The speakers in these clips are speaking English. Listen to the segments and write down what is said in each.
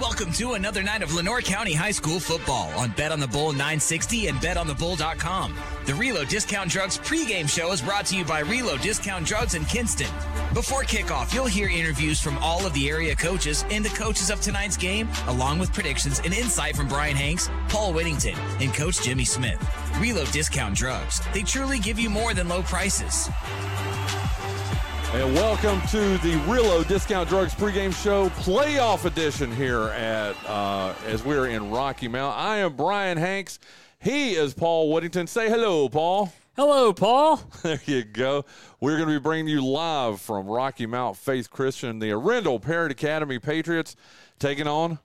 Welcome to another night of Lenoir County High School football on Bet on the Bull 960 and BetOnTheBull.com. The Realo Discount Drugs pregame show is brought to you by Realo Discount Drugs in Kinston. Before kickoff, you'll hear interviews from all of the area coaches and the coaches of tonight's game, along with predictions and insight from Bryan Hanks, Paul Whittington, and Coach Jimmy Smith. Realo Discount Drugs. They truly give you more than low prices. And welcome to the Realo Discount Drugs pregame show, playoff edition here at uh, as we're in Rocky Mount. I am Bryan Hanks. He is Paul Whittington. Say hello, Paul. Hello, Paul. There you go. We're going to be bringing you live from Rocky Mount Faith Christian, the Arendell Parrott Academy Patriots, taking on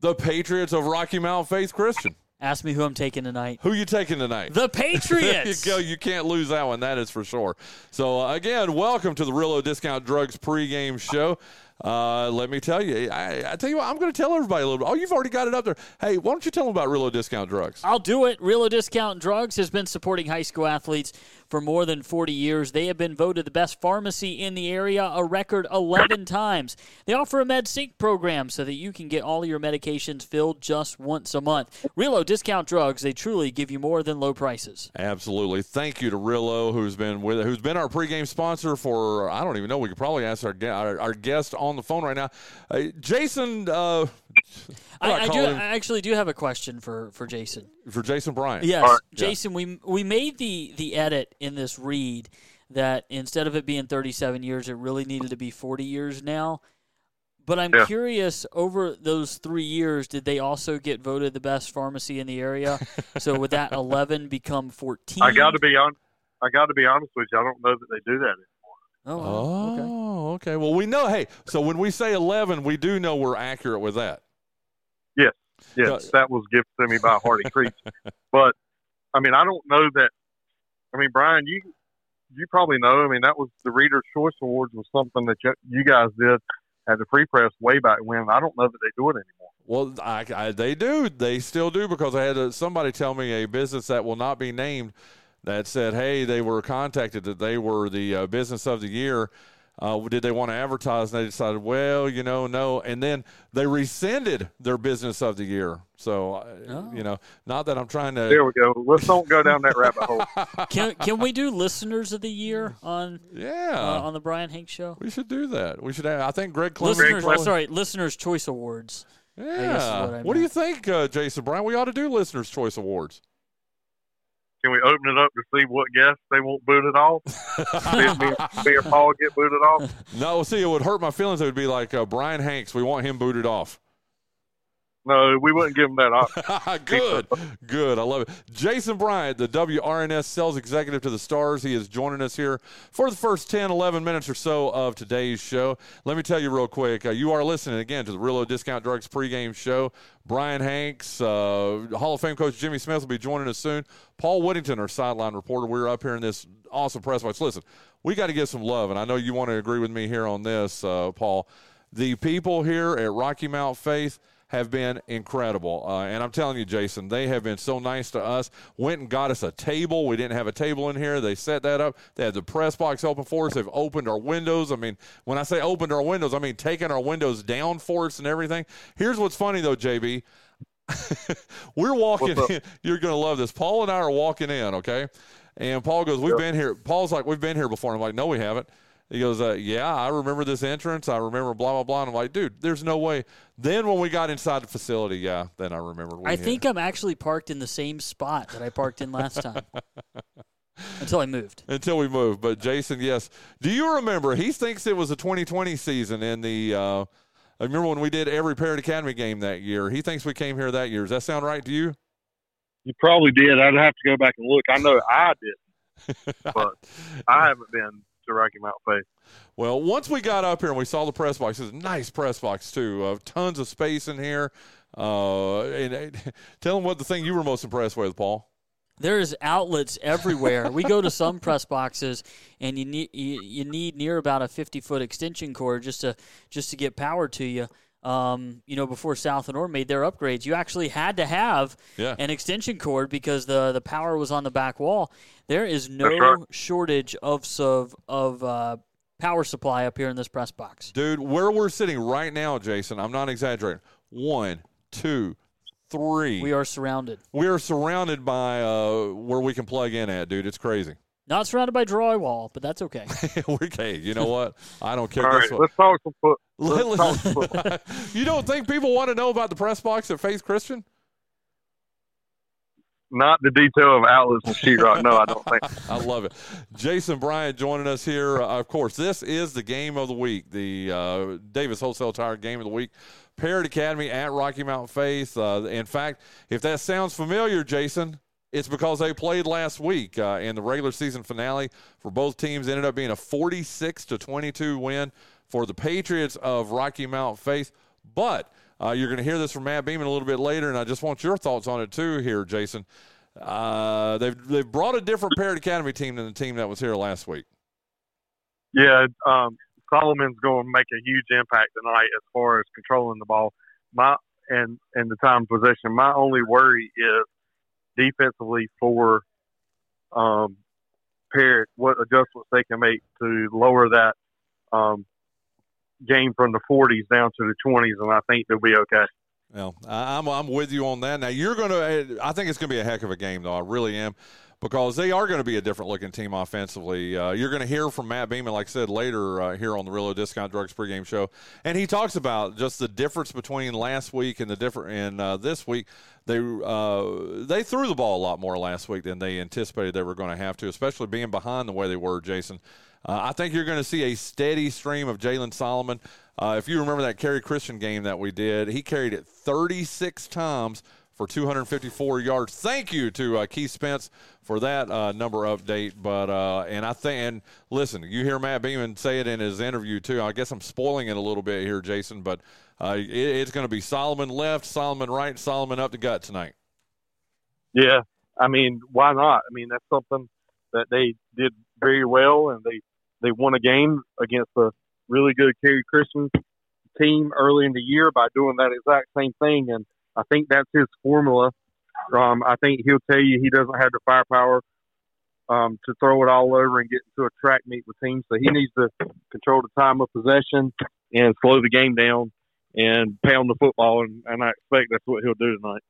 the Patriots of Rocky Mount Faith Christian. Ask me who I'm taking tonight. Who you taking tonight? The there you Patriots. go. You can't lose that one. That is for sure. So uh, again, welcome to the Realo Discount Drugs pregame show. Uh, let me tell you, I, I tell you what, I'm going to tell everybody a little bit. Oh, you've already got it up there. Hey, why don't you tell them about Realo Discount Drugs? I'll do it. Realo Discount Drugs has been supporting high school athletes for more than 40 years. They have been voted the best pharmacy in the area a record 11 times. They offer a med sync program so that you can get all your medications filled just once a month. Realo Discount Drugs, they truly give you more than low prices. Absolutely. Thank you to Realo, who's been with, who's been our pregame sponsor for I don't even know. We could probably ask our our, our guest on the phone right now, uh, Jason. Uh, I, I, do. I actually do have a question for, for Jason. for Jason Bryant. Yes, All right. Jason, we we made the the edit in this read that instead of it being 37 years, it really needed to be 40 years now. But I'm Yeah. curious, over those three years, did they also get voted the best pharmacy in the area? so would that 11 become 14? I got to be on. I got to be honest with you. I don't know that they do that. Oh, wow. okay. Oh, okay. Well, we know. Hey, so when we say eleven, we do know we're accurate with that. Yes, that was gifted to me by Hardy Creek. But I mean, I don't know that. I mean, Bryan, you you probably know. I mean, that was the Reader's Choice Awards was something that you, you guys did at the Free Press way back when. I don't know that they do it anymore. Well, I, I, they do. They still do because I had a, somebody tell me a business that will not be named that said, "Hey, they were contacted that they were the uh, business of the year. Uh, did they want to advertise?" And they decided, "Well, you know, no." And then they rescinded their business of the year. So, uh, Oh. you know, not that I'm trying to. There we go. Let's don't go down that rabbit hole. Can can we do listeners of the year on yeah, uh, on the Bryan Hanks show? we should do that. We should. Have, I think Greg Clemens. Listeners, Clemens. sorry, listeners' choice awards. Yeah. guess is what I what do you think, uh, Jason Bryan? We ought to do listeners' choice awards. Can we open it up to see what guests they won't boot it off? see if me, me or Paul get booted off? No, see, it would hurt my feelings. It would be like uh, Bryan Hanks. We want him booted off. No, we wouldn't give them that option. good, good. I love it. Jason Bryant, the WRNS sales executive to the Stars. He is joining us here for the first 10, 11 minutes or so of today's show. Let me tell you real quick. Uh, you are listening again to the Realo Discount Drugs pregame show. Bryan Hanks, uh, Hall of Fame coach Jimmy Smith will be joining us soon. Paul Whittington, our sideline reporter. We're up here in this awesome press box. Listen, we got to get some love, and I know you want to agree with me here on this, uh, Paul. The people here at Rocky Mount Faith have been incredible. Uh, and I'm telling you, Jason, they have been so nice to us. Went and got us a table. We didn't have a table in here. They set that up. They had the press box open for us. They've opened our windows. I mean, when I say opened our windows, I mean taking our windows down for us and everything. Here's what's funny, though, JB. We're walking in. You're going to love this. Paul and I are walking in, okay? And Paul goes, We've Yep. been here. Paul's like, We've been here before. I'm like, No, we haven't. He goes, uh, Yeah, I remember this entrance. I remember blah, blah, blah. And I'm like, Dude, there's no way. Then when we got inside the facility, yeah, then I remembered. we I had- think I'm actually parked in the same spot that I parked in last time until I moved. until we moved. But Jason, yes. Do you remember? He thinks it was a 2020 season in the. Uh, I remember when we did every Parrott Academy game that year. He thinks we came here that year. Does that sound right to you? You probably did. I'd have to go back and look. I know I did. But I haven't been to Rocky Mount Faith. Well, once we got up here and we saw the press box, it's a nice press box too. Uh, tons of space in here. Uh, and, and tell them what the thing you were most impressed with, Paul. There's outlets everywhere. we go to some press boxes, and you need you, you need near about a 50 foot extension cord just to just to get power to you. Um, you know, before South Lenoir made their upgrades, you actually had to have Yeah. an extension cord because the the power was on the back wall. There is no That's right. shortage of of of uh, power supply up here in this press box. Dude, where we're sitting right now, Jason, I'm not exaggerating. One, two, three. We are surrounded. We are surrounded by uh, where we can plug in at, dude. It's crazy. Not surrounded by drywall, but that's okay. okay, you know what? I don't care. All Guess right, what? let's talk some foot. Let's talk some football. you don't think people want to know about the press box at Faith Christian? Not the detail of outlets and sheetrock. No, I don't think. I love it. Jason Bryant joining us here. Uh, of course, this is the game of the week, the uh, Davis Wholesale Tire game of the week. Parrott Academy at Rocky Mount Faith. Uh, in fact, if that sounds familiar, Jason, it's because they played last week uh, in the regular season finale for both teams. Ended up being a 46 to 22 win for the Patriots of Rocky Mount Faith. But uh, you're going to hear this from Matt Beaman a little bit later, and I just want your thoughts on it too here, Jason. Uh, they've they've brought a different Parrott Academy team than the team that was here last week. Yeah, um, Solomon's going to make a huge impact tonight as far as controlling the ball. My and and the time possession. My only worry is defensively for um, Parrott, what adjustments they can make to lower that um, game from the 40s down to the 20s, and I think they'll be okay. Well, I'm I'm with you on that. Now you're to. I think it's to be a heck of a game, though. I really am, because they are going to be a different looking team offensively. Uh, you're going to hear from Matt Beaman, like I said later uh, here on the Realo Discount Drugs pregame show, and he talks about just the difference between last week and the different and uh, this week. They uh, they threw the ball a lot more last week than they anticipated they were going to have to, especially being behind the way they were, Jason. Uh, I think you're going to see a steady stream of Jalen Solomon. Uh, if you remember that Cary Christian game that we did, he carried it 36 times for 254 yards. Thank you to uh, Keith Spence for that uh, number update. But uh, and I think and listen, you hear Matt Beaman say it in his interview too. I guess I'm spoiling it a little bit here, Jason, but uh, it, it's going to be Solomon left, Solomon right, Solomon up the gut tonight. Yeah, I mean, why not? I mean, that's something that they did very well, and they they won a game against a really good Cary Christian team early in the year by doing that exact same thing. And I think that's his formula. Um, I think he'll tell you he doesn't have the firepower um, to throw it all over and get into a track meet with teams. So he needs to control the time of possession and slow the game down and pound the football. And, and I expect that's what he'll do tonight.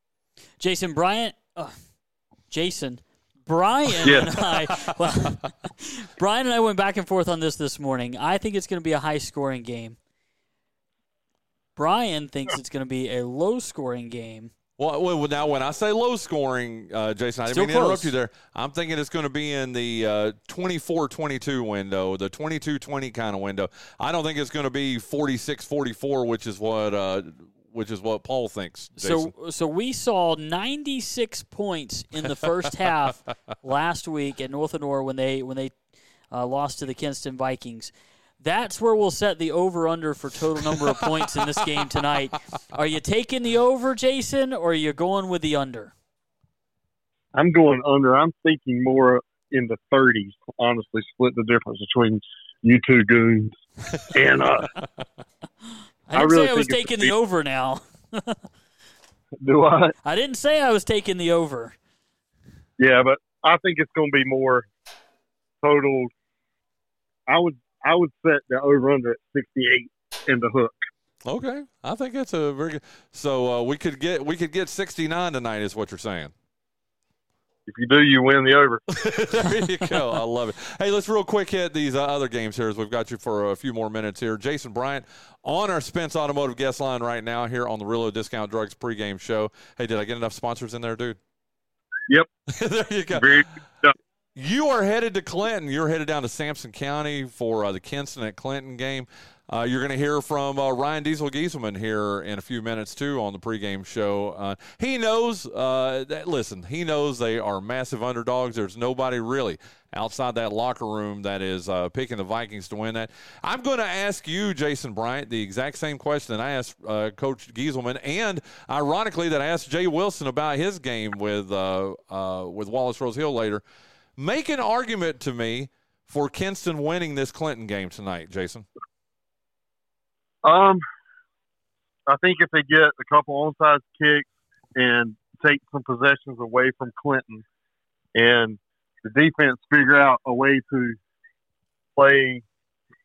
Jason Bryant, uh, Jason, Bryan Yeah. and I, well, Bryan and I went back and forth on this this morning. I think it's going to be a high scoring game. Bryan thinks it's going to be a low scoring game. Well, well, now when I say low scoring, uh, Jason, I didn't Still mean to interrupt you there. I'm thinking it's going to be in the uh, 24-22 window, the 22-20 kind of window. I don't think it's going to be 46-44, which is what uh, which is what Paul thinks. Jason. So, so we saw 96 points in the first half last week at North Lenoir when they when they uh, lost to the Kinston Vikings. That's where we'll set the over under for total number of points in this game tonight. Are you taking the over, Jason, or are you going with the under? I'm going under. I'm thinking more in the 30s. Honestly, split the difference between you two goons. And uh, I I didn't really say I was taking a the over now. do I? I didn't say I was taking the over. Yeah, but I think it's going to be more total. I would I would set the over under at 68 in the hook. okay, I think it's a very good. So uh, we could get we could get 69 tonight, is what you're saying. If you do, you win the over. there you go. I love it. Hey, let's real quick hit these uh, other games here as we've got you for a few more minutes here. Jason Bryant on our Spence Automotive guest line right now here on the Realo Discount Drugs pregame show. Hey, did I get enough sponsors in there, dude? Yep. there you go. Very good. You are headed to Clinton. You're headed down to Sampson County for uh, the Kinston at Clinton game. Uh, you're going to hear from uh, Ryan Diesel Gieselman here in a few minutes too on the pregame show. Uh, he knows. Uh, that, listen, he knows they are massive underdogs. There's nobody really outside that locker room that is uh, picking the Vikings to win that. I'm going to ask you, Jason Bryant, the exact same question that I asked Coach Gieselman, and ironically that I asked Jay Wilson about his game with with Wallace Rose Hill later. Make an argument to me for Kinston winning this Clinton game tonight, Jason. Um, I think if they get a couple onside kicks and take some possessions away from Clinton, and the defense figure out a way to play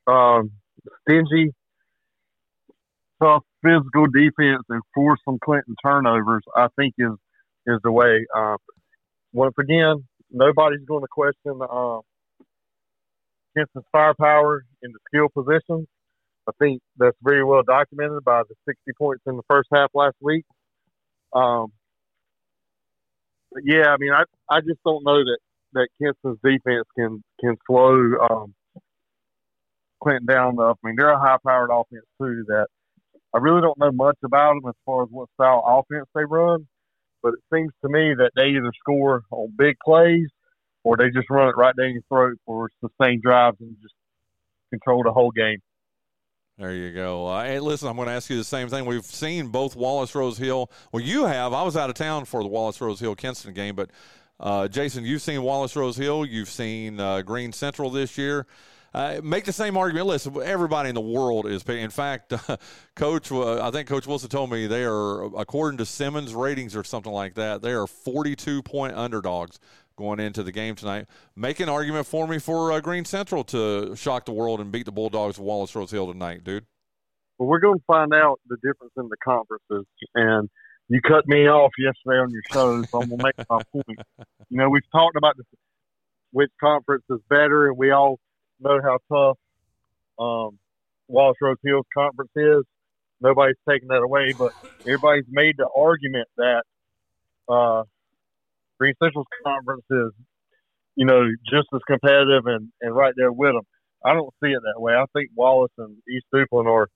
um, stingy tough physical defense and force some Clinton turnovers, I think is is the way. Uh, once again, nobody's going to question uh, firepower in the skill positions. I think that's very well documented by the 60 points in the first half last week. Um, yeah, I mean, I I just don't know that that Kinston's defense can can slow um, Clinton down enough. I mean, they're a high powered offense too. That I really don't know much about them as far as what style offense they run, but it seems to me that they either score on big plays or they just run it right down your throat for sustained drives and just control the whole game. There you go. Uh, hey, listen, I'm going to ask you the same thing. We've seen both Wallace Rose Hill. Well, you have. I was out of town for the Wallace Rose Hill Kinston game, but uh, Jason, you've seen Wallace Rose Hill. You've seen uh, Greene Central this year. Uh, make the same argument. Listen, everybody in the world is paying. In fact, uh, Coach, uh, I think Coach Wilson told me they are, according to Simmons ratings or something like that, they are 42 point underdogs going into the game tonight. Make an argument for me for uh, Greene Central to shock the world and beat the Bulldogs of Wallace Rose Hill tonight, dude. Well, we're going to find out the difference in the conferences. And you cut me off yesterday on your show, so I'm going to make my point. You know, we've talked about this, which conference is better, and we all know how tough um, Wallace Rose Hills conference is. Nobody's taking that away, but everybody's made the argument that uh, Greene Central's conference is, you know, just as competitive and, and right there with them. I don't see it that way. I think Wallace and East Duplin are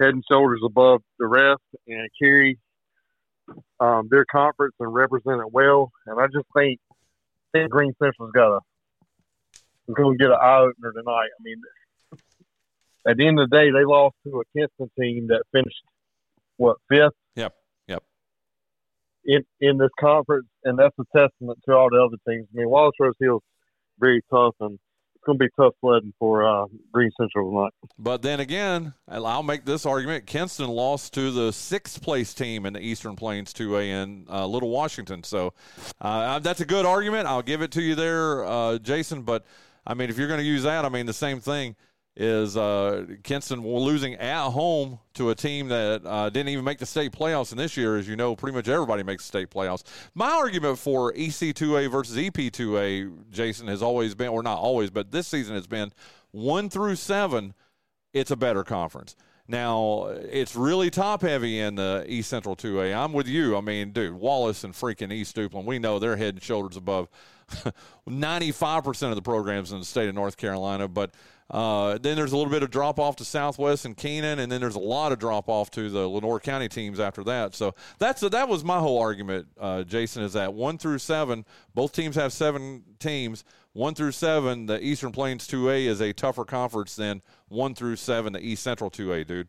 head and shoulders above the rest and carry um, their conference and represent it well. And I just think, I think Greene Central's got a going to get an eye opener tonight. I mean, at the end of the day, they lost to a Kinston team that finished what fifth. Yep, yep. In in this conference, and that's a testament to all the other teams. I mean, Wallace Rose Hill's very tough, and it's going to be tough sledding for uh, Greene Central tonight. But then again, I'll make this argument: Kinston lost to the sixth place team in the Eastern Plains 2A in uh, Little Washington. So uh, that's a good argument. I'll give it to you there, uh, Jason. But I mean, if you're going to use that, I mean, the same thing is uh, Kinston losing at home to a team that uh, didn't even make the state playoffs. And this year, as you know, pretty much everybody makes the state playoffs. My argument for EC2A versus EP2A, Jason, has always been, or not always, but this season has been one through seven, it's a better conference. Now, it's really top heavy in the East Central 2A. I'm with you. I mean, dude, Wallace and freaking East Duplin, we know they're head and shoulders above 95% of the programs in the state of North Carolina. But uh, then there's a little bit of drop off to Southwest and Kenan, and then there's a lot of drop off to the Lenoir County teams after that. So that's a, that was my whole argument, uh, Jason, is that one through seven, both teams have seven teams. One through seven, the Eastern Plains 2A is a tougher conference than one through seven, the East Central 2A, dude.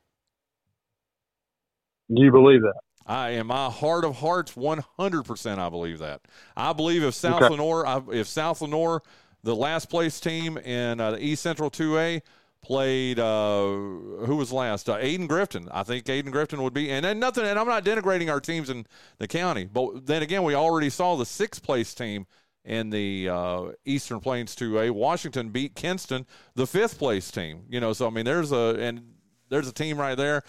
Do you believe that? I, in my heart of hearts, 100% I believe that. I believe if South okay. Lenoir, if South Lenoir, the last place team in uh, the East Central 2A, played uh, who was last? Uh, Ayden Grifton. I think Ayden Grifton would be, and then nothing. And I'm not denigrating our teams in the county, but then again, we already saw the sixth place team in the uh, Eastern Plains 2A. Washington beat Kinston, the fifth place team. You know, so I mean, there's a and there's a team right there.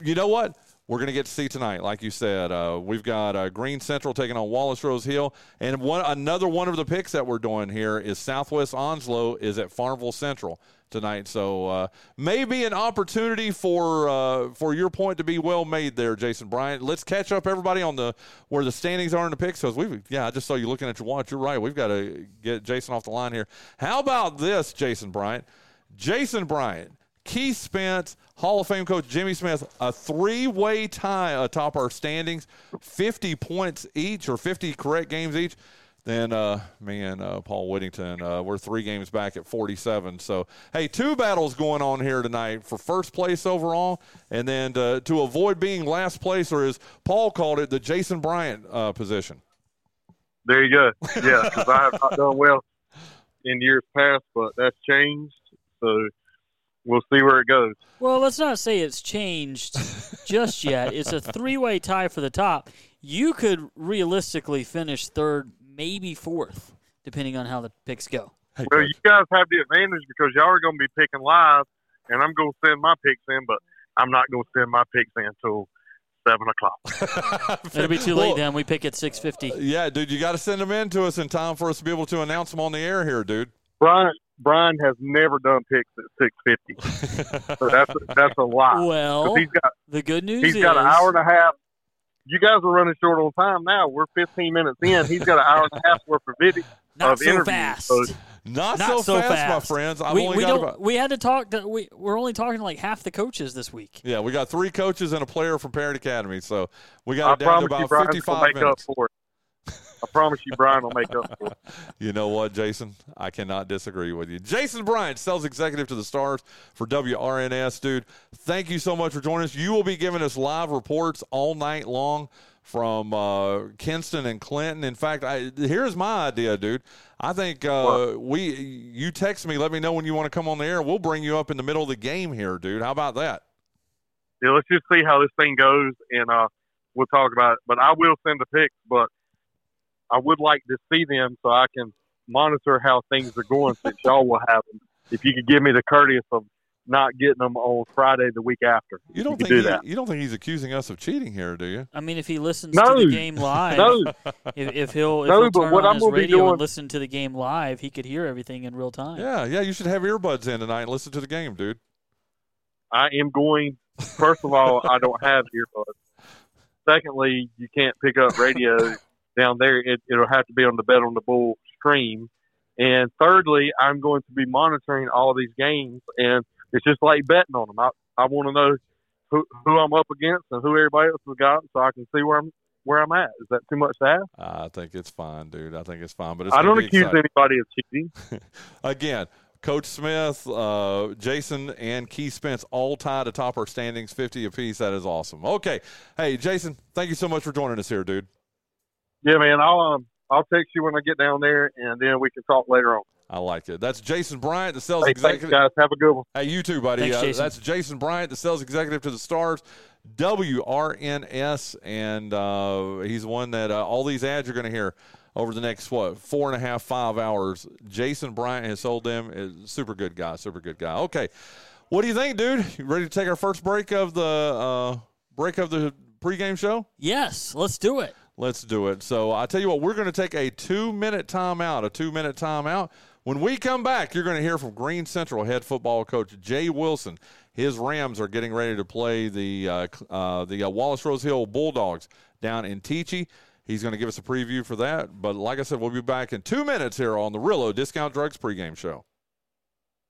You know what? We're going to get to see tonight. Like you said, uh, we've got uh, Greene Central taking on Wallace Rose Hill, and one another one of the picks that we're doing here is Southwest Onslow is at Farmville Central tonight. So uh, maybe an opportunity for uh, for your point to be well made there, Jason Bryant. Let's catch up everybody on the where the standings are in the picks because we yeah I just saw you looking at your watch. You're right. We've got to get Jason off the line here. How about this, Jason Bryant? Jason Bryant Keith Spence, Hall of Fame coach Jimmy Smith, a three way tie atop our standings, 50 points each or 50 correct games each. Then uh, me and uh, Paul Whittington, uh, we're three games back at 47. So, hey, two battles going on here tonight for first place overall, and then to, to avoid being last place, or as Paul called it, the Jason Bryant uh, position. There you go. Yeah, because I have not done well in years past, but that's changed. So we'll see where it goes. Well, let's not say it's changed just yet. It's a three-way tie for the top. You could realistically finish third, maybe fourth, depending on how the picks go. Well, you guys have the advantage because y'all are going to be picking live, and I'm going to send my picks in. But I'm not going to send my picks in until seven o'clock. It'll be too late Well, then. We pick at six fifty. Yeah, dude, you got to send them in to us in time for us to be able to announce them on the air here, dude. Bryan Bryan has never done picks at six fifty, so that's that's a lot. Well, he's got the good news he's is got an hour and a half. You guys are running short on time now. We're 15 minutes in. He's got an hour and a half worth of video. not of so interviews, fast. so- Not, Not so, so fast, my friends. I've we only we got don't. about We had to talk. To, we we're only talking to like half the coaches this week. yeah, we got three coaches and a player from Parrott Academy, so we I got it down to promise you, about Bryan will fifty-five make minutes. Up for it. I promise you, Bryan will make up for it. You know what, Jason? I cannot disagree with you. Jason Bryant, sales executive to the Stars for WRNS, dude. Thank you so much for joining us. You will be giving us live reports all night long from uh, Kinston and Clinton. In fact, I, here's my idea, dude. I think uh, we you text me, let me know when you want to come on the air. We'll bring you up in the middle of the game here, dude. How about that? Yeah, let's just see how this thing goes, and uh, we'll talk about it. But I will send the pics, but I would like to see them so I can monitor how things are going since y'all will have them. If you could give me the courteous of not getting them on Friday the week after. You don't could think do he, that. you don't think he's accusing us of cheating here, do you? I mean, if he listens No. to the game live, No, if, if he'll if No, he'll but turn what on I'm his gonna be radio doing- and listen to the game live, he could hear everything in real time. Yeah, yeah. You should have earbuds in tonight and listen to the game, dude. I am going. First of all, I don't have earbuds. Secondly, you can't pick up radio down there. It, it'll have to be on the Bet on the Bull stream. And thirdly, I'm going to be monitoring all of these games, and it's just like betting on them. I, I want to know who, who I'm up against and who everybody else has got, so I can see where I'm where I'm at. Is that too much to ask? I think it's fine, dude. I think it's fine, but it's I don't accuse exciting. anybody of cheating. Again, Coach Smith, uh, Jason, and Keith Spence all tied atop our standings, 50 apiece. That is awesome. Okay. Hey, Jason, thank you so much for joining us here, dude. Yeah, man. I'll um, I'll text you when I get down there, and then we can talk later on. I like it. That's Jason Bryant, the sales Hey, thanks, executive. guys. Have a good one. Hey, you too, buddy. Thanks, uh, Jason. that's Jason Bryant, the sales executive to the Stars, WRNS, and uh, he's one that uh, all these ads you're going to hear over the next what four and a half, five hours. Jason Bryant has sold them. Is super good guy, super good guy. Okay, what do you think, dude? You ready to take our first break of the uh, break of the pregame show? Yes, let's do it. Let's do it. So I tell you what, we're going to take a two minute timeout. A two minute timeout. When we come back, you're going to hear from Greene Central head football coach Jay Wilson. His Rams are getting ready to play the uh, uh, the uh, Wallace Rose Hill Bulldogs down in Teachey. He's going to give us a preview for that. But like I said, we'll be back in two minutes here on the Realo Discount Drugs pregame show.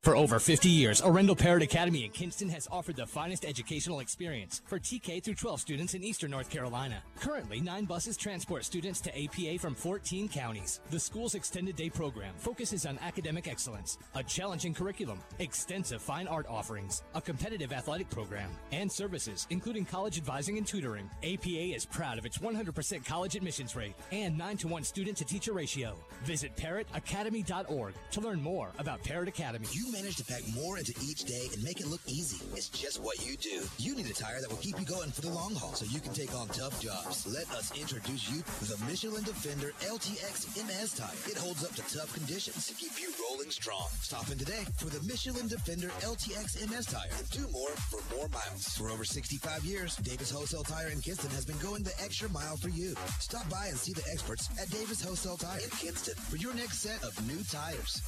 For over 50 years, Arendell Parrott Academy in Kinston has offered the finest educational experience for TK through 12 students in eastern North Carolina. Currently, nine buses transport students to APA from 14 counties. The school's extended day program focuses on academic excellence, a challenging curriculum, extensive fine art offerings, a competitive athletic program, and services, including college advising and tutoring. APA is proud of its 100% college admissions rate and 9 to 1 student to teacher ratio. Visit parrotacademy.org to learn more about Parrott Academy. Manage to pack more into each day and make it look easy. It's just what you do. You need a tire that will keep you going for the long haul so you can take on tough jobs. Let us introduce you to the Michelin Defender LTX MS tire. It holds up to tough conditions to keep you rolling strong. Stop in today for the Michelin Defender LTX MS tire and do more for more miles. For over 65 years, Davis Wholesale Tire in Kinston has been going the extra mile for you. Stop by and see the experts at Davis Wholesale Tire in Kinston for your next set of new tires.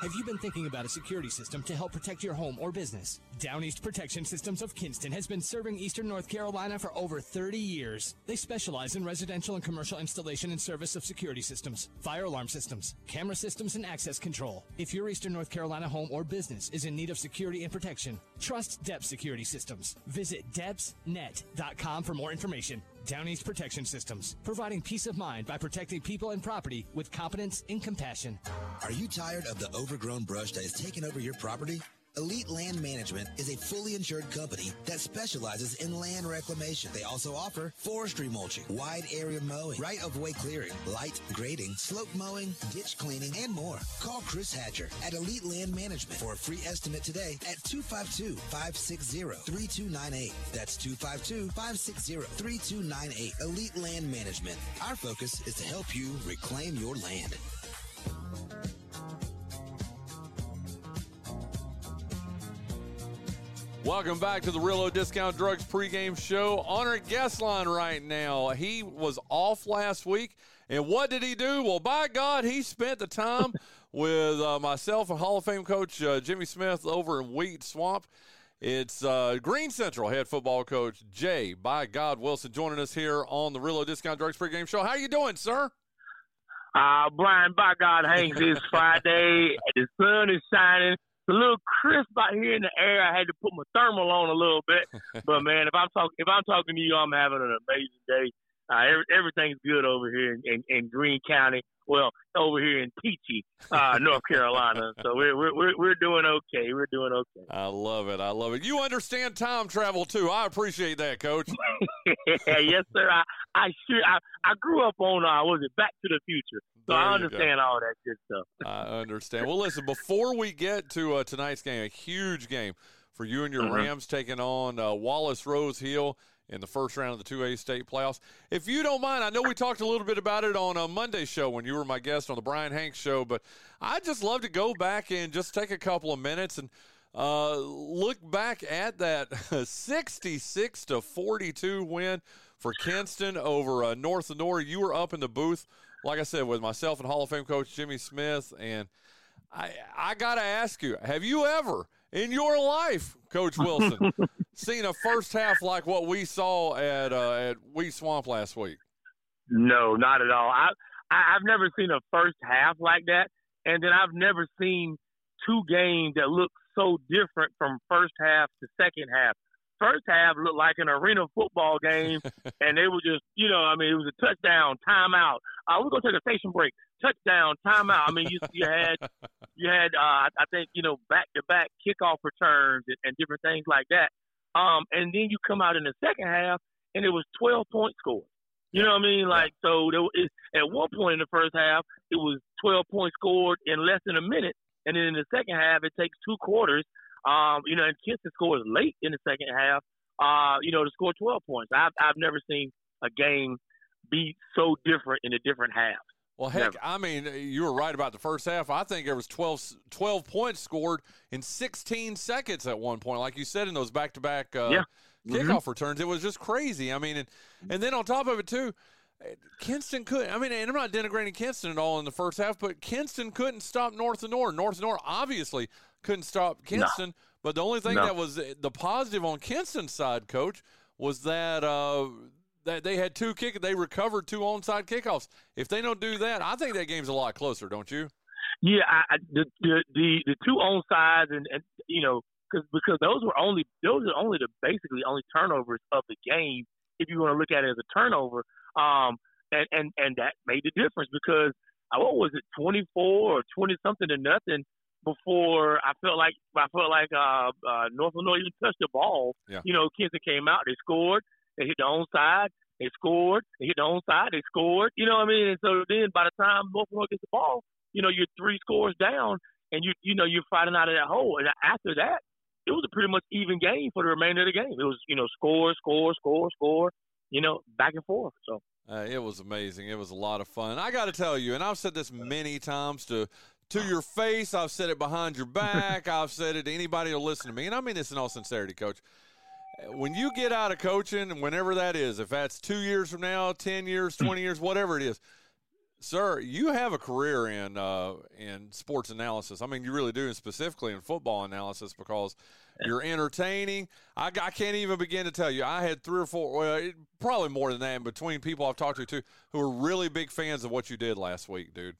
Have you been thinking about a security system to help protect your home or business? Down East Protection Systems of Kinston has been serving Eastern North Carolina for over 30 years. They specialize in residential and commercial installation and service of security systems, fire alarm systems, camera systems, and access control. If your Eastern North Carolina home or business is in need of security and protection, trust DEPS Security Systems. Visit depsnet.com for more information. Down East Protection Systems, providing peace of mind by protecting people and property with competence and compassion. Are you tired of the overgrown brush that has taken over your property? Elite Land Management is a fully insured company that specializes in land reclamation. They also offer forestry mulching, wide area mowing, right of way clearing, light grading, slope mowing, ditch cleaning, and more. Call Chris Hatcher at Elite Land Management for a free estimate today at 252 560 3298. That's 252 560 3298. Elite Land Management. Our focus is to help you reclaim your land. Welcome back to the Realo Discount Drugs pregame show. On our guest line right now, he was off last week. And what did he do? Well, by God, he spent the time with uh, myself and Hall of Fame coach uh, Jimmy Smith over in Wheat Swamp. It's uh, Greene Central head football coach Jay, by God Wilson, joining us here on the Realo Discount Drugs pregame show. How you doing, sir? Uh, Bryan, by God, Hanks, it's Friday. The sun is shining a little crisp out here in the air. I had to put my thermal on a little bit, but man, if I'm talking if I'm talking to you, I'm having an amazing day. Uh, every, everything's good over here in, in, in Greene County. Well, over here in Teachey, uh, North Carolina. So we're, we're we're doing okay. We're doing okay. I love it. I love it. You understand time travel too. I appreciate that, Coach. yes, sir. I I sure I, I grew up on uh, was it Back to the Future. So There I understand all that good stuff. I understand. Well, listen, before we get to uh, tonight's game, a huge game for you and your Mm-hmm. Rams taking on uh, Wallace Rose Hill in the first round of the 2A state playoffs. If you don't mind, I know we talked a little bit about it on a Monday show when you were my guest on the Bryan Hanks show, but I'd just love to go back and just take a couple of minutes and uh, look back at that 66 to 42 win for Kinston over uh, North Lenoir. You were up in the booth, like I said, with myself and Hall of Fame coach Jimmy Smith. And I, I got to ask you, have you ever in your life, Coach Wilson, seen a first half like what we saw at uh, at Wheat Swamp last week? No, not at all. I, I I've never seen a first half like that, and then I've never seen two games that look so different from first half to second half. First half looked like an arena football game, and they were just, you know, I mean, it was a touchdown, timeout. Uh, we're gonna take a station break. Touchdown, timeout. I mean, you you had you had uh, I think you know back to back kickoff returns and, and different things like that. Um, and then you come out in the second half, and it was twelve points scored. You know what I mean? Like so, there was, at one point in the first half, it was 12 points scored in less than a minute, and then in the second half, it takes two quarters. Um, you know, and Kinston scores late in the second half. Uh, you know, to score 12 points. I've I've never seen a game be so different in the different halves. Well, heck, Never. I mean, you were right about the first half. I think there was 12, 12 points scored in 16 seconds at one point, like you said in those back-to-back uh, Yeah. kickoff returns. It was just crazy. I mean, and, and then on top of it too, Kinston couldn't. I mean, and I'm not denigrating Kinston at all in the first half, but Kinston couldn't stop North and North. North and North obviously couldn't stop Kinston. But the only thing No. that was the positive on Kinston's side, coach, was that uh, that they had two kick. They recovered two onside kickoffs. If they don't do that, I think that game's a lot closer, don't you? Yeah, I, I, the, the the the two onsides and, and you know because because those were only those are only the basically only turnovers of the game if you want to look at it as a turnover. Um, and and and that made the difference because uh, what was it, twenty four or twenty something to nothing before I felt like I felt like uh, uh, North Lenoir even touched the ball. Yeah. You know, Kinston came out, they scored, they hit the own side, they scored, they hit the own side, they scored. You know what I mean? And so then by the time North Lenoir gets the ball, you know, you're three scores down, and you you know you're fighting out of that hole. And after that, it was a pretty much even game for the remainder of the game. It was you know score, score, score, score, you know, back and forth. So Uh, it was amazing. It was a lot of fun. I got to tell you, and I've said this many times to to your face. I've said it behind your back. I've said it to anybody who'll listen to me, and I mean this in all sincerity, Coach. When you get out of coaching, and whenever that is, if that's two years from now, ten years, twenty years, whatever it is, sir, you have a career in uh, in sports analysis. I mean, you really do, and specifically in football analysis, because you're entertaining. I, I can't even begin to tell you. I had three or four, well, it, probably more than that, in between people I've talked to too, who are really big fans of what you did last week, dude.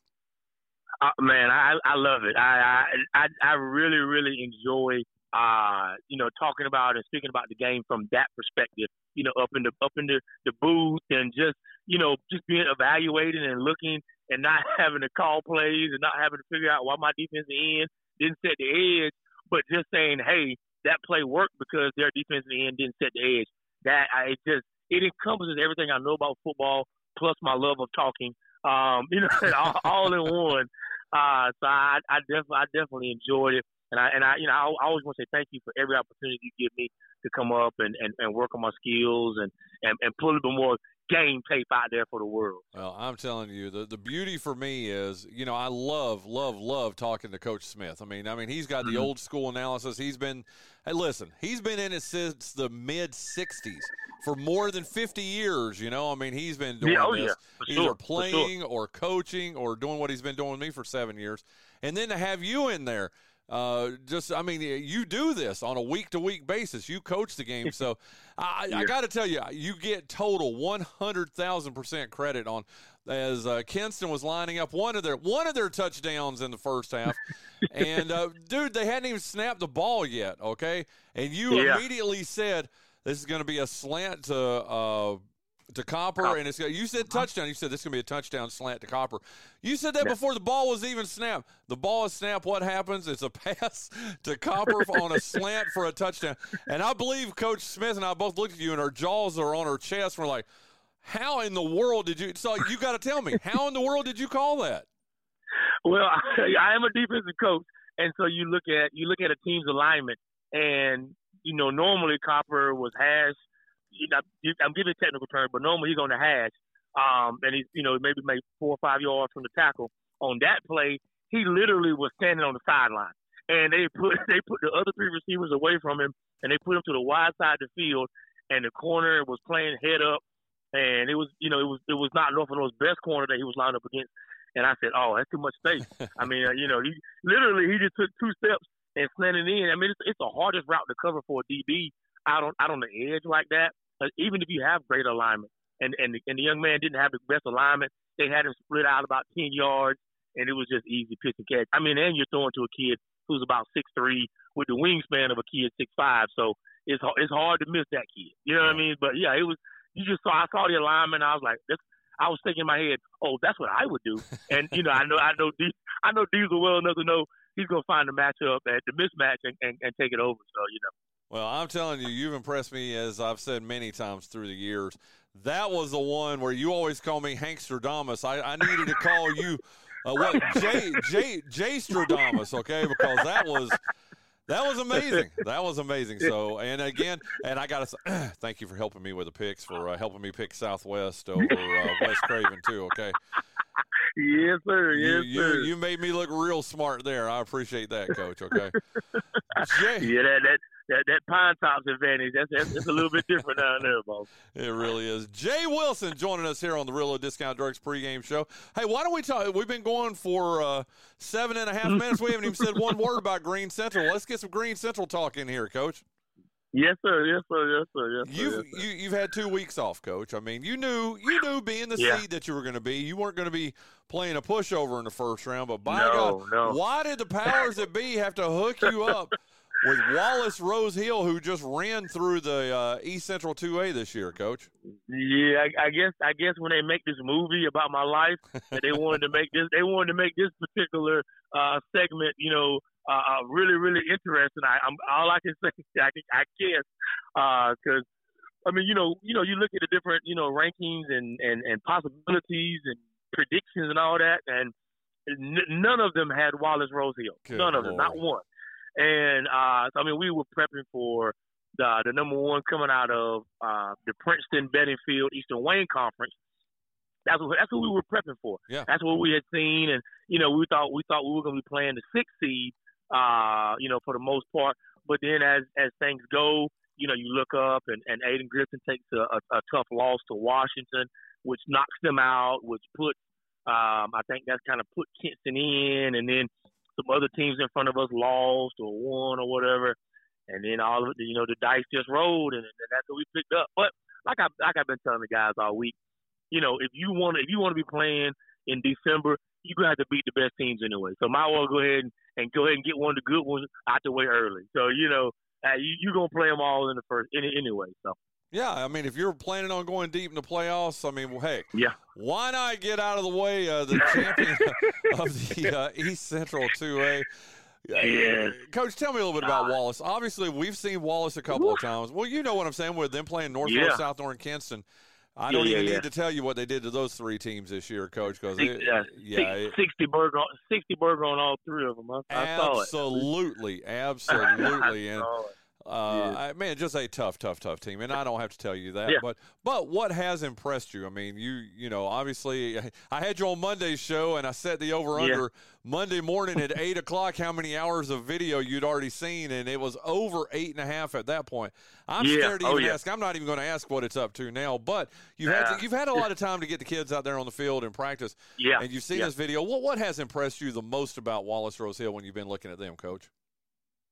Uh, man, I I love it. I I I, really really enjoy uh you know talking about and speaking about the game from that perspective. You know, up in the up in the the booth and just you know just being evaluating and looking and not having to call plays and not having to figure out why my defensive end didn't set the edge, but just saying, hey, that play worked because their defensive end didn't set the edge. That I it just it encompasses everything I know about football plus my love of talking. Um, you know, all, all in one. Uh, so I, I definitely, I definitely enjoyed it. And I and I you know I, I always want to say thank you for every opportunity you give me to come up and, and, and work on my skills and, and, and put a little bit more game tape out there for the world. Well, I'm telling you, the, the beauty for me is, you know, I love, love, love talking to Coach Smith. I mean, I mean, he's got the mm-hmm. old school analysis. He's been, hey, listen, he's been in it since the mid '60s for more than 50 years. You know, I mean, he's been doing yeah, oh, this yeah, either sure, playing sure. or coaching or doing what he's been doing with me for seven years, and then to have you in there. Uh, just, I mean, you do this on a week to week basis. You coach the game, so I, yeah. I got to tell you, you get total one hundred thousand percent credit on as uh, Kinston was lining up one of their one of their touchdowns in the first half, and uh, dude, they hadn't even snapped the ball yet. Okay, and you yeah. immediately said this is going to be a slant to uh, to Copper, and it's you said uh-huh. touchdown. You said this is gonna be a touchdown slant to Copper. You said that before the ball was even snapped. The ball is snapped. What happens? It's a pass to Copper on a slant for a touchdown. And I believe Coach Smith and I both looked at you, and our jaws are on our chest. We're like, "How in the world did you?" So you got to tell me, how in the world did you call that? Well, I am a defensive coach, and so you look at you look at a team's alignment, and you know normally Copper was hash you know, I'm giving a technical term, but normally he's on the hash, um, and he's you know maybe maybe four or five yards from the tackle. On that play, he literally was standing on the sideline, and they put they put the other three receivers away from him, and they put him to the wide side of the field, and the corner was playing head up, and it was you know it was it was not North those best corner that he was lined up against, and I said, oh, that's too much space. I mean, uh, you know, he literally he just took two steps and slanted in. I mean, it's, it's the hardest route to cover for a DB out on out on the edge like that. Uh, even if you have great alignment, and and the, and the young man didn't have the best alignment, they had him split out about ten yards, and it was just easy pitch and catch. I mean, and you're throwing to a kid who's about six three with the wingspan of a kid six five, so it's it's hard to miss that kid. You know what I mean? But yeah, it was. You just saw. I saw the alignment. I was like, this. I was thinking in my head, oh, that's what I would do. And you know, I know, I know, D, I know Diesel well enough to know he's gonna find the matchup at the mismatch and, and, and take it over. So you know. Well, I'm telling you, you've impressed me as I've said many times through the years. That was the one where you always call me Hankstradamus. I, I needed to call you uh, what Jay Jay Jay Stradamus, okay? Because that was that was amazing. That was amazing. So, and again, and I got to thank you for helping me with the picks, for uh, helping me pick Southwest over uh, West Craven too. Okay. Yes, sir. Yes, you, sir. You, you made me look real smart there. I appreciate that, Coach. Okay. Jay, yeah, that, that that that pine tops advantage. That's, that's, that's a little bit different down there, boss. It really is. Jay Wilson joining us here on the Realo Discount Drugs pregame show. Hey, why don't we talk? We've been going for uh, seven and a half minutes. We haven't even said one word about Greene Central. Let's get some Greene Central talk in here, Coach. Yes, sir. Yes, sir. Yes, sir. Yes, sir. You've yes, sir. you, you've had two weeks off, Coach. I mean, you knew you knew being the yeah. seed that you were going to be. You weren't going to be playing a pushover in the first round. But by no, God, no. why did the powers that be have to hook you up with Wallace Rose Hill, who just ran through the uh, East Central 2A this year, Coach. Yeah, I, I, guess I guess when they make this movie about my life, that they wanted to make this they wanted to make this particular uh, segment, you know, uh, uh really really interesting. I, I'm all I can say, I, I guess, because. Uh, I mean, you know, you know, you look at the different, you know, rankings and, and, and possibilities and predictions and all that, and n- none of them had Wallace Rose Hill. Good none Lord. of them, not one. And uh, I mean, we were prepping for the the number one coming out of uh, the Princeton Bedingfield Eastern Wayne Conference. That's what that's what we were prepping for. Yeah. That's what we had seen, and you know, we thought we thought we were going to be playing the sixth seed, uh, you know, for the most part. But then as as things go, you know, you look up and, and Ayden Grifton takes a, a, a tough loss to Washington, which knocks them out, which put um, I think that's kind of put Kinston in, and then some other teams in front of us lost or won or whatever, and then all of it, you know, the dice just rolled, and, and that's what we picked up. But like I like I've been telling the guys all week, you know, if you want if you want to be playing in December, you're gonna have to beat the best teams anyway. So might well go ahead and, and go ahead and get one of the good ones out the way early. So you know, uh, you you're gonna play them all in the first any, anyway. So. Yeah, I mean, if you're planning on going deep in the playoffs, I mean, well, hey, yeah, why not get out of the way uh, the champion of the uh, East Central 2A? Yeah. Coach, tell me a little bit about Wallace. Obviously, we've seen Wallace a couple of times. Well, you know what I'm saying with them playing North yeah. South North Kinston. I don't Yeah, even yeah, need yeah. to tell you what they did to those three teams this year, Coach. Because yeah, it- sixty burger, sixty burger on all three of them. I, I saw it. absolutely, absolutely, and it. Uh, I, man, just a tough, tough, tough team. And I don't have to tell you that, Yeah. but but what has impressed you? I mean, you you know, obviously, I had you on Monday's show, and I set the over under Monday morning at eight o'clock. How many hours of video you'd already seen, and it was over eight and a half at that point. I'm Yeah. scared to Oh, even yeah. ask. I'm not even going to ask what it's up to now. But you've had to, you've had a lot of time to get the kids out there on the field and practice. Yeah, and you've seen yeah. this video. What what has impressed you the most about Wallace Rose Hill when you've been looking at them, Coach?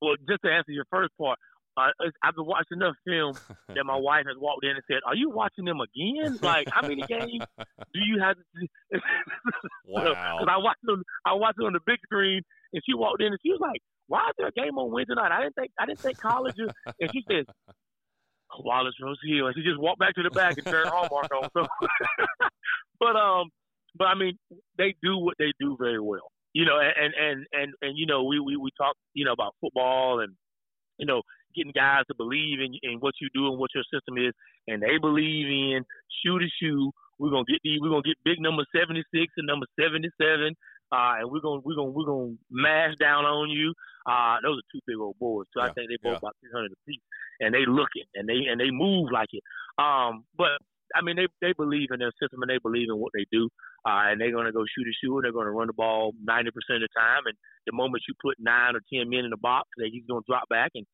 Well, just to answer your first part, uh, I've been watching enough film that my wife has walked in and said, "Are you watching them again? Like, how many games do you have to?" Wow. Because I watched them, I watched it on the big screen, and she walked in and she was like, "Why is there a game on Wednesday night? I didn't think, I didn't think college." is-" And she said, "Wallace Rose Hill," and she just walked back to the back and turned Hallmark on. So, but um, but I mean, they do what they do very well. You know, and and and and you know, we we we talk, you know, about football and you know, getting guys to believe in, in what you do and what your system is, and they believe in shoe to shoe. We're gonna get the we're gonna get big number seventy six and number seventy seven, uh, and we're gonna we're gonna we're gonna mash down on you. Uh, those are two big old boys, so I think they both yeah. about three hundred apiece, and they looking and they and they move like it. Um, but I mean, they they believe in their system and they believe in what they do, uh, and they're gonna go shoot a shoe and they're gonna run the ball ninety percent of the time. And the moment you put nine or ten men in the box, that he's gonna drop back and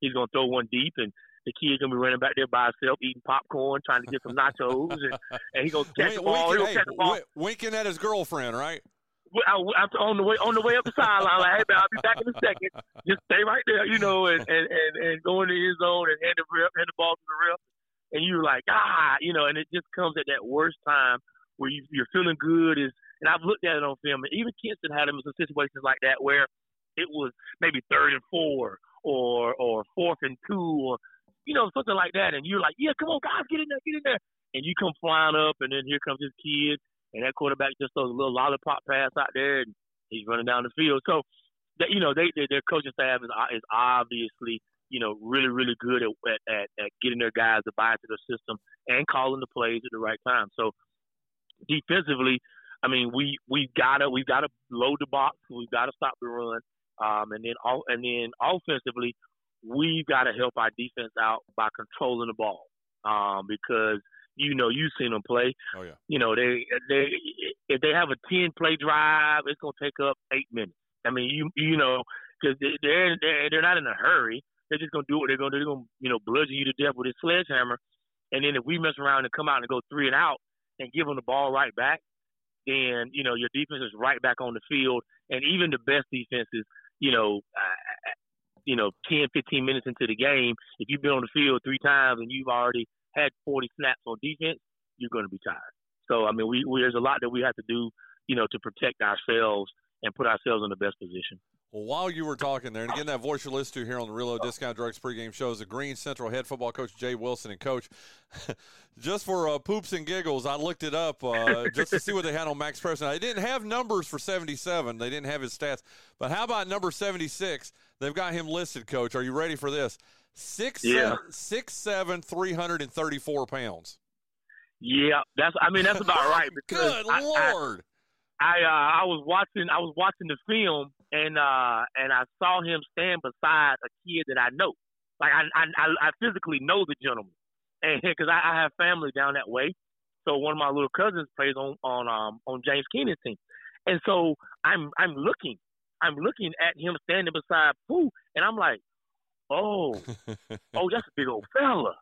he's gonna throw one deep and. The kid's gonna be running back there by himself, eating popcorn, trying to get some nachos, and, and he's gonna catch the ball. winking, hey, catch the ball. wi- winking at his girlfriend, right? I, I, on the way on the way up the sideline, like, hey man, I'll be back in a second. Just stay right there, you know, and and and, and go into his zone and hand the rep, hand the ball to the rep, and you're like, ah, you know, and it just comes at that worst time where you, you're feeling good. Is and I've looked at it on film, and even Kinston had him in some situations like that where it was maybe third and four or or fourth and two or you know something like that, and you're like, yeah, come on, guys, get in there, get in there, and you come flying up, and then here comes this kid and that quarterback just throws a little lollipop pass out there, and he's running down the field. So, that you know, they, they their coaching staff is is obviously you know really really good at, at at getting their guys to buy into the system and calling the plays at the right time. So, defensively, I mean, we we gotta we gotta load the box, we've gotta stop the run, um, and then all and then offensively, we've got to help our defense out by controlling the ball, um, because you know you've seen them play Oh yeah. you know, they they if they have a ten play drive, it's gonna take up eight minutes. I mean, you you know, because they, they're they're they're not in a hurry. They're just gonna do what they're gonna do. They're gonna you know bludgeon you to death with a sledgehammer, and then if we mess around and come out and go three and out and give them the ball right back, then you know your defense is right back on the field. And even the best defenses, you know, uh, you know, 10, 15 minutes into the game, if you've been on the field three times and you've already had 40 snaps on defense, you're going to be tired. So I mean, we, we there's a lot that we have to do, you know, to protect ourselves and put ourselves in the best position. Well, while you were talking there, and again, that voice you're listening to here on the Realo Discount Drugs pregame show is the Greene Central head football coach Jay Wilson. And coach, just for uh, poops and giggles, I looked it up uh, just to see what they had on MaxPreps. They didn't have numbers for 77. They didn't have his stats. But how about number 76? They've got him listed, coach. Are you ready for this? Six, Yeah. seven, six, seven, 334 pounds. Yeah, that's I mean that's about right because Good I, I, Lord. I uh, I was watching I was watching the film and uh and I saw him stand beside a kid that I know. Like I I I physically know the gentleman, and because I, I have family down that way, so one of my little cousins plays on on um on James Kenan's team, and so I'm I'm looking I'm looking at him standing beside Pooh, and I'm like, oh oh that's a big old fella,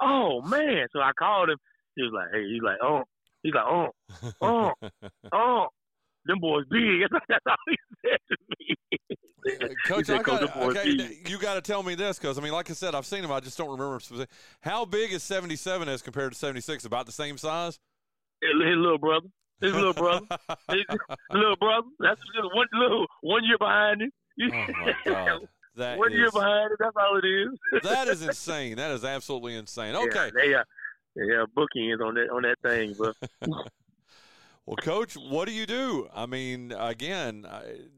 oh man. So I called him. He was like, hey, he's like, oh, he's like, oh, oh, oh, them boys big. That's all he said to me. Coach, said, I "Coach, got, them boys okay, you got to tell me this because I mean, like I said, I've seen him. I just don't remember specific. How big is seventy-seven as compared to seventy-six? About the same size. His little brother, his little brother, his little brother. That's just one little one year behind him. Oh my god, that one year behind him. That's all it is. that is insane. That is absolutely insane. Okay, Yeah, they, uh, yeah, bookends on that on that thing, but Well, coach, what do you do? I mean, again,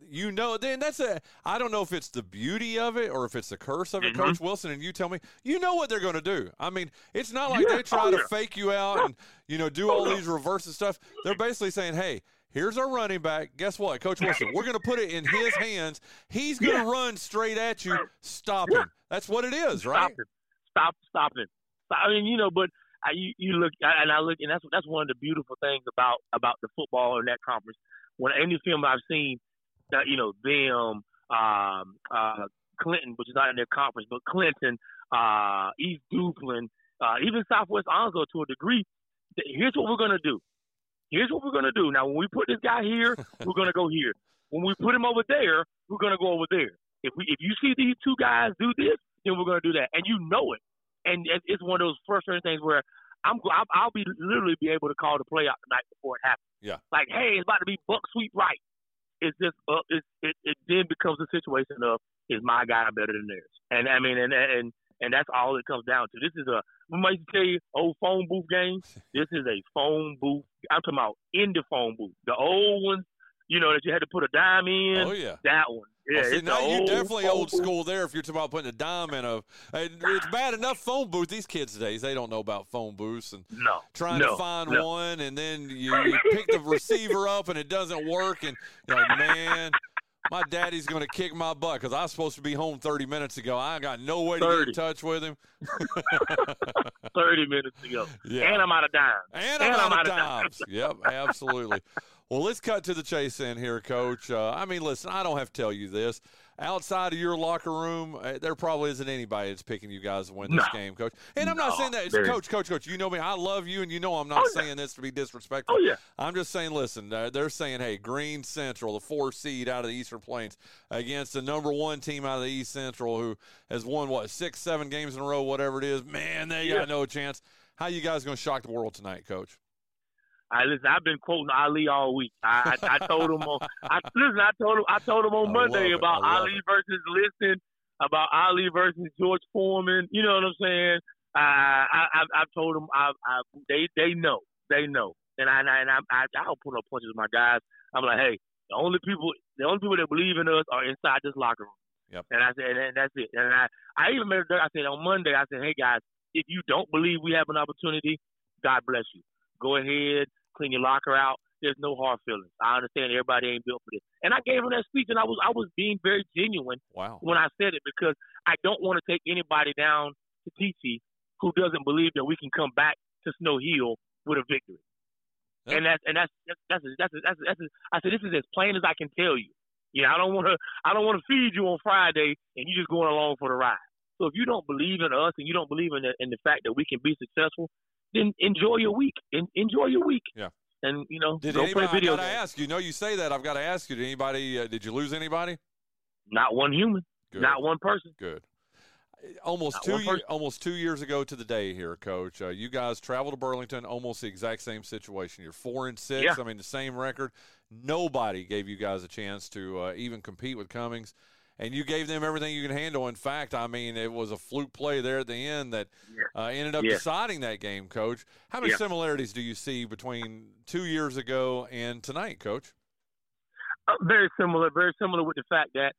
you know, then that's a. I don't know if it's the beauty of it or if it's the curse of it, mm-hmm. Coach Wilson. And you tell me, you know what they're going to do. I mean, it's not like yeah. they try oh, to yeah. fake you out and you know do all these reverse and stuff. They're basically saying, hey. Here's our running back. Guess what, Coach Wilson? We're going to put it in his hands. He's going to run straight at you. Stop him. That's what it is, right? Stop it. Stop. Stop it. I mean, you know, but I, you, you look and I look, and that's that's one of the beautiful things about about the football in that conference. When any film I've seen, that you know them, um, uh, Clinton, which is not in their conference, but Clinton, uh, East Duplin, uh, even Southwest Onslow to a degree. Here's what we're gonna do. Here's what we're gonna do. Now, when we put this guy here, we're gonna go here. When we put him over there, we're gonna go over there. If we if you see these two guys do this, then we're gonna do that, and you know it and it's one of those frustrating things where I'm I'll be literally be able to call the play out the night before it happens. Yeah. Like, hey, it's about to be buck sweep right. It's just uh, it, it it then becomes a situation of is my guy better than theirs, and I mean, and and and that's all it comes down to. This is a we might tell you old phone booth game. This is a phone booth. I'm talking about in the phone booth, the old ones you know, that you had to put a dime in. Oh yeah, that one. Yeah, oh, see, now you definitely old school there. If you're talking about putting a dime in a, it's bad enough phone booth. These kids days they don't know about phone booths and no, trying no, to find no. one, and then you, you pick the receiver up and it doesn't work, and you're like, man. My daddy's going to kick my butt because I was supposed to be home 30 minutes ago. I got no way to 30. get in touch with him. 30 minutes ago. Yeah. And I'm out of dimes. And, and I'm, I'm, out, of dimes. dimes. yep, absolutely. Well, let's cut to the chase in here, Coach. Uh, I mean, listen, I don't have to tell you this. Outside of your locker room, uh, there probably isn't anybody that's picking you guys to win this no. game, Coach. And I'm no, not saying that, Coach, Coach, Coach. You know me. I love you, and you know I'm not oh, saying yeah. this to be disrespectful. Oh yeah. I'm just saying, listen, uh, they're saying, hey, Greene Central, the four seed out of the Eastern Plains, against the number one team out of the East Central, who has won what six, seven games in a row, whatever it is. Man, they yeah. got no chance. How you guys going to shock the world tonight, Coach? I listen. I've been quoting Ali all week. I, I, I told him on. I listen. I told him. I told him on Monday about Ali it. versus Liston, about Ali versus George Foreman. You know what I'm saying? Uh, I, I I've told them. I, I they they know. They know. And I and I, I I'll put up punches with my guys. I'm like, hey, the only people the only people that believe in us are inside this locker room. Yep. And I said, and that's it. And I I even made. I said on Monday. I said, hey guys, if you don't believe we have an opportunity, God bless you. Go ahead, clean your locker out. There's no hard feelings. I understand everybody ain't built for this. And I gave him that speech, and I was I was being very genuine wow. when I said it because I don't want to take anybody down to TC who doesn't believe that we can come back to Snow Hill with a victory. And that's and that's that's that's that's, that's, that's, that's I said this is as plain as I can tell you. You know, I don't want to I don't want to feed you on Friday and you just going along for the ride. So if you don't believe in us and you don't believe in the, in the fact that we can be successful, then enjoy your week. En- enjoy your week. Yeah. And you know, did go anybody, play video. I gotta ask you. Know you say that. I've got to ask you. Did anybody? Uh, did you lose anybody? Not one human. Good. Not one person. Good. Almost Not two years, almost two years ago to the day here, Coach. Uh, you guys traveled to Burlington, almost the exact same situation. You're four and six. Yeah. I mean, the same record. Nobody gave you guys a chance to uh, even compete with Cummings and you gave them everything you can handle. In fact, I mean, it was a fluke play there at the end that uh, ended up yeah. deciding that game, Coach. How many yeah. similarities do you see between two years ago and tonight, Coach? Uh, very similar. Very similar with the fact that,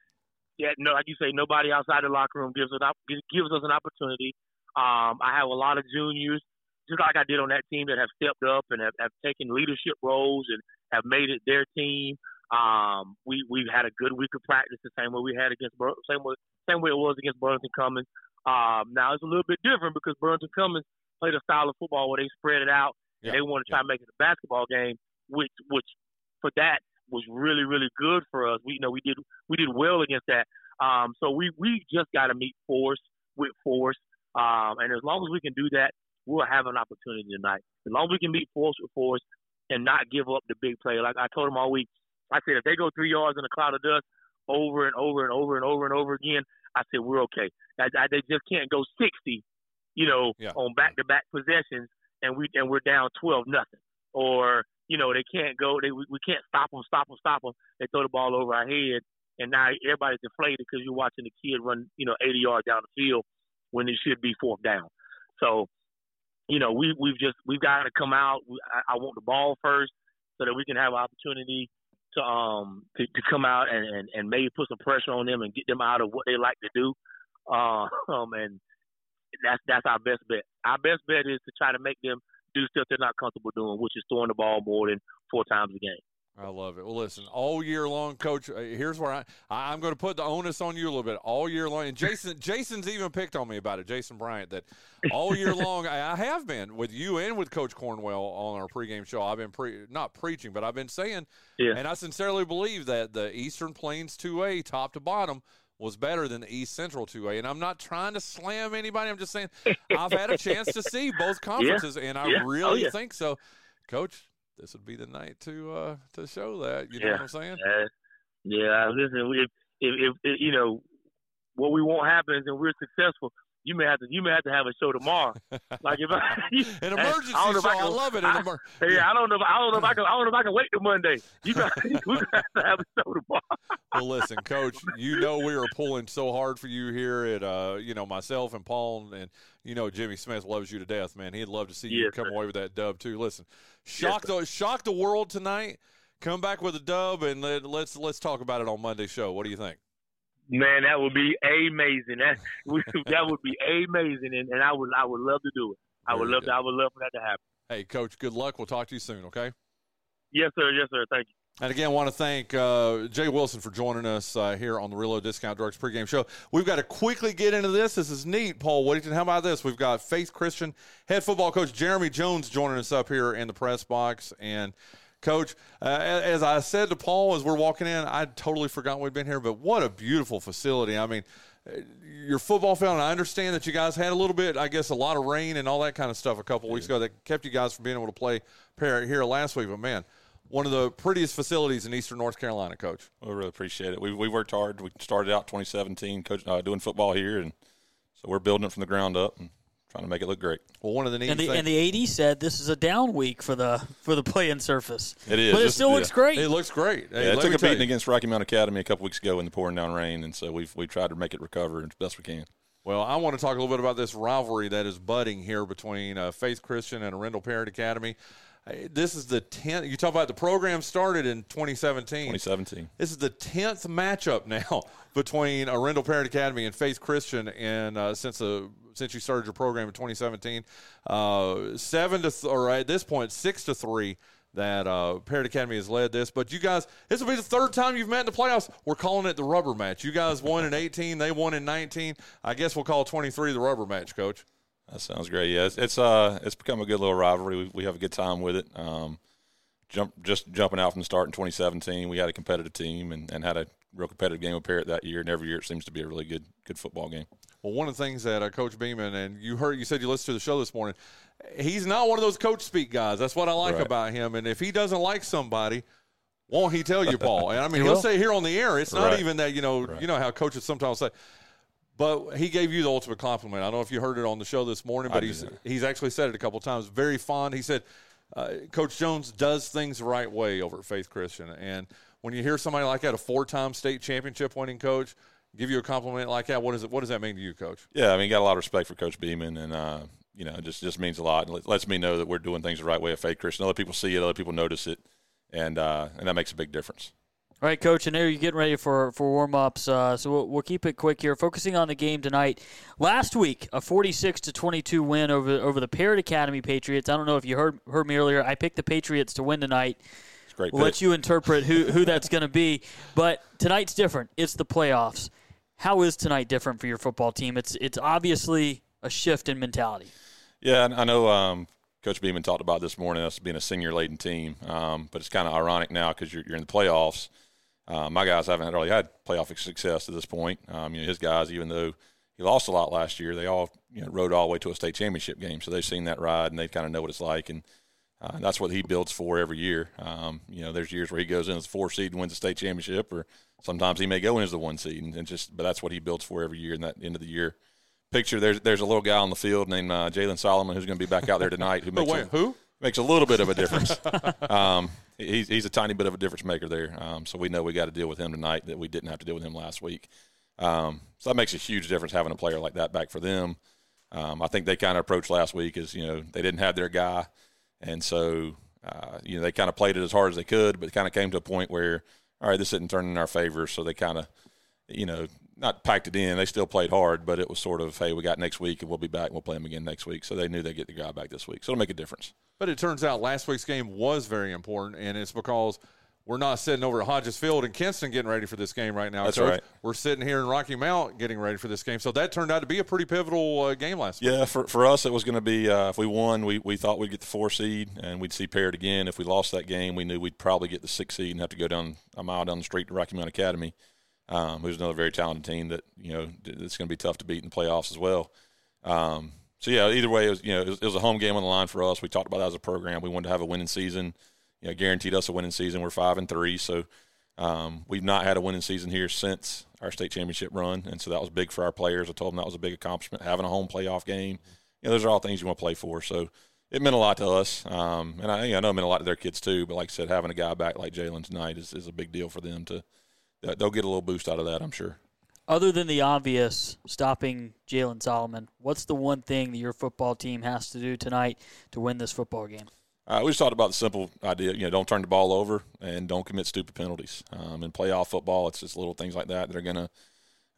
yeah, no, like you say, nobody outside the locker room gives us gives us an opportunity. Um, I have a lot of juniors, just like I did on that team, that have stepped up and have, have taken leadership roles and have made it their team. Um, we we've had a good week of practice, the same way we had against same way same way it was against Burlington Cummings. Um, now it's a little bit different because Burlington Cummings played a style of football where they spread it out yeah. and they want to yeah. try to make it a basketball game, which which for that was really really good for us. We you know we did we did well against that. Um, so we we just got to meet force with force, um, and as long as we can do that, we'll have an opportunity tonight. As long as we can meet force with force and not give up the big play, like I told them all week, I said if they go three yards in a cloud of dust over and over and over and over and over again, I said we're okay. I, I, they just can't go sixty, you know, yeah. on back to back possessions, and we and we're down twelve nothing, or you know they can't go. They we, we can't stop them, stop them, stop them. They throw the ball over our head, and now everybody's deflated because you're watching the kid run, you know, eighty yards down the field when it should be fourth down. So, you know, we we've just we've got to come out. I, I want the ball first so that we can have an opportunity to um to, to come out and, and, and maybe put some pressure on them and get them out of what they like to do. Uh, um, and that's that's our best bet. Our best bet is to try to make them do stuff they're not comfortable doing, which is throwing the ball more than four times a game. I love it. Well, listen, all year long, Coach. Uh, here's where I, I am going to put the onus on you a little bit. All year long, and Jason Jason's even picked on me about it. Jason Bryant, that all year long I, I have been with you and with Coach Cornwell on our pregame show. I've been pre not preaching, but I've been saying, Yeah. and I sincerely believe that the Eastern Plains 2A, top to bottom, was better than the East Central 2A. And I'm not trying to slam anybody. I'm just saying I've had a chance to see both conferences, and I Yeah. Oh, really yeah. think so, Coach. This would be the night to uh, to show that. You know Yeah. what I'm saying? Uh, yeah, listen, if, if, if, if you know what we want happens and we're successful, you may have to you may have to have a show tomorrow. like if I, An emergency I don't know if show. I I, love it. I- emer- yeah, I don't know. If, I don't know if I can. I don't know if I can wait till Monday. You got we got to have a show tomorrow. well, listen, Coach. You know we are pulling so hard for you here at uh, you know myself and Paul and you know Jimmy Smith loves you to death, man. He'd love to see you come sir. away with that dub too. Listen, shock the shock the world tonight. Come back with a dub and let, let's let's talk about it on Monday's show. What do you think? Man, that would be amazing. That that would be amazing, and, and I would I would love to do it. I would love to. I would love for that to happen. Hey, Coach. Good luck. We'll talk to you soon. Okay. Yes, sir. Yes, sir. Thank you. And again, I want to thank uh, Jay Wilson for joining us uh, here on the Realo Discount Drugs pregame show. We've got to quickly get into this. This is neat, Paul Whittington. How about this? We've got Faith Christian head football coach Jeremy Jones joining us up here in the press box. And Coach, uh, as I said to Paul as we're walking in, I totally forgot we'd been here, but what a beautiful facility. I mean, uh, your football field, and I understand that you guys had a little bit, I guess, a lot of rain and all that kind of stuff a couple weeks ago that kept you guys from being able to play pair here last week. But man, one of the prettiest facilities in Eastern North Carolina, Coach. We really appreciate it. We we worked hard. We started out 2017, coach uh, doing football here, and so we're building it from the ground up and trying to make it look great. Well, one of the neat And the, things. and the AD said this is a down week for the for the playing surface. It is. but it still yeah. looks great. it looks great. Hey, yeah, it let took a beating you. against Rocky Mount Academy a couple weeks ago in the pouring down rain, and so we've we tried to make it recover as best we can. Well, I want to talk a little bit about this rivalry that is budding here between uh, Faith Christian and Arendell Parrott Academy. This is the 10th. You talk about the program started in 2017. 2017. This is the 10th matchup now between Arendell Parrott Academy and Faith Christian and uh, since the since you started your program in 2017. Uh, seven to th- or at this point six to three that uh, Parrott Academy has led this. But you guys, this will be the third time you've met in the playoffs. We're calling it the rubber match. You guys won in 18, they won in 19. I guess we'll call 23 the rubber match, Coach. That sounds great. Yeah, it's, it's uh it's become a good little rivalry. We, we have a good time with it. Um, jump just jumping out from the start in 2017, we had a competitive team and, and had a real competitive game with Parrott that year. And every year it seems to be a really good good football game. Well, one of the things that uh, Coach Beaman and you heard, you said you listened to the show this morning. He's not one of those coach speak guys. That's what I like Right. about him. And if he doesn't like somebody, won't he tell you, Paul? And I mean, He he'll will. say here on the air. It's not Right. even that you know, Right. you know how coaches sometimes say. But he gave you the ultimate compliment. I don't know if you heard it on the show this morning, but he's he's actually said it a couple times. Very fond. He said, uh, Coach Jones does things the right way over at Faith Christian. And when you hear somebody like that, a four-time state championship winning coach, give you a compliment like that, what does it? What does that mean to you, Coach? Yeah, I mean, got a lot of respect for Coach Beaman, and uh, you know, it just just means a lot, and lets me know that we're doing things the right way at Faith Christian. Other people see it, other people notice it, and uh, and that makes a big difference. All right, Coach, and there you're getting ready for, for warm ups. Uh, so we'll, we'll keep it quick here, focusing on the game tonight. Last week, a 46 to 22 win over over the Parrott Academy Patriots. I don't know if you heard heard me earlier. I picked the Patriots to win tonight. It's great. We'll let you interpret who, who that's going to be. But tonight's different. It's the playoffs. How is tonight different for your football team? It's it's obviously a shift in mentality. Yeah, and I know um, Coach Beaman talked about this morning us being a senior laden team, um, but it's kind of ironic now because you're, you're in the playoffs. Uh, my guys haven't really had playoff success to this point. Um, you know, his guys, even though he lost a lot last year, they all you know, rode all the way to a state championship game, so they've seen that ride and they kind of know what it's like, and uh, that's what he builds for every year. Um, you know, there's years where he goes in as four seed and wins the state championship, or sometimes he may go in as the one seed, and, and just but that's what he builds for every year. In that end of the year picture, there's there's a little guy on the field named uh, Jalen Solomon who's going to be back out there tonight. Who makes wait, a, who? Makes a little bit of a difference. um, he's he's a tiny bit of a difference maker there. Um, so we know we got to deal with him tonight that we didn't have to deal with him last week. Um, so that makes a huge difference having a player like that back for them. Um, I think they kind of approached last week as you know they didn't have their guy, and so uh, you know, they kind of played it as hard as they could, but it kind of came to a point where, all right, this isn't turning in our favor. So they kind of, you know, not packed it in. They still played hard, but it was sort of, hey, we got next week and we'll be back and we'll play them again next week. So they knew they'd get the guy back this week. So it'll make a difference. But it turns out last week's game was very important, and it's because we're not sitting over at Hodges Field in Kinston getting ready for this game right now. That's Coach. right. We're sitting here in Rocky Mount getting ready for this game. So that turned out to be a pretty pivotal uh, game last week. Yeah, for, for us, it was going to be uh, if we won, we, we thought we'd get the four seed and we'd see Parrott again. If we lost that game, we knew we'd probably get the six seed and have to go down a mile down the street to Rocky Mount Academy, um, who's another very talented team that you know it's going to be tough to beat in the playoffs as well. Um, so yeah, either way, it was you know it was, it was, a home game on the line for us. We talked about that as a program. We wanted to have a winning season. You know, guaranteed us a winning season. We're five and three, so um, we've not had a winning season here since our state championship run, and so that was big for our players. I told them that was a big accomplishment. Having a home playoff game, you know, those are all things you want to play for. So it meant a lot to us, um, and I, you know, I know it meant a lot to their kids too. But like I said, having a guy back like Jalen tonight is, is a big deal for them. To they'll get a little boost out of that, I'm sure. Other than the obvious stopping Jalen Solomon, what's the one thing that your football team has to do tonight to win this football game? Uh, we just talked about the simple idea, you know, don't turn the ball over and don't commit stupid penalties. Um, in playoff football, it's just little things like that that are going to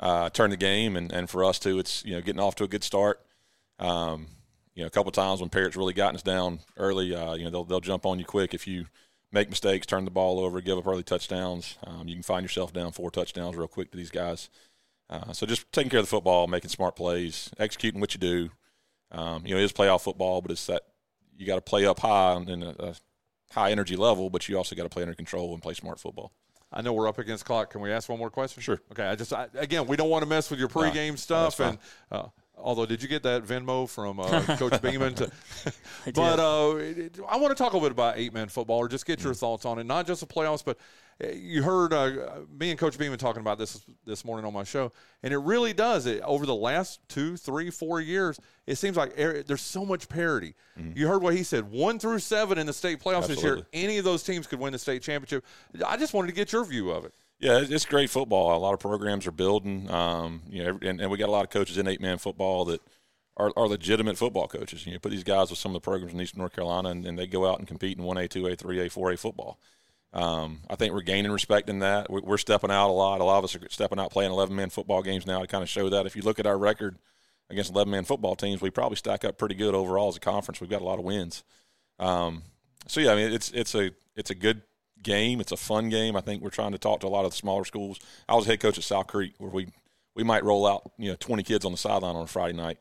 uh, turn the game. And, and for us, too, it's, you know, getting off to a good start. Um, you know, a couple times when Parrott's really gotten us down early, uh, you know, they'll, they'll jump on you quick if you make mistakes, turn the ball over, give up early touchdowns. Um, you can find yourself down four touchdowns real quick to these guys. Uh, so just taking care of the football, making smart plays, executing what you do. Um, you know, it is playoff football, but it's that you got to play up high and in a, a high energy level, but you also got to play under control and play smart football. I know we're up against clock. Can we ask one more question? Sure. Okay. I just I, again, we don't want to mess with your pregame no, stuff. And uh, although, did you get that Venmo from uh, Coach Beaman? To, but uh, I want to talk a little bit about eight man football, or just get your mm. thoughts on it. Not just the playoffs, but you heard uh, me and Coach Beaman talking about this this morning on my show, and it really does. It, over the last two, three, four years, it seems like er, there's so much parity. Mm-hmm. You heard what he said: one through seven in the state playoffs Absolutely. this year. Any of those teams could win the state championship. I just wanted to get your view of it. Yeah, it's great football. A lot of programs are building. Um, you know, and, and we got a lot of coaches in eight man football that are, are legitimate football coaches. You put these guys with some of the programs in Eastern North Carolina, and, and they go out and compete in one A, two A, three A, four A football. Um, I think we're gaining respect in that. We're stepping out a lot. A lot of us are stepping out playing 11 man football games now to kind of show that. If you look at our record against 11 man football teams, we probably stack up pretty good overall as a conference. We've got a lot of wins. Um, so yeah, I mean it's it's a it's a good game. It's a fun game. I think we're trying to talk to a lot of the smaller schools. I was head coach at South Creek, where we we might roll out you know 20 kids on the sideline on a Friday night.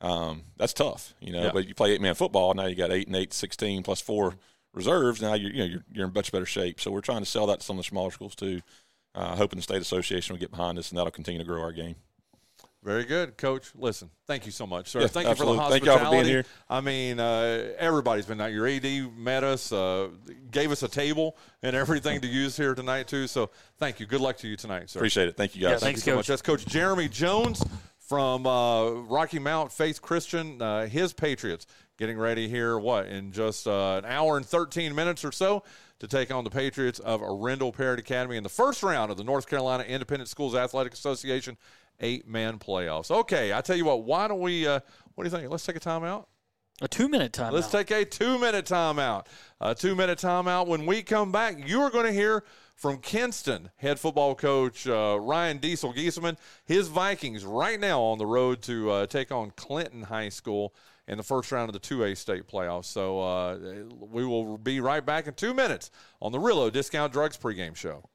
Um, that's tough, you know. Yeah. But you play eight man football now. You got eight and eight, 16 plus four reserves, now you're you know you're, you're in much better shape. So we're trying to sell that to some of the smaller schools too, uh, hoping the state association will get behind us and that'll continue to grow our game. Very good, Coach. Listen, thank you so much, sir. Yeah, thank absolutely. you for the hospitality. Thank y'all for being here. I mean, uh, everybody's been out. Your AD met us, uh, gave us a table and everything to use here tonight too. So thank you. Good luck to you tonight, sir. Appreciate it. Thank you guys. Yeah, thank thanks, you so much. That's Coach Jeremy Jones from uh, Rocky Mount Faith Christian. Uh, his Patriots getting ready here, what, in just uh, an hour and 13 minutes or so to take on the Patriots of Arendell Parrott Academy in the first round of the North Carolina Independent Schools Athletic Association eight man playoffs. Okay, I tell you what, why don't we, uh, what do you think? Let's take a timeout. A two minute timeout. Let's take a two minute timeout. A two minute timeout. When we come back, you are going to hear from Kinston head football coach uh, Ryan Diesel Gieselman. His Vikings right now on the road to uh, take on Clinton High School in the first round of the 2A state playoffs. So uh, we will be right back in two minutes on the Realo Discount Drugs pregame show.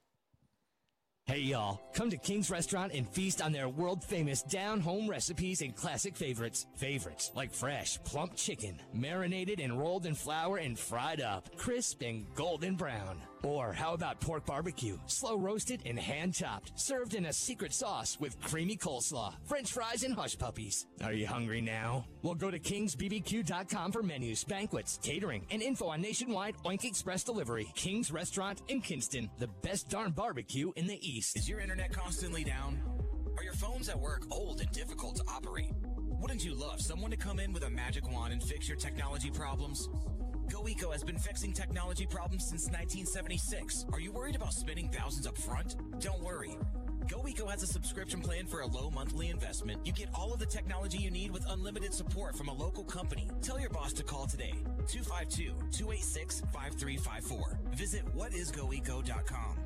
Hey y'all, come to King's Restaurant and feast on their world famous down home recipes and classic favorites. Favorites like fresh, plump chicken, marinated and rolled in flour and fried up, crisp and golden brown. Or how about pork barbecue, slow roasted and hand chopped, served in a secret sauce with creamy coleslaw, french fries, and hush puppies. Are you hungry now? Well, go to kingsbbq.com for menus, banquets, catering, and info on nationwide Oink Express delivery. King's Restaurant in Kinston, the best darn barbecue in the East. Is your internet constantly down? Are your phones at work old and difficult to operate? Wouldn't you love someone to come in with a magic wand and fix your technology problems? GoEco has been fixing technology problems since 1976. Are you worried about spending thousands up front? Don't worry. GoEco has a subscription plan for a low monthly investment. You get all of the technology you need with unlimited support from a local company. Tell your boss to call today. 252-286-5354. Visit whatisgoeco.com.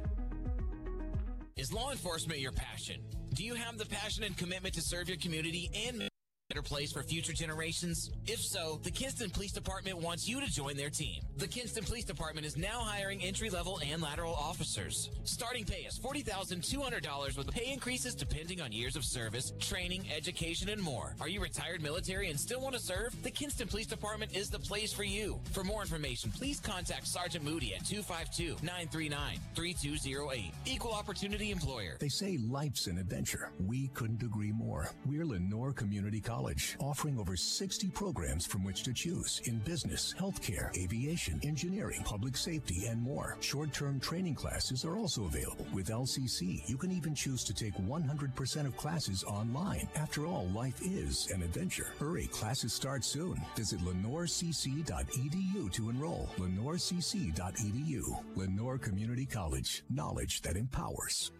Is law enforcement your passion? Do you have the passion and commitment to serve your community and better place for future generations? If so, the Kinston Police Department wants you to join their team. The Kinston Police Department is now hiring entry level and lateral officers. Starting pay is $40,200 with pay increases depending on years of service, training, education, and more. Are you retired military and still want to serve? The Kinston Police Department is the place for you. For more information, please contact Sergeant Moody at 252 939 3208. Equal Opportunity Employer. They say life's an adventure. We couldn't agree more. We're Lenoir Community College. Offering over 60 programs from which to choose in business, healthcare, aviation, engineering, public safety, and more. Short-term training classes are also available. With LCC, you can even choose to take 100% of classes online. After all, life is an adventure. Hurry, classes start soon. Visit lenoircc.edu to enroll. lenoircc.edu. Lenoir Community College. Knowledge that empowers.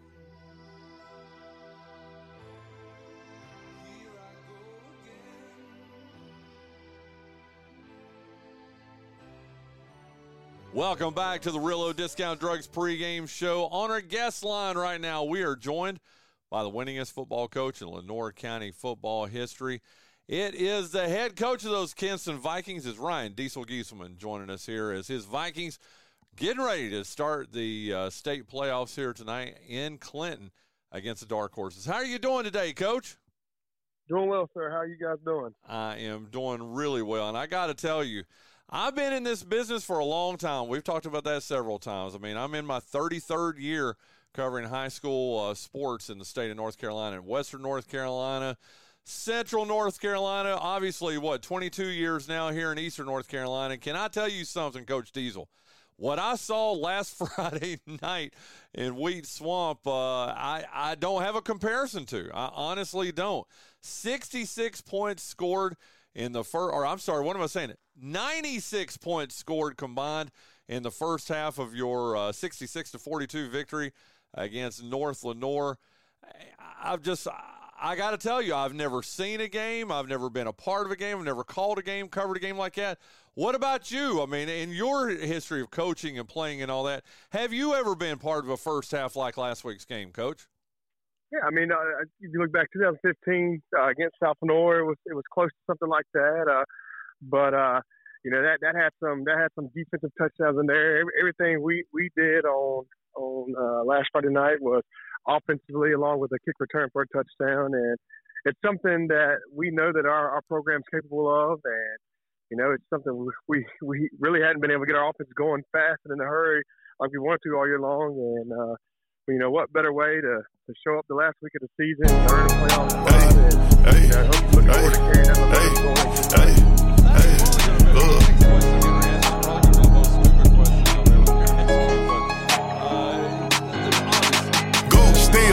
Welcome back to the Realo Discount Drugs pregame show. On our guest line right now, we are joined by the winningest football coach in Lenoir County football history. It is the head coach of those Kinston Vikings, is Ryan Diesel Gieselman, joining us here as his Vikings getting ready to start the uh, state playoffs here tonight in Clinton against the Dark Horses. How are you doing today, Coach? Doing well, sir. How are you guys doing? I am doing really well, and I got to tell you, I've been in this business for a long time. We've talked about that several times. I mean, I'm in my 33rd year covering high school uh, sports in the state of North Carolina Western North Carolina, Central North Carolina. Obviously, what 22 years now here in Eastern North Carolina. Can I tell you something, Coach Diesel? What I saw last Friday night in Wheat Swamp, uh, I I don't have a comparison to. I honestly don't. 66 points scored in the first, or I'm sorry, what am I saying? 96 points scored combined in the first half of your uh, 66 to 42 victory against North Lenoir. I've just, I got to tell you, I've never seen a game. I've never been a part of a game. I've never called a game, covered a game like that. What about you? I mean, in your history of coaching and playing and all that, have you ever been part of a first half like last week's game, Coach? Yeah, I mean, uh, if you look back 2015 uh, against South Lenoir, it was it was close to something like that. Uh, but uh, you know that that had some that had some defensive touchdowns in there. Every, everything we we did on on uh, last Friday night was offensively, along with a kick return for a touchdown, and it's something that we know that our our program's capable of, and you know it's something we we really hadn't been able to get our offense going fast and in a hurry like we wanted to all year long, and uh, you know what better way to, to show up the last week of the season, earn a playoff spot, and hey, you know, look hey, forward to carrying that momentum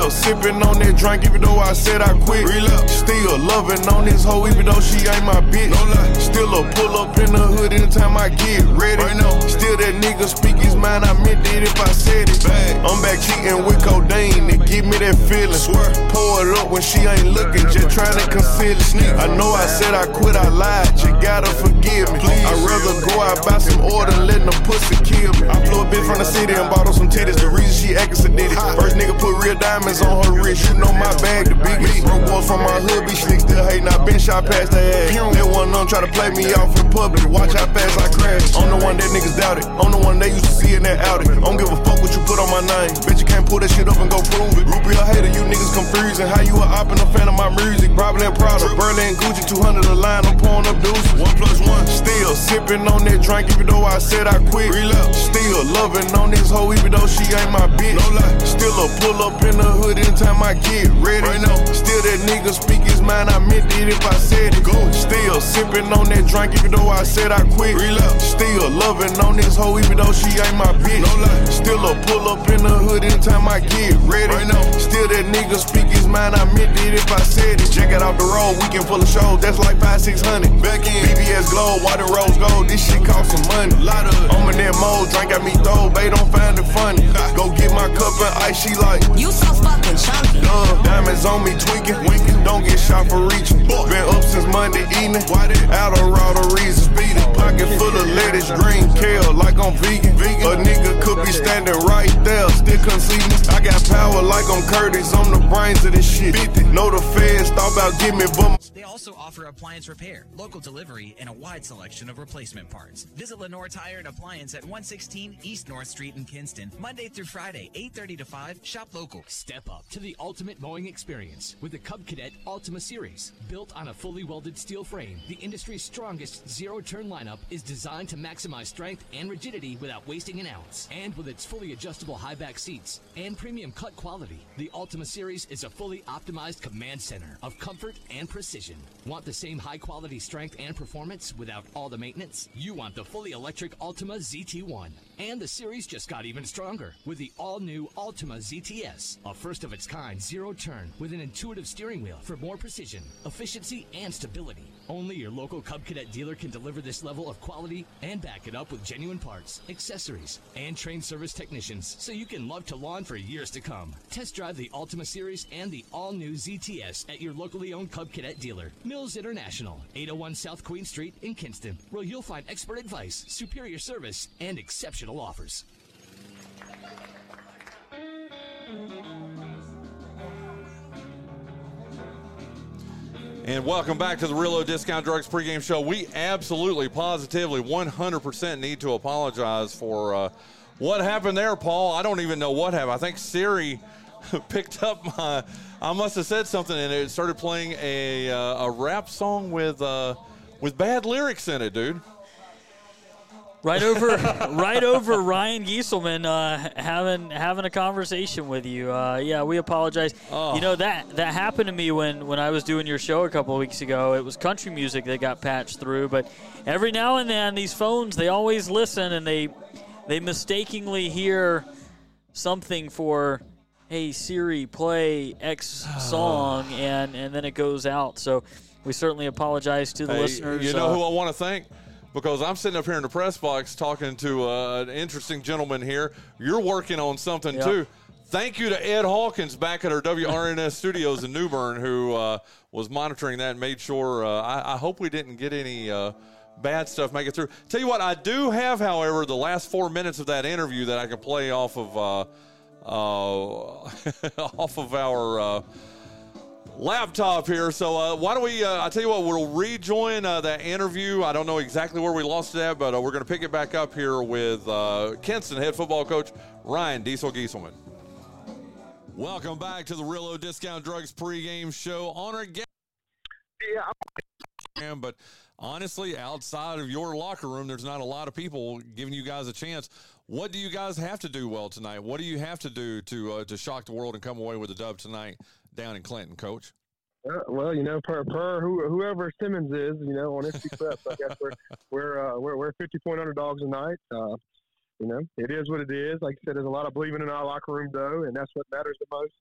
Still sipping on that drink, even though I said I quit. Relapse. Still loving on this hoe, even though she ain't my bitch. No lie. Still a pull up in the hood anytime I get ready. Right now. Still that nigga speak his mind, I meant it if I said it. Bad. I'm back cheating with codeine to give me that feeling. Swear. Pour it up when she ain't looking, just trying to conceal it. I know I said I quit, I lied, you gotta forgive me. Please. I'd rather go out buy some order than letting the pussy kill me. I flew a bitch from the city and bought her some titties. The reason she acting sedated. First nigga put real diamonds on her wrist. You know my bag, the biggest. Broke boys from my hood be slick, still hating. I been shot past their ass. That one them try to play me off in public. Watch how fast I crash. I'm the one that niggas doubted. I'm the one they used to see in that Audi. I don't give a fuck what you put on my name. Bitch, you can't pull that shit up and go prove it. Group real hater, you niggas confusing. How you a op and a fan of my music? Probably proud of Berlin Gucci 200 a line. I'm pouring up deuces. One plus one. Still sipping on that drink, even though I said I quit. Relapse. Still loving on this hoe, even though she ain't my bitch. No lie. Still a pull up in the hood anytime I get ready. Right now. Still that nigga speak his mind, I meant it if I said it. Go. Still sipping on that drink, even though I said I quit. Relapse. Still loving on this hoe, even though she ain't my bitch. No lie. Still a pull up in the hood anytime I get ready. Right now. That nigga speak his mind, I meant it if I said it. Check it out the road, weekend full of shows, that's like five, six hundred. Back in BBS Glow, white and rose gold, this shit cost some money. Lot of I'm in that mode, drink got me throw, They don't find it funny. Go get my my cup and ice, she like. You so fucking chunky. Love diamonds on me tweaking. Don't get shot for reaching. Been up since Monday evening. Out of all the reasons. Beat it. Pocket full of lettuce, green kale, like I'm vegan. A nigga could be standing right there, still couldn't see me. I got power like I'm Curtis. I'm the brains of this shit. Know the feds thought about getting me, but They also offer appliance repair, local delivery, and a wide selection of replacement parts. Visit Lenoir Tire and Appliance at 116 East North Street in Kinston, Monday through Friday, 8:30 to 5. Shop local. Step up to the ultimate mowing experience with the Cub Cadet Ultima Series. Built on a fully welded steel frame, the industry's strongest zero turn lineup is designed to maximize strength and rigidity without wasting an ounce. And with its fully adjustable high back seats and premium cut quality, the Ultima Ultima series is a fully optimized command center of comfort and precision. Want the same high quality strength and performance without all the maintenance? You want the fully electric Ultima ZT1. And the series just got even stronger with the all new Ultima ZTS, a first of its kind zero turn with an intuitive steering wheel for more precision, efficiency, and stability. Only your local Cub Cadet dealer can deliver this level of quality and back it up with genuine parts, accessories, and trained service technicians so you can love to lawn for years to come. Test drive the Ultima Series and the all new ZTS at your locally owned Cub Cadet dealer, Mills International, 801 South Queen Street in Kinston, where you'll find expert advice, superior service, and exceptional offers. And welcome back to the Realo Discount Drugs pregame show. We absolutely, positively, 100% need to apologize for uh, what happened there, Paul. I don't even know what happened. I think Siri picked up my. I must have said something, and it started playing a uh, a rap song with uh, with bad lyrics in it, dude. Right over, right over Ryan Gieselman uh, having having a conversation with you. Uh, yeah, we apologize. Oh. You know that that happened to me when when I was doing your show a couple of weeks ago. It was country music that got patched through, but every now and then these phones they always listen and they they mistakenly hear something for hey Siri play X song and and then it goes out. So we certainly apologize to the Hey, listeners. You know uh, who I want to thank? Because I'm sitting up here in the press box talking to uh, an interesting gentleman here. You're working on something Yeah. too. Thank you to Ed Hawkins back at our WRNS studios in New Bern, who uh, was monitoring that and made sure. Uh, I, I hope we didn't get any uh, bad stuff make it through. Tell you what, I do have, however, the last four minutes of that interview that I can play off of uh, uh, off of our. Laptop here. So uh, why don't we? Uh, I tell you what, we'll rejoin uh, that interview. I don't know exactly where we lost it at, but uh, we're going to pick it back up here with uh, Kinston head football coach Ryan Diesel Gieselman. Welcome back to the Realo Discount Drugs pregame show on our guest. Yeah, but honestly, outside of your locker room, there's not a lot of people giving you guys a chance. What do you guys have to do well tonight? What do you have to do to uh, to shock the world and come away with a dub tonight down in Clinton, Coach? Uh, well, you know, per per who, whoever Simmons is, you know, on FC Prep, I guess we're we're uh, we're we're 50 point underdogs tonight. Uh, you know, it is what it is. Like I said, there's a lot of believing in our locker room though, and that's what matters the most.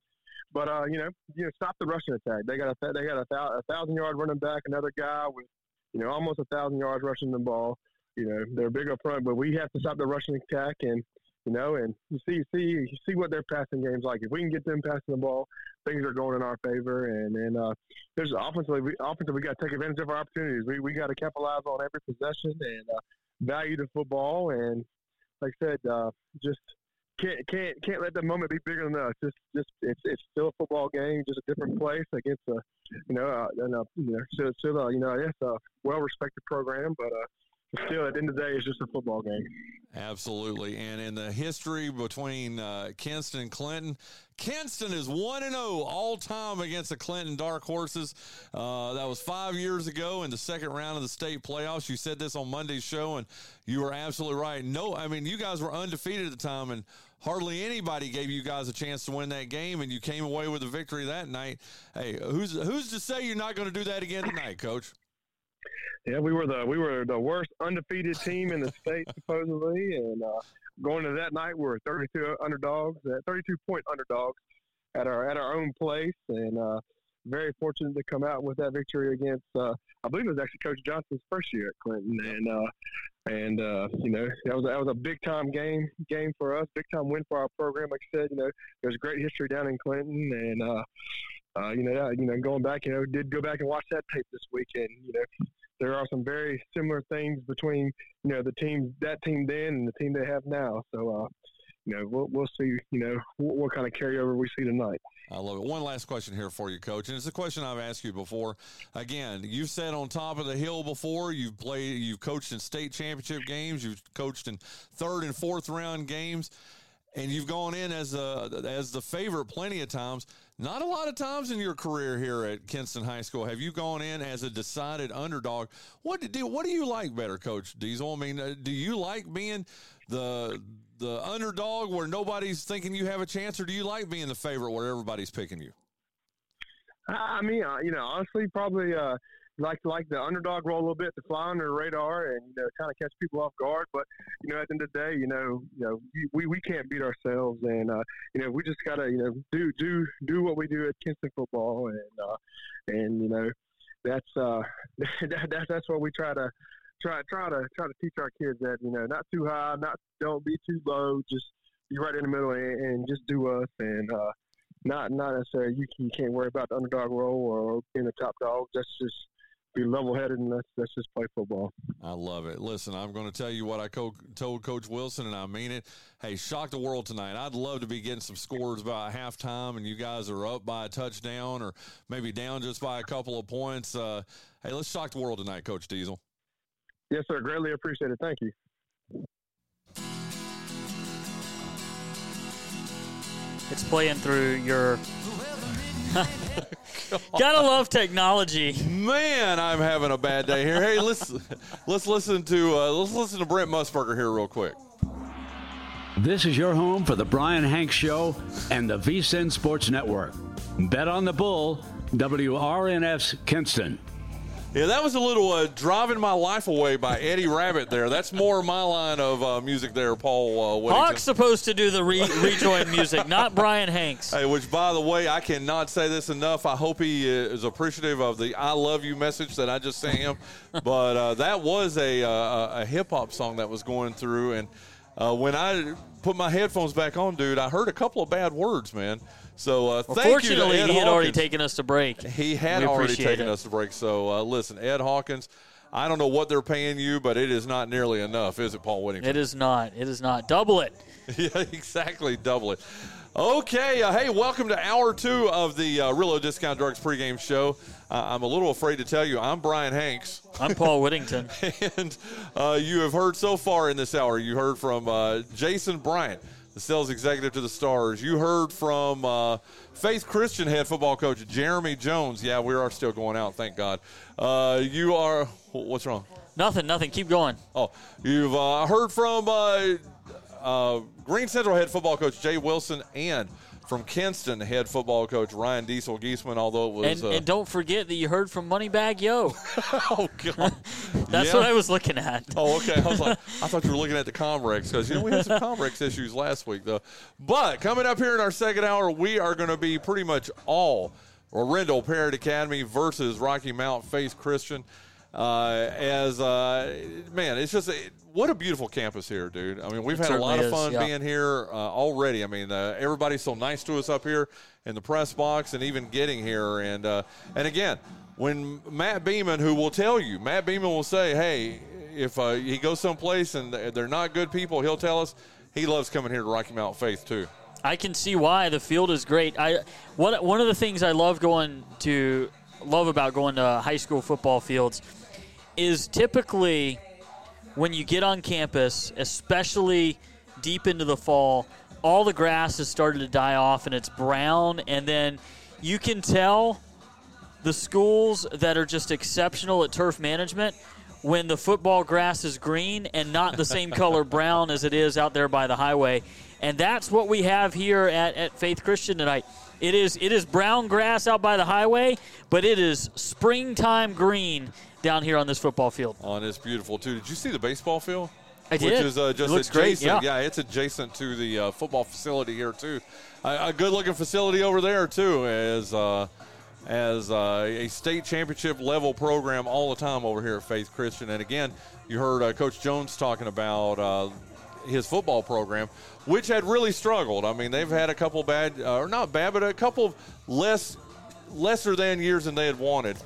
But uh, you know, you know, stop the rushing attack. They got a they got a, a thousand yard running back, another guy with you know almost a thousand yards rushing the ball. You know, they're big up front, but we have to stop the rushing attack and you know, and you see see you see what their passing game's like. If we can get them passing the ball, things are going in our favor. And and uh, there's offensively, we, offensively, we got to take advantage of our opportunities. We we got to capitalize on every possession and uh, value the football. And like I said, uh, just can't can't can't let the moment be bigger than us. Just just it's it's still a football game, just a different place against a you know uh, and a, you know still still a, you know yes a well respected program, but uh, still at the end of the day, it's just a football game. Absolutely. And in the history between uh, Kinston and Clinton, Kinston is 1 0 all time against the Clinton Dark Horses. Uh, that was five years ago in the second round of the state playoffs. You said this on Monday's show, and you were absolutely right. No, I mean, you guys were undefeated at the time, and hardly anybody gave you guys a chance to win that game, and you came away with a victory that night. Hey, who's, who's to say you're not going to do that again tonight, coach? Yeah, we were the we were the worst undefeated team in the state supposedly, and uh, going to that night we were 32 underdogs, uh, 32 point underdogs at our at our own place, and uh, very fortunate to come out with that victory against. Uh, I believe it was actually Coach Johnson's first year at Clinton, and uh, and uh, you know that was that was a big time game game for us, big time win for our program. Like I said, you know there's great history down in Clinton, and uh, uh, you know you know going back, you know did go back and watch that tape this weekend. You know there are some very similar things between you know the team that team then and the team they have now. So uh, you know we'll we'll see you know what, what kind of carryover we see tonight. I love it. One last question here for you, Coach, and it's a question I've asked you before. Again, you've sat on top of the hill before. You've played. You've coached in state championship games. You've coached in third and fourth round games, and you've gone in as a as the favorite plenty of times. Not a lot of times in your career here at Kinston High School have you gone in as a decided underdog. What do what do you like better, Coach Diesel? I mean, uh, do you like being the the underdog where nobody's thinking you have a chance, or do you like being the favorite where everybody's picking you? I mean, uh, you know, honestly, probably uh, like like the underdog role a little bit to fly under the radar and you know kind of catch people off guard. But you know, at the end of the day, you know, you know, we we can't beat ourselves, and uh, you know, we just gotta you know do do do what we do at Kinston football, and uh, and you know, that's uh, that, that's that's what we try to try try to try to teach our kids that you know not too high, not don't be too low, just be right in the middle and, and just do us and. uh not not necessarily you, you can't worry about the underdog role or being the top dog. That's just be level headed and let's, let's just play football. I love it. Listen, I'm going to tell you what I co- told Coach Wilson, and I mean it. Hey, shock the world tonight. I'd love to be getting some scores by halftime, and you guys are up by a touchdown or maybe down just by a couple of points. Uh, hey, let's shock the world tonight, Coach Diesel. Yes, sir. Greatly appreciated. Thank you. It's playing through your. Gotta love technology. Man, I'm having a bad day here. Hey, let's let's listen to uh, let's listen to Brent Musburger here real quick. This is your home for the Bryan Hanks Show and the VSIN Sports Network. Bet on the Bull, WRNF's Kinston. Yeah, that was a little uh, "Driving My Life Away" by Eddie Rabbitt. There, that's more my line of uh, music. There, Paul. Uh, Hawk's supposed to do the re- rejoin music, not Bryan Hanks. Hey, which, by the way, I cannot say this enough. I hope he is appreciative of the "I love you" message that I just sent him. but uh, that was a uh, a hip hop song that was going through, and uh, when I put my headphones back on, dude, I heard a couple of bad words, man. So uh, well, thank fortunately, you he had already taken us to break. He had we already taken it. us to break. So uh, listen, Ed Hawkins. I don't know what they're paying you, but it is not nearly enough, is it, Paul Whittington? It is not. It is not. Double it. yeah, exactly. Double it. Okay, uh, hey, welcome to hour two of the uh, Realo Discount Drugs pregame show. Uh, I'm a little afraid to tell you, I'm Bryan Hanks. I'm Paul Whittington. and uh, you have heard so far in this hour, you heard from uh, Jason Bryant, the sales executive to the Stars. You heard from uh, Faith Christian head football coach Jeremy Jones. Yeah, we are still going out, thank God. Uh, you are, what's wrong? Nothing, nothing. Keep going. Oh, you've uh, heard from uh, uh, Greene Central head football coach Jay Wilson and from Kinston head football coach Ryan Diesel Gieselman, although it was. And, uh, and don't forget that you heard from Moneybag Yo. oh, God. That's Yeah. what I was looking at. Oh, okay. I was like, I thought you were looking at the Comrex because, you know, we had some Comrex issues last week, though. But coming up here in our second hour, we are going to be pretty much all Arendell Parrott Academy versus Rocky Mount Faith Christian. Uh, as, uh, man, it's just, a, what a beautiful campus here, dude. I mean, we've It had a lot of certainly is, fun yeah. being here uh, already. I mean, uh, everybody's so nice to us up here in the press box and even getting here. And, uh, and again, when Matt Beaman, who will tell you, Matt Beaman will say, hey, if uh, he goes someplace and they're not good people, he'll tell us he loves coming here to Rocky Mount Faith, too. I can see why the field is great. I one one of the things I love going to love about going to high school football fields is typically when you get on campus, especially deep into the fall, all the grass has started to die off and it's brown and then you can tell the schools that are just exceptional at turf management when the football grass is green and not the same color brown as it is out there by the highway. And that's what we have here at, at Faith Christian tonight. It is it is brown grass out by the highway, but it is springtime green down here on this football field. On this beautiful, too. Did you see the baseball field? I Which did. is uh, It just looks great, adjacent. yeah. it's adjacent to the uh, football facility here, too. A, a good looking facility over there, too, as uh, as uh, a state championship level program all the time over here at Faith Christian. And again, you heard uh, Coach Jones talking about uh, his football program, which had really struggled. I mean, they've had a couple bad, uh, or not bad, but a couple of less lesser than years than they had wanted.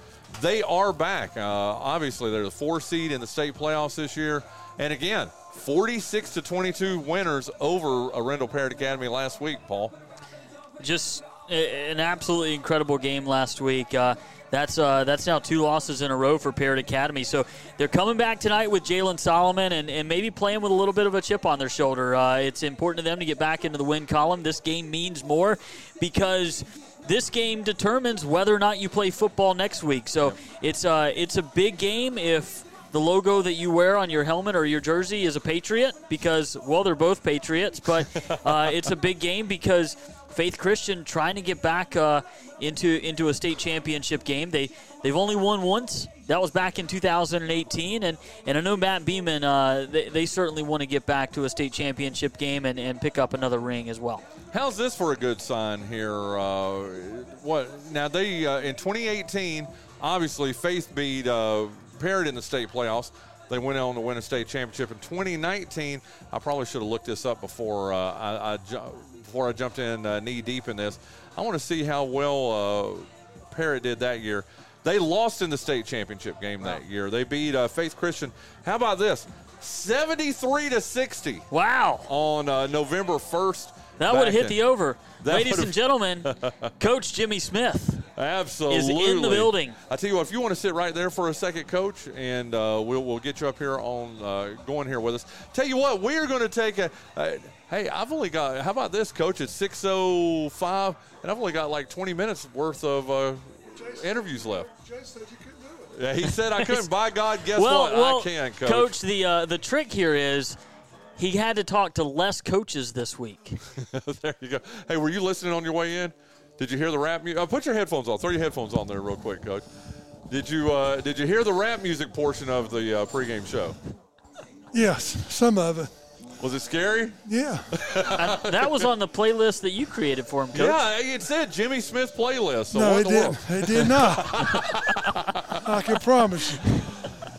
They are back. Uh, obviously, they're the four seed in the state playoffs this year, and again, 46 to 22 winners over Arendell Parrott Academy last week. Paul, just an absolutely incredible game last week. Uh, that's uh, that's now two losses in a row for Parrott Academy. So they're coming back tonight with Jalen Solomon and, and maybe playing with a little bit of a chip on their shoulder. Uh, it's important to them to get back into the win column. This game means more because this game determines whether or not you play football next week. So it's uh, it's a big game if the logo that you wear on your helmet or your jersey is a Patriot because well they're both Patriots, but uh, it's a big game because Faith Christian trying to get back uh, into into a state championship game. They they've only won once. That was back in 2018, and, and I know Matt Beaman. Uh, they, they certainly want to get back to a state championship game and, and pick up another ring as well. How's this for a good sign here? Uh, what now? They uh, in 2018, obviously Faith beat uh, Parrott in the state playoffs. They went on to win a state championship in 2019. I probably should have looked this up before uh, I, I ju- before I jumped in uh, knee deep in this. I want to see how well uh, Parrott did that year. They lost in the state championship game that year. They beat uh, Faith Christian. How about this? 73 to 60. Wow. On uh, November 1st. That would have hit the over. That Ladies would've- and gentlemen, Coach Jimmy Smith Absolutely. is in the building. I tell you what, if you want to sit right there for a second, Coach, and uh, we'll we'll get you up here on uh, going here with us. Tell you what, we are going to take a. Uh, hey, I've only got. How about this, Coach? It's six oh five, and I've only got like twenty minutes worth of uh, interviews left. Yeah, he said I couldn't. By God, guess well, what? well, I can, Coach. the uh, the trick here is he had to talk to less coaches this week. there you go. Hey, were you listening on your way in? Did you hear the rap music? Uh, put your headphones on. Throw your headphones on there real quick, Coach. Did you uh, did you hear the rap music portion of the uh, pregame show? Yes, some of it. Was it scary? Yeah. I- that was on the playlist that you created for him, Coach. Yeah, it said Jimmy Smith playlist. So no, it in the world? didn't. It did not. I can promise you.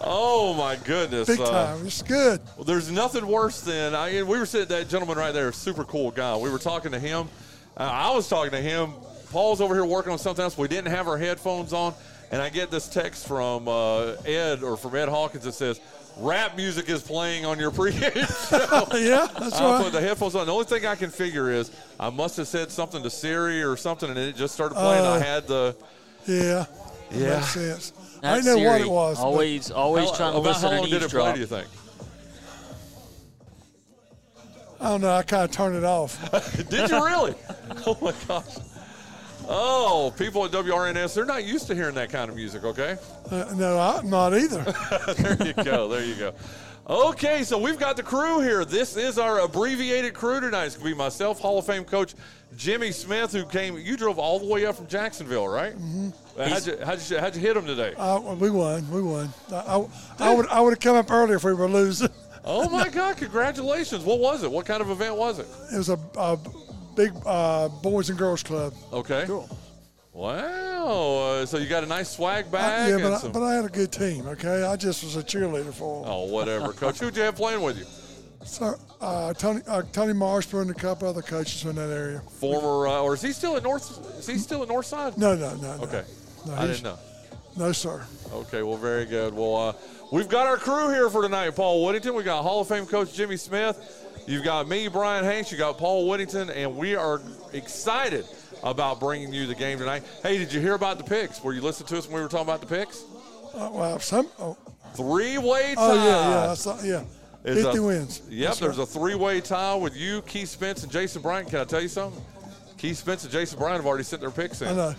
Oh my goodness! Big uh, time. It's good. Well, there's nothing worse than I. We were sitting that gentleman right there, super cool guy. We were talking to him. Uh, I was talking to him. Paul's over here working on something else. We didn't have our headphones on, and I get this text from uh, Ed or from Ed Hawkins that says, "Rap music is playing on your pregame show." yeah, that's I right. put the headphones on. The only thing I can figure is I must have said something to Siri or something, and it just started playing. Uh, I had the Yeah. Yeah. Makes sense. I That didn't know what it was. Always, always How- trying to about listen how long and did it play? Do you think? I don't know. I kind of turned it off. Did you really? oh my gosh. Oh, people at WRNS, they're not used to hearing that kind of music, okay? Uh, no, I'm not either. there you go. There you go. Okay, so we've got the crew here. This is our abbreviated crew tonight. It's going to be myself, Hall of Fame coach Jimmy Smith, who came. You drove all the way up from Jacksonville, right? Mm-hmm. How'd you, how'd, you, how'd you hit him today? Uh, we won. We won. I, I, I would I would have come up earlier if we were losing. Oh my God! Congratulations. What was it? What kind of event was it? It was a, a big uh, boys and girls club. Okay. Cool. Wow. Uh, so you got a nice swag bag. I, yeah, and but I, but I had a good team. Okay, I just was a cheerleader for them. oh, whatever, coach. Who'd you have playing with you? So uh, Tony uh, Tony Marshburn and a couple other coaches in that area. Former, uh, or is he still at North? Is he still at Northside? No, no, no, no. Okay. No, I didn't know. No, sir. Okay, well, very good. Well, uh, we've got our crew here for tonight. Paul Whittington. We got Hall of Fame coach Jimmy Smith. You've got me, Bryan Hanks. You got Paul Whittington, and we are excited about bringing you the game tonight. Hey, did you hear about the picks? Were you listening to us when we were talking about the picks? Uh, well, some. Oh, Three-way tie. oh yeah, yeah, I saw, yeah. It's Fifty a- wins. Yep, That's there's right. a three-way tie with you, Keith Spence, and Jason Bryant. Can I tell you something? Keith Spence and Jason Bryant have already sent their picks in. I know.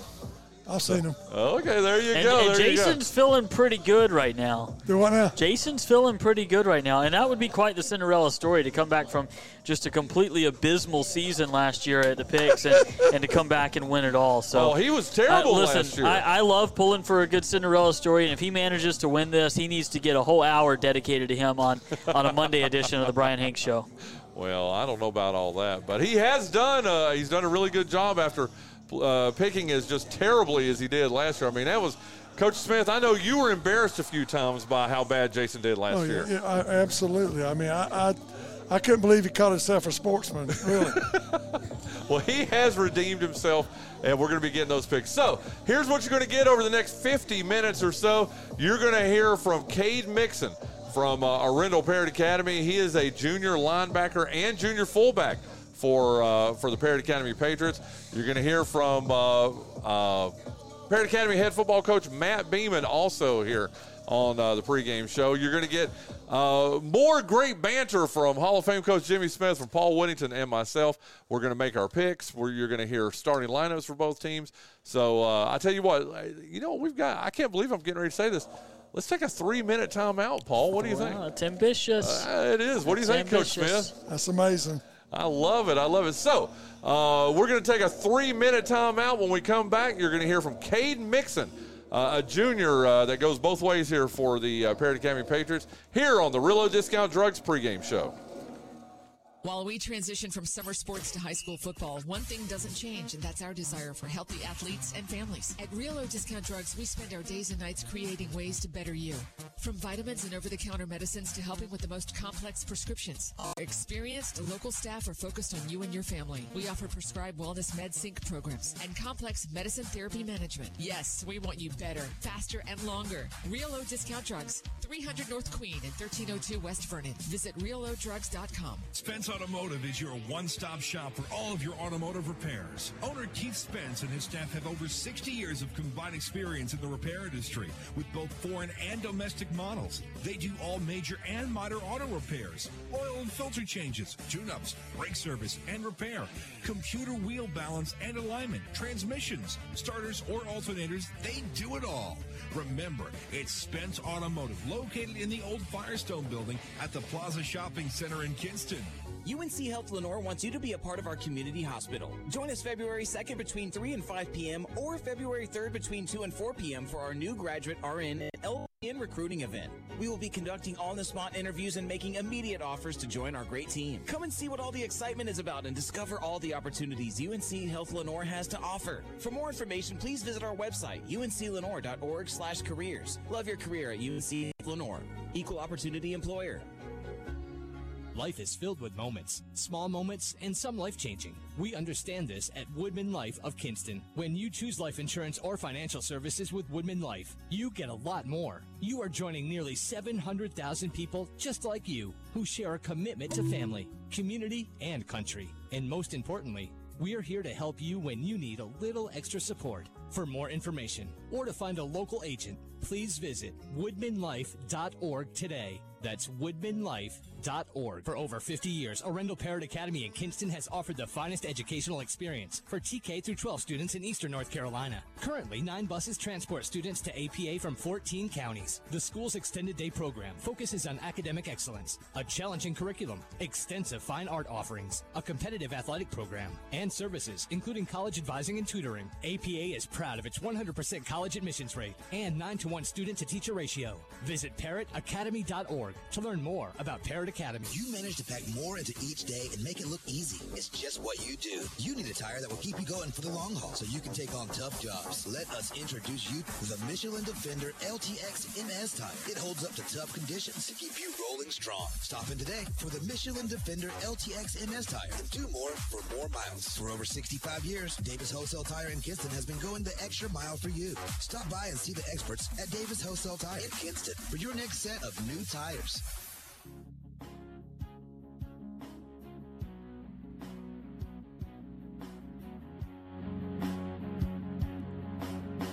I've seen them. Okay, there you And, go. and there you go. Jason's feeling pretty good right now. Do what now? Jason's feeling pretty good right now, and that would be quite the Cinderella story to come back from just a completely abysmal season last year at the picks and, and to come back and win it all. So Oh, he was terrible uh, listen, last year. I, I love pulling for a good Cinderella story, and if he manages to win this, he needs to get a whole hour dedicated to him on on a Monday edition of the Bryan Hanks Show. Well, I don't know about all that, but he has done. Uh, he's done a really good job after uh, picking as just terribly as he did last year. I mean, that was Coach Smith. I know you were embarrassed a few times by how bad Jason did last Oh, year. yeah, yeah, I, absolutely. I mean, I, I, I couldn't believe he called himself a sportsman. Really. Well, he has redeemed himself, and we're going to be getting those picks. So, here's what you're going to get over the next 50 minutes or so. You're going to hear from Cade Mixon from uh, Arendell Parrott Academy. He is a junior linebacker and junior fullback for uh, for the Parrott Academy Patriots. You're going to hear from uh, uh, Parrott Academy head football coach Matt Beaman also here on uh, the pregame show. You're going to get uh, more great banter from Hall of Fame coach Jimmy Smith, from Paul Whittington, and myself. We're going to make our picks. Where you're going to hear starting lineups for both teams. So uh, I tell you what, you know what we've got. I can't believe I'm getting ready to say this. Let's take a three minute timeout, Paul. What do you think? It's ambitious. Uh, it is. What do you It's think, Coach. Smith? That's amazing. I love it. I love it. So, uh, we're going to take a three minute timeout. When we come back, you're going to hear from Cade Mixon, uh, a junior uh, that goes both ways here for the uh, Parrott Academy Patriots, here on the Realo Discount Drugs pregame show. While we transition from summer sports to high school football, one thing doesn't change, and that's our desire for healthy athletes and families. At Realo Discount Drugs, we spend our days and nights creating ways to better you. From vitamins and over the counter medicines to helping with the most complex prescriptions. Our experienced local staff are focused on you and your family. We offer prescribed wellness med sync programs and complex medicine therapy management. Yes, we want you better, faster, and longer. Realo Discount Drugs, 300 North Queen and 1302 West Vernon. Visit realodrugs.com. Spence Automotive is your one stop shop for all of your automotive repairs. Owner Keith Spence and his staff have over 60 years of combined experience in the repair industry with both foreign and domestic models. They do all major and minor auto repairs, oil and filter changes, tune ups, brake service and repair, computer wheel balance and alignment, transmissions, starters or alternators. They do it all. Remember, it's Spence Automotive located in the old Firestone building at the Plaza Shopping Center in Kinston. UNC Health Lenoir wants you to be a part of our community hospital. Join us February 2nd between 3 and 5 p.m. or February 3rd between 2 and 4 p.m. for our new graduate RN and LPN recruiting event. We will be conducting on the spot interviews and making immediate offers to join our great team. Come and see what all the excitement is about and discover all the opportunities UNC Health Lenoir has to offer. For more information, please visit our website, unclenoir.org slash careers. Love your career at UNC Lenoir. Equal opportunity employer. Life is filled with moments, small moments, and some life changing. We understand this at WoodmenLife of Kinston. When you choose life insurance or financial services with WoodmenLife, you get a lot more. You are joining nearly 700,000 people just like you who share a commitment to family, community, and country. And most importantly, we are here to help you when you need a little extra support. For more information or to find a local agent, please visit woodmenlife.org today. That's woodmenlife.org. For over 50 years, Arendell Parrott Academy in Kinston has offered the finest educational experience for TK through 12 students in eastern North Carolina. Currently, nine buses transport students to APA from 14 counties. The school's extended day program focuses on academic excellence, a challenging curriculum, extensive fine art offerings, a competitive athletic program, and services, including college advising and tutoring. APA is proud of its 100% college admissions rate and 9 to 1 student to teacher ratio. Visit to learn more about Parrott Academy. You manage to pack more into each day and make it look easy. It's just what you do. You need a tire that will keep you going for the long haul so you can take on tough jobs. Let us introduce you to the Michelin Defender LTX MS tire. It holds up to tough conditions to keep you rolling strong. Stop in today for the Michelin Defender LTX MS tire and do more for more miles. For over 65 years, Davis Wholesale Tire in Kinston has been going the extra mile for you. Stop by and see the experts at Davis Wholesale Tire in Kinston for your next set of new tires.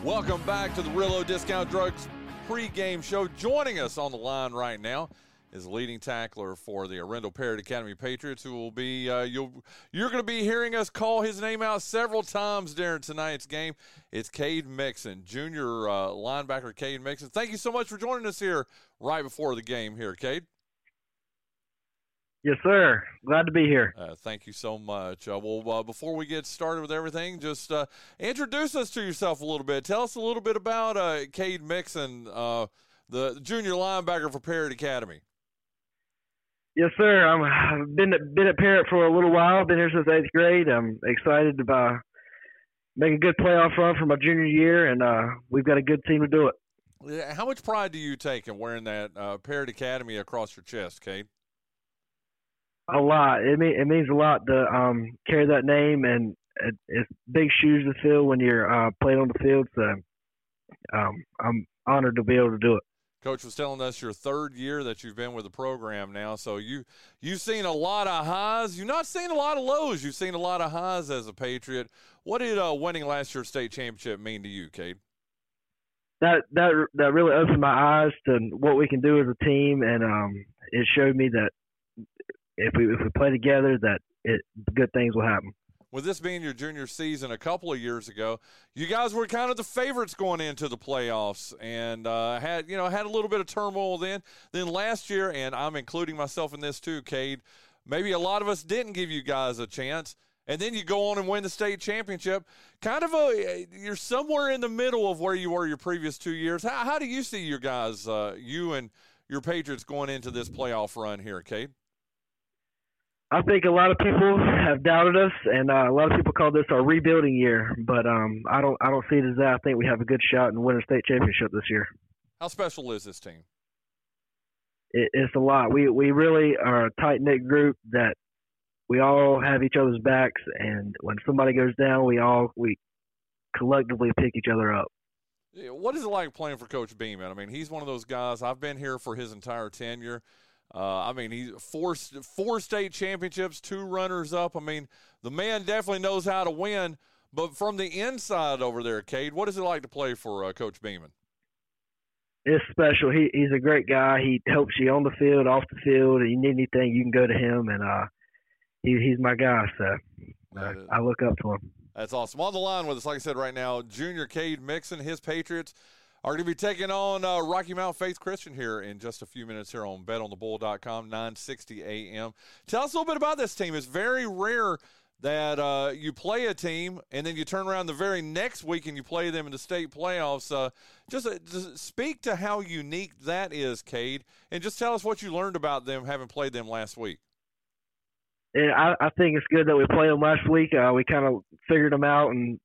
Welcome back to the Realo Discount Drugs pregame show. Joining us on the line right now is leading tackler for the Arendell Parrott Academy Patriots, who will be uh, you'll you're going to be hearing us call his name out several times during tonight's game. It's Cade Mixon, junior uh, linebacker Cade Mixon. Thank you so much for joining us here right before the game. Here, Cade. Yes, sir. Glad to be here. Uh, thank you so much. Uh, well, uh, before we get started with everything, just uh, introduce us to yourself a little bit. Tell us a little bit about uh, Cade Mixon, uh, the junior linebacker for Parrott Academy. Yes, sir. I'm, I've been at, been at Parrott for a little while. Been here since eighth grade. I'm excited about make a good playoff run for my junior year, and uh, we've got a good team to do it. Yeah, How much pride do you take in wearing that uh, Parrott Academy across your chest, Cade? A lot. It mean, it means a lot to um, carry that name, and it, it's big shoes to fill when you're uh, playing on the field. So um, I'm honored to be able to do it. Coach was telling us your third year that you've been with the program now, so you you've seen a lot of highs. You've not seen a lot of lows. You've seen a lot of highs as a Patriot. What did uh, winning last year's state championship mean to you, Cade? That that that really opened my eyes to what we can do as a team, and um, it showed me that if we if we play together, that it good things will happen. With this being your junior season a couple of years ago, you guys were kind of the favorites going into the playoffs, and uh, had you know had a little bit of turmoil then. Then last year, and I'm including myself in this too, Cade. Maybe a lot of us didn't give you guys a chance, and then you go on and win the state championship. Kind of a you're somewhere in the middle of where you were your previous two years. How, how do you see your guys, uh, you and your Patriots, going into this playoff run here, Cade? I think a lot of people have doubted us, and uh, a lot of people call this our rebuilding year. But um, I don't, I don't see it as that. I think we have a good shot in winning state championship this year. How special is this team? It, it's a lot. We we really are a tight knit group that we all have each other's backs, and when somebody goes down, we all we collectively pick each other up. Yeah, What is it like playing for Coach Beaman? I mean, he's one of those guys. I've been here for his entire tenure. Uh, I mean, he's four four state championships, two runners up. I mean, the man definitely knows how to win. But from the inside over there, Cade, what is it like to play for uh, Coach Beaman? It's special. He he's a great guy. He helps you on the field, off the field. If you need anything, you can go to him, and uh, he he's my guy. So uh, I look up to him. That's awesome. On the line with us, like I said, right now, Junior Cade Mixon, his Patriots are going to be taking on uh, Rocky Mount Faith Christian here in just a few minutes here on betonthebull.com, 960 a.m. Tell us a little bit about this team. It's very rare that uh, you play a team and then you turn around the very next week and you play them in the state playoffs. Uh, just, uh, just speak to how unique that is, Cade, and just tell us what you learned about them having played them last week. And I, I think it's good that we played them last week. Uh, we kind of figured them out and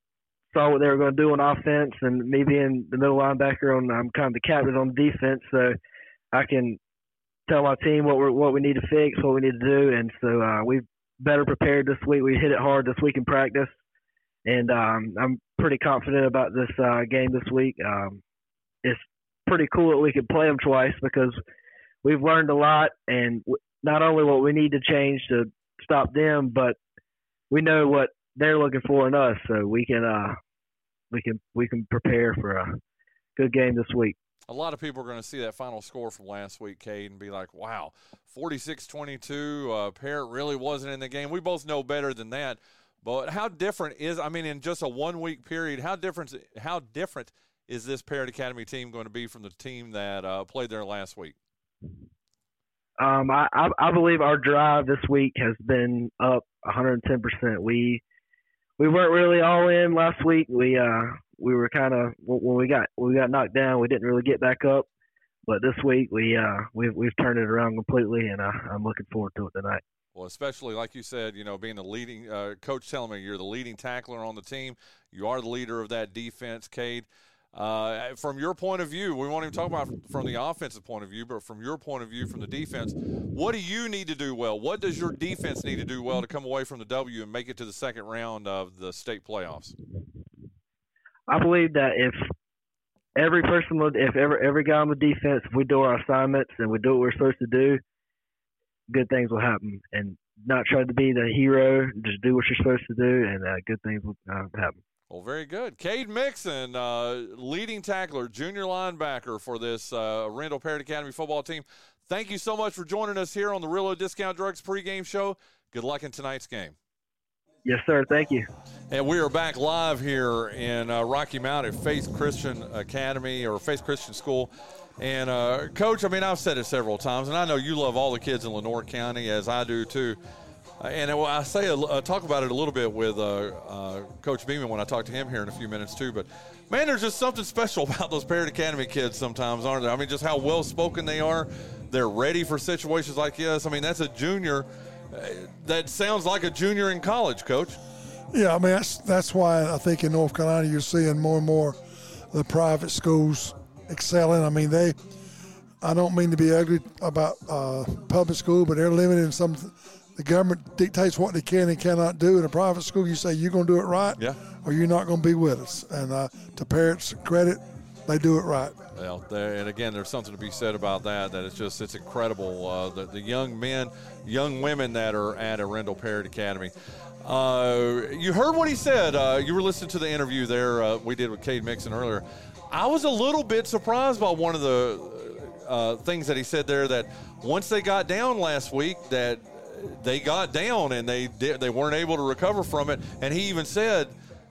saw what they were going to do on offense. And me being the middle linebacker, on I'm kind of the captain on defense, so I can tell my team what we what we need to fix, what we need to do. And so uh, we've better prepared this week. We hit it hard this week in practice, and um, I'm pretty confident about this uh, game this week. Um, it's pretty cool that we could play them twice because we've learned a lot, and w- not only what we need to change to stop them, but we know what they're looking for in us, so we can uh, we can we can prepare for a good game this week. a lot of people are going to see that final score from last week, Cade, and be like, wow, 46 22. Uh, Parrott really wasn't in the game. We both know better than that. But how different is, I mean, in just a one week period, how different, how different is this Parrott Academy team going to be from the team that uh, played there last week? Um, I, I I believe our drive this week has been up 110 percent. We we weren't really all in last week. We uh we were kind of when we got when we got knocked down, we didn't really get back up. But this week we uh we've we've turned it around completely, and uh, I'm looking forward to it tonight. Well, especially like you said, you know, being the leading uh, coach telling me you're the leading tackler on the team. You are the leader of that defense, Cade. Uh, from your point of view, we won't even talk about from the offensive point of view, but from your point of view, from the defense, what do you need to do well? What does your defense need to do well to come away from the W and make it to the second round of the state playoffs? I believe that if every person, if every every guy on the defense, if we do our assignments and we do what we're supposed to do, good things will happen. And not try to be the hero, just do what you're supposed to do, and uh, good things will uh, happen. Well, very good. Cade Mixon, uh, leading tackler, junior linebacker for this uh, Arendell Parrott Academy football team. Thank you so much for joining us here on the Realo Discount Drugs pregame show. Good luck in tonight's game. Yes, sir. Thank you. And we are back live here in uh, Rocky Mount at Faith Christian Academy or Faith Christian School. And, uh, Coach, I mean, I've said it several times, and I know you love all the kids in Lenoir County, as I do too. Uh, and uh, I say, uh, talk about it a little bit with uh, uh, Coach Beaman when I talk to him here in a few minutes too. But man, there's just something special about those Parrott Academy kids sometimes, aren't there? I mean, just how well spoken they are. They're ready for situations like this. I mean, that's a junior uh, that sounds like a junior in college, Coach. Yeah, I mean that's that's why I think in North Carolina you're seeing more and more the private schools excelling. I mean they, I don't mean to be ugly about public school, but they're limiting some. The government dictates what they can and cannot do. In a private school, you say you're going to do it right, Yeah. or you're not going to be with us. And uh, to parents' credit, they do it right. Well, there, and again, there's something to be said about that. That it's just it's incredible. Uh, the, the young men, young women that are at a Arendell Parrott Academy. Uh, you heard what he said. Uh, you were listening to the interview there uh, we did with Cade Mixon earlier. I was a little bit surprised by one of the uh, things that he said there. That once they got down last week, that they got down and they they weren't able to recover from it. And he even said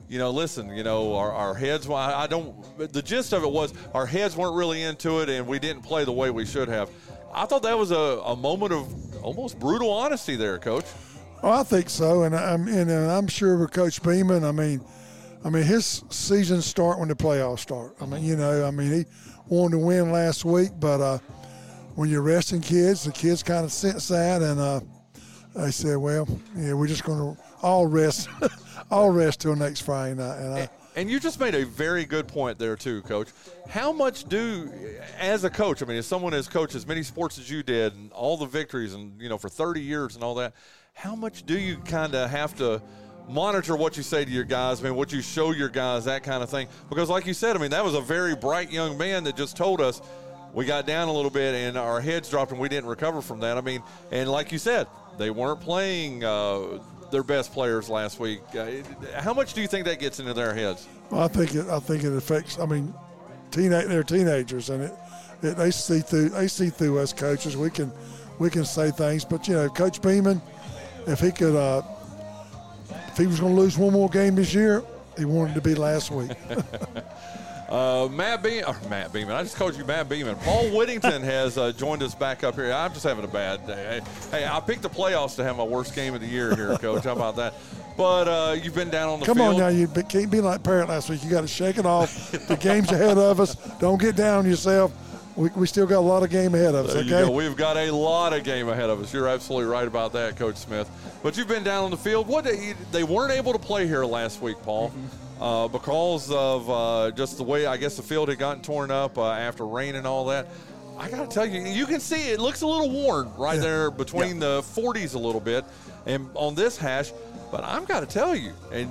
you know, listen, you know, our, our heads, I don't, the gist of it was our heads weren't really into it and we didn't play the way we should have. I thought that was a, a moment of almost brutal honesty there, coach. I think so, and I'm and I'm sure with Coach Beaman. I mean, I mean his seasons start when the playoffs start. I mean, you know, I mean he wanted to win last week, but uh, when you're resting kids, the kids kind of sense that, and uh, they said, well, yeah, we're just going to all rest, all rest till next Friday night, and I. And you just made a very good point there too, Coach. How much do, as a coach, I mean, as someone has coached as many sports as you did, and all the victories, and you know, for 30 years and all that, how much do you kind of have to monitor what you say to your guys? I mean, what you show your guys, that kind of thing. Because, like you said, I mean, that was a very bright young man that just told us we got down a little bit and our heads dropped and we didn't recover from that. I mean, and like you said, they weren't playing. Uh, their best players last week. Uh, how much do you think that gets into their heads? Well, I think it. I think it affects. I mean, teenage. They're teenagers, and it, it. They see through. They see through us coaches. We can, we can say things, but you know, Coach Beaman, if he could, uh, if he was going to lose one more game this year, he wanted to be last week. Uh, Matt Beaman, or Matt Beaman, I just called you Matt Beaman. Paul Whittington has uh, joined us back up here. I'm just having a bad day. Hey, I picked the playoffs to have my worst game of the year here, Coach. How about that? But uh, you've been down on the field. Come field. on now, you can't be like Parrott last week. You got to shake it off. the game's ahead of us. Don't get down yourself. We, we still got a lot of game ahead of us. Okay. go. We've got a lot of game ahead of us. You're absolutely right about that, Coach Smith. But you've been down on the field. What they, they weren't able to play here last week, Paul, Mm-hmm. Uh, because of uh, just the way I guess the field had gotten torn up uh, after rain and all that. I got to tell you, you can see it looks a little worn right Yeah. there between the 40s a little bit, and on this hash. But I've got to tell you, and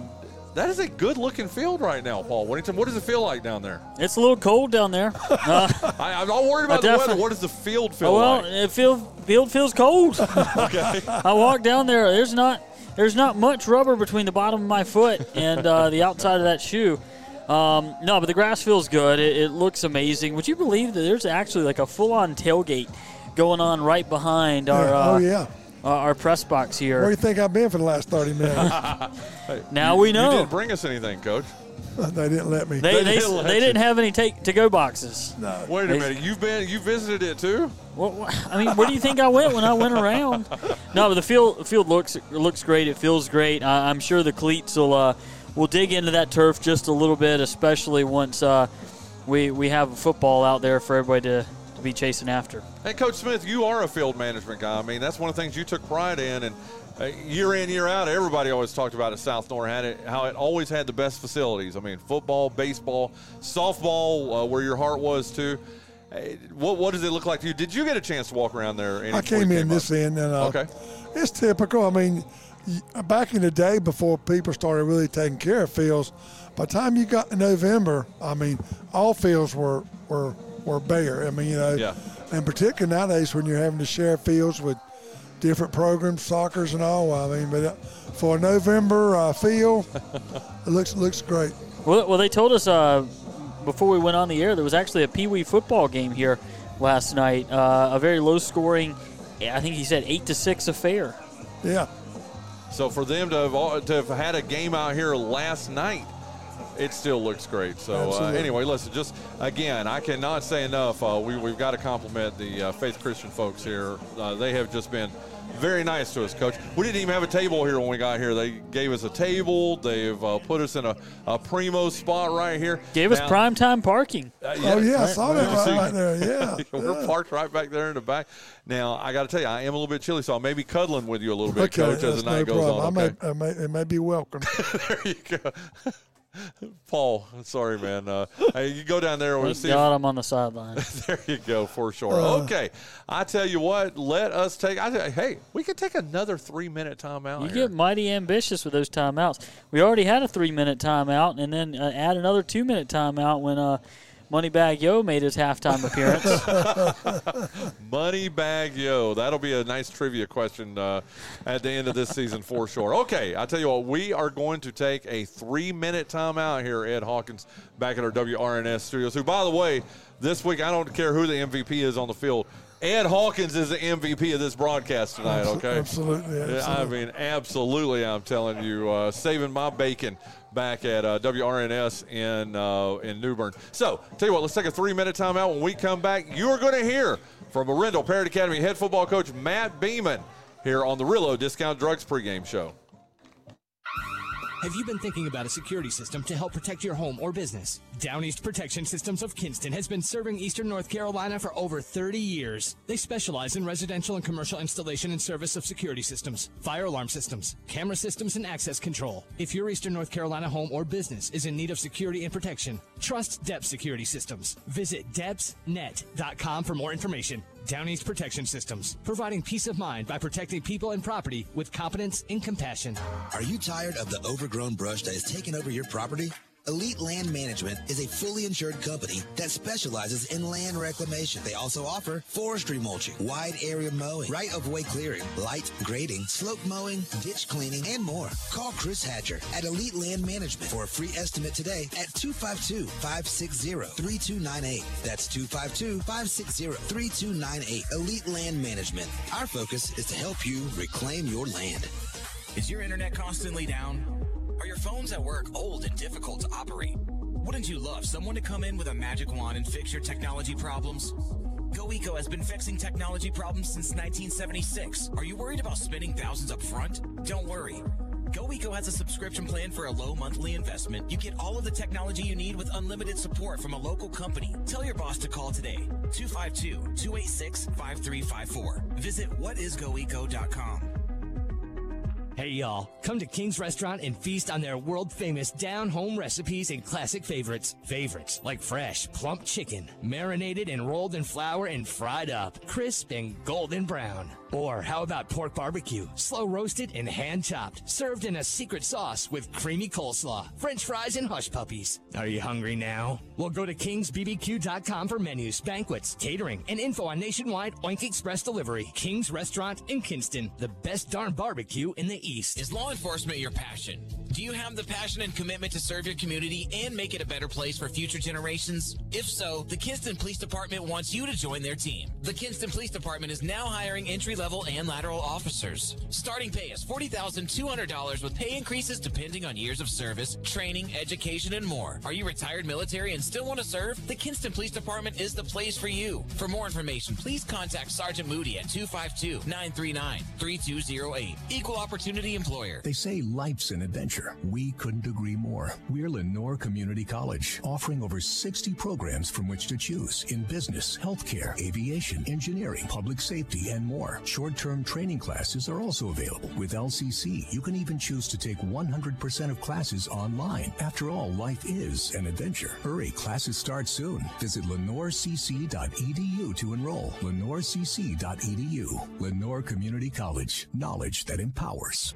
that is a good looking field right now, Paul Whittington. What does it feel like down there? It's a little cold down there. Uh, I, I'm not worried about I the weather. What does the field feel like oh, well, like? it feel, field feels cold. Okay. I walk down there. There's not there's not much rubber between the bottom of my foot and uh, the outside of that shoe. Um, no, but the grass feels good. It, it looks amazing. Would you believe that there's actually like a full-on tailgate going on right behind our Yeah. uh, oh yeah. uh, our press box here. Where do you think I've been for the last thirty minutes? Now we know. You know didn't bring us anything, Coach. they didn't let me. they they, didn't let they didn't have any take to go boxes. No. Wait a minute. You've been you visited it too? What, what- I mean, where do you think I went when I went around? No, but the field field looks looks great. It feels great. I, I'm sure the cleats will uh, will dig into that turf just a little bit, especially once uh, we we have football out there for everybody to, to be chasing after. Hey, Coach Smith, you are a field management guy. I mean, that's one of the things you took pride in, and uh, year in, year out, everybody always talked about at South Nor had it how it always had the best facilities. I mean, football, baseball, softball, uh, where your heart was too. Hey, what what does it look like to you? Did you get a chance to walk around there? I came in up? this end, and uh, Okay. it's typical. I mean, back in the day before people started really taking care of fields, by the time you got to November, I mean, all fields were were were bare. I mean, you know, Yeah. and particularly nowadays when you're having to share fields with different programs, soccer's and all. I mean, but uh, for November uh, field, it looks looks great. Well, well, they told us uh, before we went on the air there was actually a Pee Wee football game here last night. Uh, a very low scoring, I think he said eight to six affair. Yeah. So for them to have to have had a game out here last night, it still looks great. So uh, anyway, listen, just again, I cannot say enough. Uh, we we've got to compliment the uh, Faith Christian folks here. Uh, they have just been Very nice to us, Coach. We didn't even have a table here when we got here. They gave us a table. They've uh, put us in a, a primo spot right here. Gave us Now- prime time parking. uh, Oh, yeah, I saw that Did you right there, yeah, We're yeah. parked right back there in the back. Now, I got to tell you, I am a little bit chilly, so I may be cuddling with you a little bit, Okay, Coach, as that's the night no goes problem. on. Okay? I may, I may, it may be welcome. there you go. Paul, sorry, man. Uh, hey, you go down there and Thank see. God I'm on the sideline. there you go, for sure. Uh. okay, I tell you what. Let us take. I tell- hey, we could take another three minute timeout. You here. get mighty ambitious with those timeouts. We already had a three minute timeout, and then uh, add another two minute timeout when uh, Moneybag Yo made his halftime appearance. Moneybag Yo. That'll be a nice trivia question uh, at the end of this season for sure. Okay, I tell you what, we are going to take a three minute timeout here, Ed Hawkins, back at our WRNS studios. Who, by the way, this week I don't care who the MVP is on the field. Ed Hawkins is the MVP of this broadcast tonight. Okay, Absolutely, Yeah, I mean, absolutely. I'm telling you, uh, saving my bacon back at uh, WRNS in uh, in New Bern. So, tell you what, let's take a three minute timeout. When we come back, you are going to hear from Arendell Parrott Academy head football coach Matt Beaman here on the Realo Discount Drugs pregame show. Have you been thinking about a security system to help protect your home or business? Down East Protection Systems of Kinston has been serving Eastern North Carolina for over 30 years. They specialize in residential and commercial installation and service of security systems, fire alarm systems, camera systems, and access control. If your Eastern North Carolina home or business is in need of security and protection, trust DEPS Security Systems. Visit depsnet.com for more information. Down East Protection Systems, providing peace of mind by protecting people and property with competence and compassion. Are you tired of the overgrown brush that has taken over your property? Elite Land Management is a fully insured company that specializes in land reclamation. They also offer forestry mulching, wide area mowing, right of way clearing, light grading, slope mowing, ditch cleaning, and more. Call Chris Hatcher at Elite Land Management for a free estimate today at 252 560 3298. That's 252 560 3298. Elite Land Management. Our focus is to help you reclaim your land. Is your internet constantly down? Are your phones at work old and difficult to operate? Wouldn't you love someone to come in with a magic wand and fix your technology problems? GoEco has been fixing technology problems since 1976. Are you worried about spending thousands up front? Don't worry. GoEco has a subscription plan for a low monthly investment. You get all of the technology you need with unlimited support from a local company. Tell your boss to call today. 252-286-5354. Visit whatisgoeco.com. Hey y'all, come to King's Restaurant and feast on their world famous down home recipes and classic favorites. Favorites like fresh, plump chicken, marinated and rolled in flour and fried up, crisp and golden brown. Or how about pork barbecue, slow roasted and hand chopped, served in a secret sauce with creamy coleslaw, french fries, and hush puppies. Are you hungry now? Well, go to kingsbbq.com for menus, banquets, catering, and info on nationwide Oink Express delivery. King's Restaurant in Kinston, the best darn barbecue in the East. Is law enforcement your passion? Do you have the passion and commitment to serve your community and make it a better place for future generations? If so, the Kinston Police Department wants you to join their team. The Kinston Police Department is now hiring entry level and lateral officers. Starting pay is $40,200 with pay increases depending on years of service, training, education, and more. Are you retired military and still want to serve? The Kinston Police Department is the place for you. For more information, please contact Sergeant Moody at 252 939 3208. Equal Opportunity Employer. They say life's an adventure. We couldn't agree more. We're Lenoir Community College, offering over 60 programs from which to choose in business, healthcare, aviation, engineering, public safety, and more. Short-term training classes are also available. With LCC, you can even choose to take 100% of classes online. After all, life is an adventure. Hurry, classes start soon. Visit lenoircc.edu to enroll. lenoircc.edu. Lenoir Community College. Knowledge that empowers.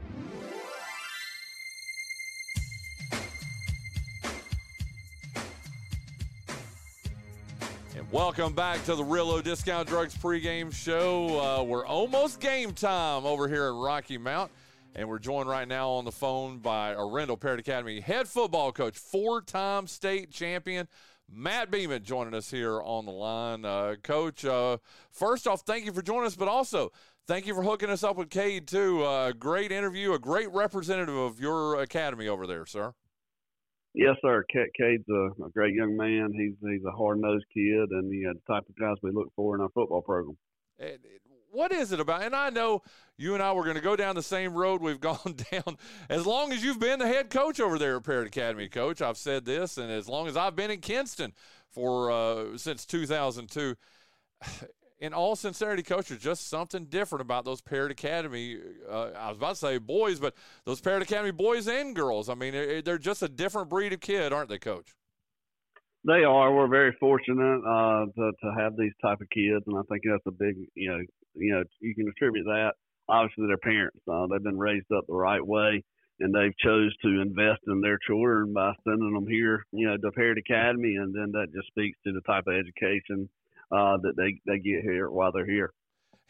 Welcome back to the Realo Discount Drugs pregame show. Uh, we're almost game time over here at Rocky Mount. And we're joined right now on the phone by Arendell Parrott Academy head football coach, four time state champion, Matt Beaman, joining us here on the line. Uh, coach, uh, first off, thank you for joining us, but also thank you for hooking us up with Cade, too. Uh, great interview, a great representative of your academy over there, sir. Yes, sir. Ca- Cade's a, a great young man. He's he's a hard nosed kid, and the, uh, the type of guys we look for in our football program. What is it about? And I know you and I were going to go down the same road we've gone down as long as you've been the head coach over there at Parrott Academy, coach. I've said this, and as long as I've been in Kinston for uh, since 2002. In all sincerity, coach, there's just something different about those Parrott Academy. Uh, I was about to say boys, but those Parrott Academy boys and girls. I mean, they're just a different breed of kid, aren't they, coach? They are. We're very fortunate uh, to to have these type of kids, and I think that's a big, you know, you know, you can attribute that obviously to their parents. Uh, they've been raised up the right way, and they've chose to invest in their children by sending them here, you know, to Parrott Academy, and then that just speaks to the type of education uh, that they they get here while they're here.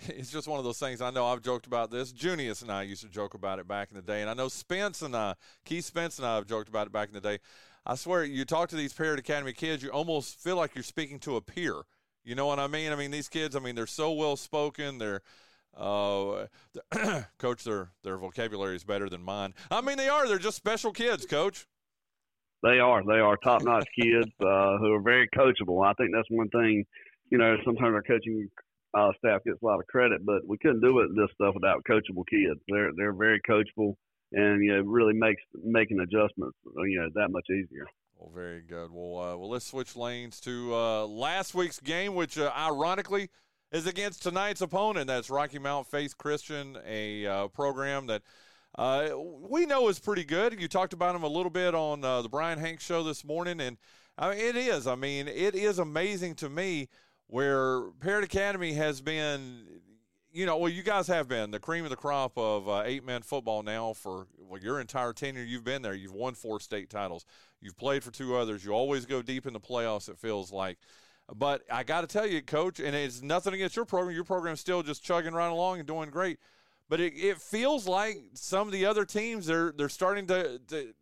It's just one of those things. I know I've joked about this. Junius and I used to joke about it back in the day, and I know Spence and I, Keith Spence and I have joked about it back in the day. I swear, you talk to these Parrott Academy kids, you almost feel like you're speaking to a peer. You know what I mean? I mean, these kids. I mean, they're so well spoken. They're uh, coach, their their vocabulary is better than mine. I mean, they are. They're just special kids, coach. They are. They are top notch kids uh, who are very coachable. I think that's one thing. You know, sometimes our coaching uh, staff gets a lot of credit, but we couldn't do it this stuff without coachable kids. They're they're very coachable, and you know, really makes making adjustments you know that much easier. Well, very good. Well, uh, well, let's switch lanes to uh, last week's game, which uh, ironically is against tonight's opponent. That's Rocky Mount Faith Christian, a uh, program that uh, we know is pretty good. You talked about them a little bit on the Bryan Hanks show this morning, and I mean, it is. I mean, it is amazing to me where Parrott Academy has been. You know, well, you guys have been the cream of the crop of uh, eight man football now for well, your entire tenure. You've been there. You've won four state titles. You've played for two others. You always go deep in the playoffs. It feels like. But I got to tell you, coach, and it's nothing against your program. Your program's still just chugging right along and doing great. But it, it feels like some of the other teams they're they're starting to, to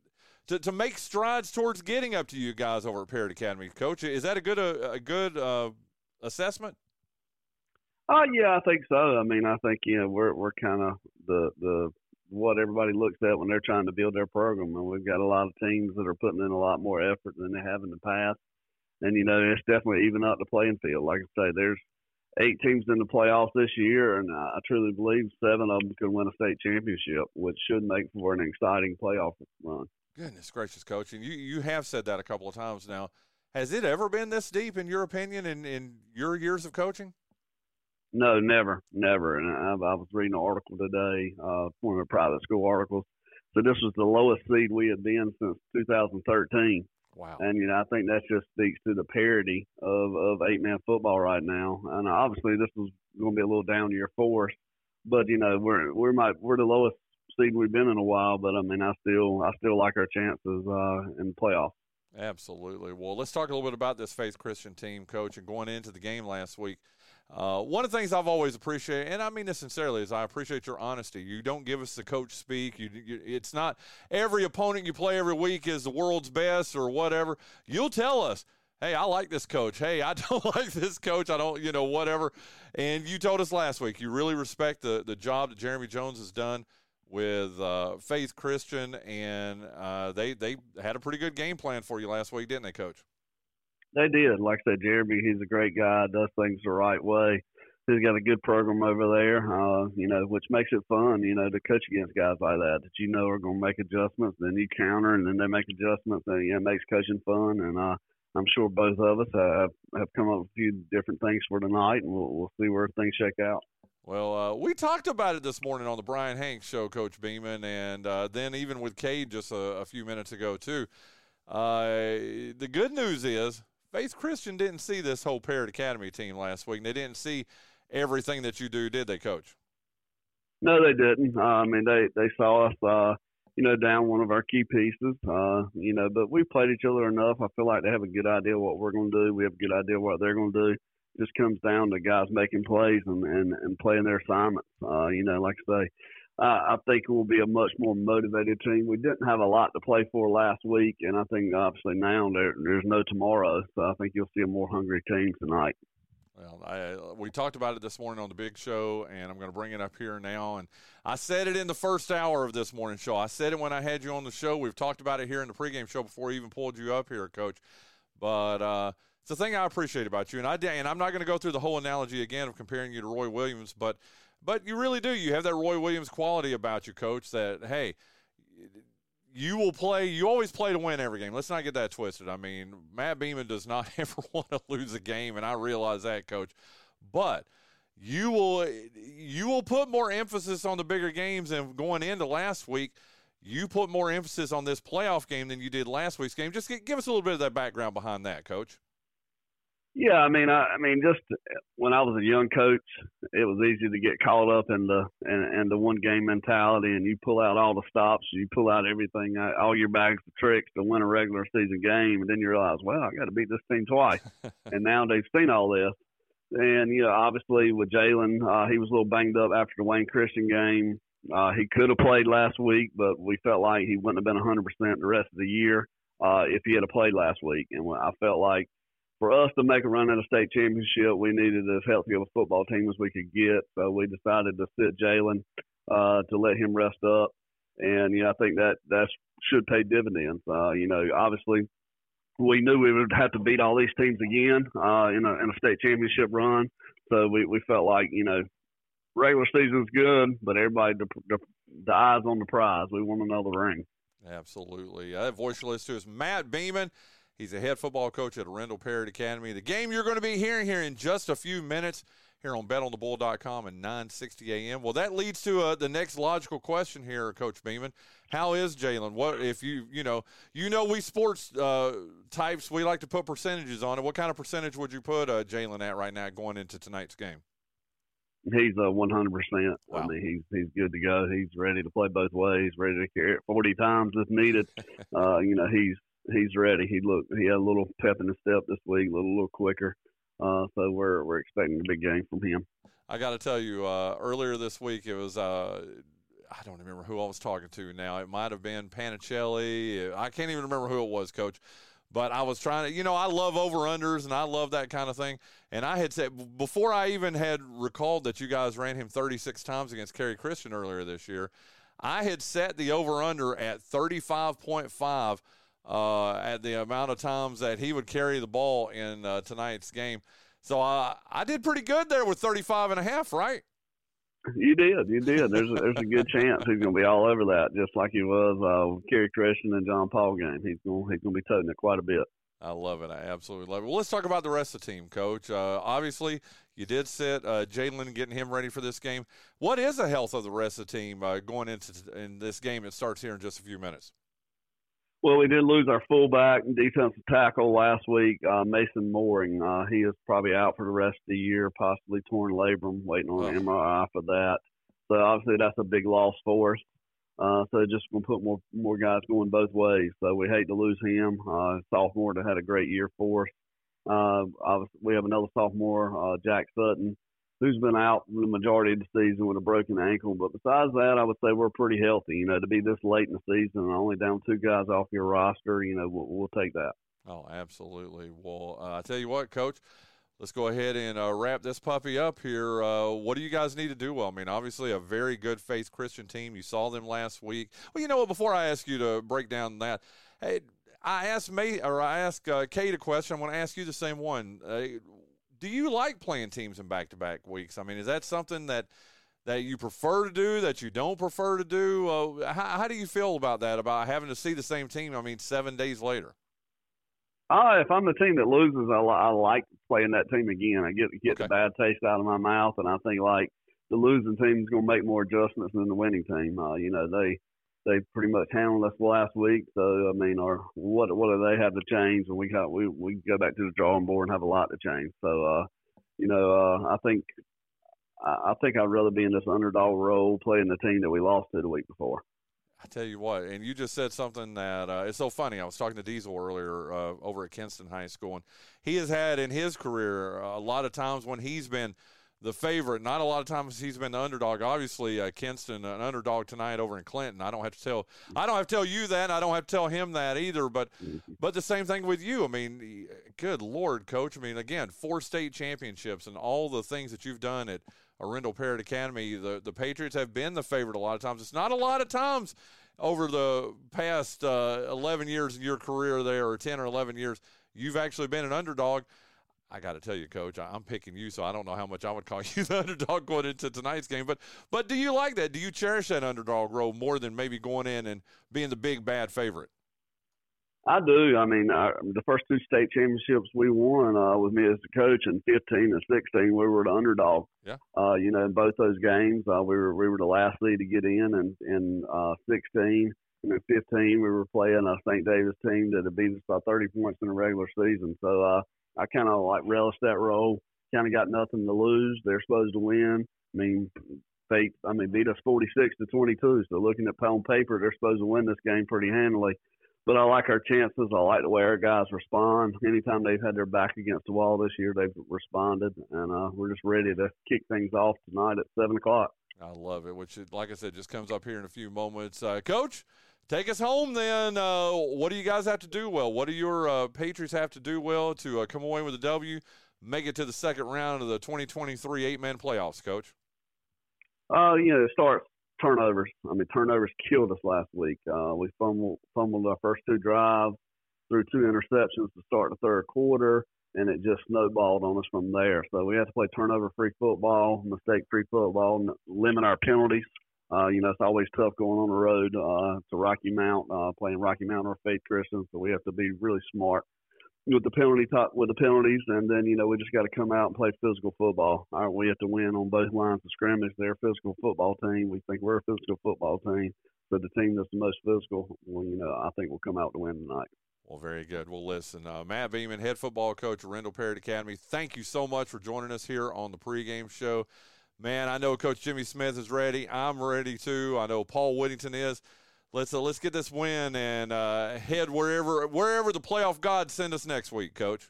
to, to make strides towards getting up to you guys over at Parrott Academy, Coach. Is that a good a, a good uh, assessment? Oh yeah, I think so. I mean, I think you know we're we're kind of the the what everybody looks at when they're trying to build their program, and we've got a lot of teams that are putting in a lot more effort than they have in the past. And you know, it's definitely even out the playing field. Like I say, there's eight teams in the playoffs this year, and I truly believe seven of them could win a state championship, which should make for an exciting playoff run. Goodness gracious, coach! And you you have said that a couple of times now. Has it ever been this deep, in your opinion, in, in your years of coaching? No, never, never. And I, I was reading an article today, uh, one of the private school articles. So this was the lowest seed we had been since 2013. Wow. And you know, I think that just speaks to the parity of of eight man football right now. And obviously, this is going to be a little down year for us. But you know, we're we're my we're the lowest seed we've been in a while. But I mean, I still I still like our chances uh, in the playoffs. Absolutely. Well, let's talk a little bit about this Faith Christian team, coach, and going into the game last week. Uh, one of the things I've always appreciated, and I mean this sincerely, is I appreciate your honesty. You don't give us the coach speak. You, you, it's not every opponent you play every week is the world's best or whatever. You'll tell us, hey, I like this coach. Hey, I don't like this coach. I don't, you know, whatever. And you told us last week you really respect the the job that Jeremy Jones has done with uh, Faith Christian, and uh, they they had a pretty good game plan for you last week, didn't they, Coach? They did. Like I said, Jeremy, he's a great guy. Does things the right way. He's got a good program over there, uh, you know, which makes it fun, you know, to coach against guys like that that you know are going to make adjustments. Then you counter, and then they make adjustments, and know, it makes coaching fun. And uh, I'm sure both of us have have come up with a few different things for tonight, and we'll we'll see where things shake out. Well, uh, we talked about it this morning on the Bryan Hanks show, Coach Beaman, and uh, then even with Cade just a, a few minutes ago too. Uh, the good news is Faith Christian didn't see this whole Parrott Academy team last week. and They didn't see everything that you do, did they, Coach? No, they didn't. Uh, I mean, they they saw us, uh, you know, down one of our key pieces. Uh, you know, but we played each other enough. I feel like they have a good idea what we're going to do. We have a good idea what they're going to do just comes down to guys making plays and, and, and playing their assignments. Uh, you know, like I say, uh, I think we'll be a much more motivated team. We didn't have a lot to play for last week, and I think obviously now there, there's no tomorrow. So I think you'll see a more hungry team tonight. Well, I, we talked about it this morning on the big show, and I'm going to bring it up here now. And I said it in the first hour of this morning show. I said it when I had you on the show. We've talked about it here in the pregame show before I even pulled you up here, Coach. But uh, it's the thing I appreciate about you, and I and I'm not going to go through the whole analogy again of comparing you to Roy Williams, but but you really do. You have that Roy Williams quality about you, coach. That hey, you will play. You always play to win every game. Let's not get that twisted. I mean, Matt Beaman does not ever want to lose a game, and I realize that, coach. But you will you will put more emphasis on the bigger games and going into last week you put more emphasis on this playoff game than you did last week's game just give us a little bit of that background behind that coach yeah i mean i, I mean just when i was a young coach it was easy to get caught up in the in, in the one game mentality and you pull out all the stops you pull out everything uh, all your bags of tricks to win a regular season game and then you realize well i got to beat this team twice and now they've seen all this and you know, obviously with Jalen, uh, he was a little banged up after the Wayne Christian game. Uh, he could have played last week, but we felt like he wouldn't have been 100% the rest of the year uh, if he had played last week. And I felt like for us to make a run at a state championship, we needed as healthy of a football team as we could get. So we decided to sit Jalen uh, to let him rest up. And you know, I think that that should pay dividends. Uh, you know, obviously we knew we would have to beat all these teams again uh, in, a, in a state championship run. So we, we felt like, you know, regular season's good, but everybody, the, the, the eyes on the prize. We want another ring. Absolutely. That voice you listen to is Matt Beaman. He's a head football coach at Arendell Parrott Academy. The game you're going to be hearing here in just a few minutes here on betonthebull.com and 960 a.m. Well, that leads to uh, the next logical question here, Coach Beaman. How is Jalen? What if you you know you know we sports uh, types we like to put percentages on it. What kind of percentage would you put uh, Jalen at right now going into tonight's game? He's a 100. percent I mean, he's he's good to go. He's ready to play both ways. Ready to carry it 40 times if needed. uh, you know, he's he's ready. He looked he had a little pep in his step this week, a little, little quicker. Uh, so we're we're expecting a big game from him. I got to tell you, uh, earlier this week it was uh, I don't remember who I was talking to now. It might have been Panicelli. I can't even remember who it was, Coach. But I was trying to, you know, I love over unders and I love that kind of thing. And I had said before I even had recalled that you guys ran him 36 times against Cary Christian earlier this year, I had set the over under at 35.5 uh, at the amount of times that he would carry the ball in uh, tonight's game. So uh, I did pretty good there with 35 and a half, right? You did, you did. There's a, there's a good chance he's going to be all over that, just like he was uh, Cary Christian and John Paul game. He's going he's going to be toting it quite a bit. I love it. I absolutely love it. Well, let's talk about the rest of the team, Coach. Uh, obviously, you did sit uh, Jalen getting him ready for this game. What is the health of the rest of the team uh, going into in this game? It starts here in just a few minutes. Well, we did lose our fullback and defensive tackle last week, uh, Mason Mooring. Uh, he is probably out for the rest of the year, possibly torn labrum, waiting on an MRI for that. So obviously that's a big loss for us. Uh, so just to put more more guys going both ways. So we hate to lose him. Uh, sophomore that had a great year for us. Uh, obviously we have another sophomore, uh, Jack Sutton who's been out the majority of the season with a broken ankle. But besides that, I would say we're pretty healthy. You know, to be this late in the season and only down two guys off your roster, you know, we'll, we'll take that. Oh, absolutely. Well, uh, I tell you what, Coach. Let's go ahead and uh, wrap this puppy up here. Uh, what do you guys need to do well? I mean, obviously, a very good faith Christian team. You saw them last week. Well, you know what? Before I ask you to break down that, hey, I asked May or I asked uh, Kate a question. I'm going to ask you the same one. Uh, do you like playing teams in back to back weeks? I mean, is that something that that you prefer to do, that you don't prefer to do? Uh, how, how, do you feel about that? About having to see the same team? I mean, seven days later. Uh, if I'm the team that loses, I, I like playing that team again. I get get okay. the bad taste out of my mouth, and I think like the losing team is going to make more adjustments than the winning team. Uh, you know, they they pretty much handled us last week. So I mean, or what what do they have to change? And we got we we go back to the drawing board and have a lot to change. So uh, you know, uh, I think I, I think I'd rather be in this underdog role playing the team that we lost to the week before. I tell you what, and you just said something that uh, it's so funny. I was talking to Diesel earlier uh, over at Kinston High School, and he has had in his career a lot of times when he's been the favorite. Not a lot of times he's been the underdog. Obviously, uh, Kinston an underdog tonight over in Clinton. I don't have to tell I don't have to tell you that. I don't have to tell him that either. But but the same thing with you. I mean, good lord, coach. I mean, again, four state championships and all the things that you've done at Arendell Parrott Academy. The the Patriots have been the favorite a lot of times. It's not a lot of times over the past uh, 11 years in your career there, or 10 or 11 years You've actually been an underdog. I got to tell you, Coach, I- I'm picking you, so I don't know how much I would call you the underdog going into tonight's game. But but do you like that? Do you cherish that underdog role more than maybe going in and being the big bad favorite? I do. I mean, I, the first two state championships we won uh, with me as the coach in 15 and 16, we were the underdog. Yeah. Uh, you know, in both those games, uh, we were we were the last seed to get in, and in uh, 16 and in 15, we were playing a St. Davis team that had beat us by 30 points in the regular season. So uh, I kind of like relished that role. Kind of got nothing to lose. They're supposed to win. I mean, fate. I mean, beat us 46 to 22. So looking at on paper, they're supposed to win this game pretty handily but I like our chances. I like the way our guys respond. Anytime they've had their back against the wall this year, they've responded, and uh, we're just ready to kick things off tonight at seven o'clock. I love it. Which, like I said, just comes up here in a few moments. Uh, Coach, take us home. Then, uh, what do you guys have to do well? What do your uh, Patriots have to do well to uh, come away with a W, make it to the second round of the 2023 eight-man playoffs, Coach? Uh, you know, it starts turnovers. I mean, turnovers killed us last week. Uh, we fumbled, fumbled our first two drives, threw two interceptions to start the third quarter, and it just snowballed on us from there. So we have to play turnover-free football, mistake-free football, and limit our penalties. Uh, you know, it's always tough going on the road uh, to Rocky Mount, uh, playing Rocky Mount or Faith Christian. So we have to be really smart with the penalty top with the penalties, and then you know we just got to come out and play physical football. All right, we have to win on both lines of scrimmage. They're a physical football team. We think we're a physical football team. So the team that's the most physical, well, you know, I think will come out to win tonight. Well, very good. Well, listen, uh, Matt Beaman, head football coach at Arendell Parrott Academy. Thank you so much for joining us here on the pregame show. Man, I know Coach Jimmy Smith is ready. I'm ready too. I know Paul Whittington is let's uh, let's get this win and uh, head wherever wherever the playoff gods send us next week, Coach.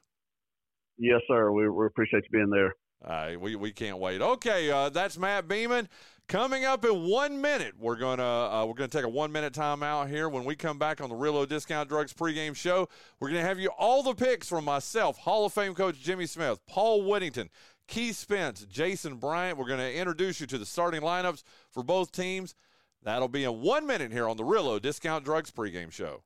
Yes, sir. We, we appreciate you being there. Uh, we we can't wait. Okay, uh, that's Matt Beaman. Coming up in one minute, we're gonna uh, we're gonna take a one minute timeout here. When we come back on the Realo Discount Drugs pregame show, we're gonna have you all the picks from myself, Hall of Fame coach Jimmy Smith, Paul Whittington, Keith Spence, Jason Bryant. We're gonna introduce you to the starting lineups for both teams. That'll be in one minute here on the Realo Discount Drugs pregame show.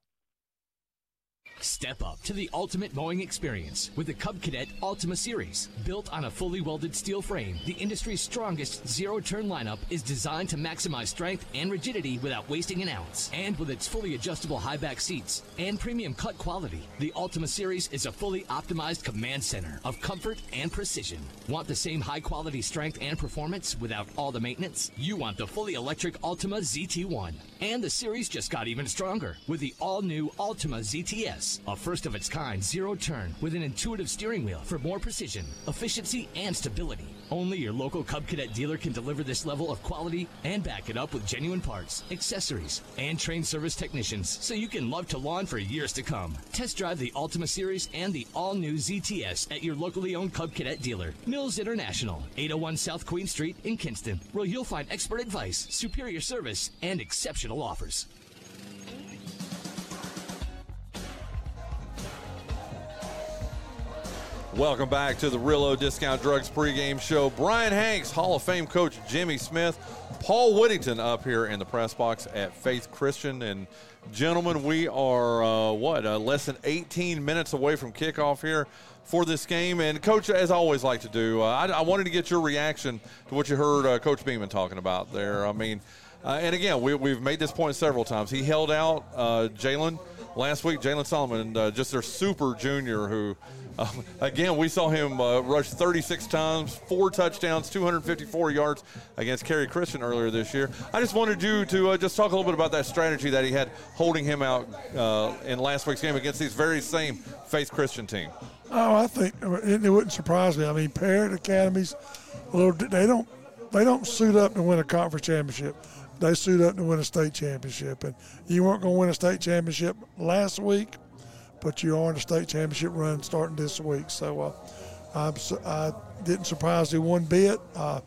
Step up to the ultimate mowing experience with the Cub Cadet Ultima Series. Built on a fully welded steel frame, the industry's strongest zero turn lineup is designed to maximize strength and rigidity without wasting an ounce. And with its fully adjustable high back seats and premium cut quality, the Ultima Series is a fully optimized command center of comfort and precision. Want the same high quality strength and performance without all the maintenance? You want the fully electric Ultima ZT1. And the series just got even stronger with the all new Ultima ZTS a first of its kind zero turn with an intuitive steering wheel for more precision, efficiency, and stability. Only your local Cub Cadet dealer can deliver this level of quality and back it up with genuine parts, accessories, and trained service technicians so you can love to lawn for years to come. Test drive the Ultima Series and the all new ZTS at your locally owned Cub Cadet dealer, Mills International, 801 South Queen Street in Kinston, where you'll find expert advice, superior service, and exceptional offers. Welcome back to the Realo Discount Drugs pregame show. Bryan Hanks, Hall of Fame coach Jimmy Smith, Paul Whittington up here in the press box at Faith Christian. And gentlemen, we are, uh, what, uh, less than 18 minutes away from kickoff here for this game. And, Coach, as I always like to do, uh, I, I, wanted to get your reaction to what you heard uh, Coach Beaman talking about there. I mean, uh, and again, we, have made this point several times. He held out uh, Jalen last week, Jalen Solomon, just their super junior who uh, again, we saw him uh, rush 36 times, four touchdowns, 254 yards against Cary Christian earlier this year. I just wanted you to uh, just talk a little bit about that strategy that he had holding him out uh, in last week's game against these very same Faith Christian team. Oh, I think it, it wouldn't surprise me. I mean, Parrott academies, little they don't they don't suit up to win a conference championship. They suit up to win a state championship, and you weren't going to win a state championship last week but you are in a state championship run starting this week. So uh, I'm, I didn't surprise you one bit. Uh,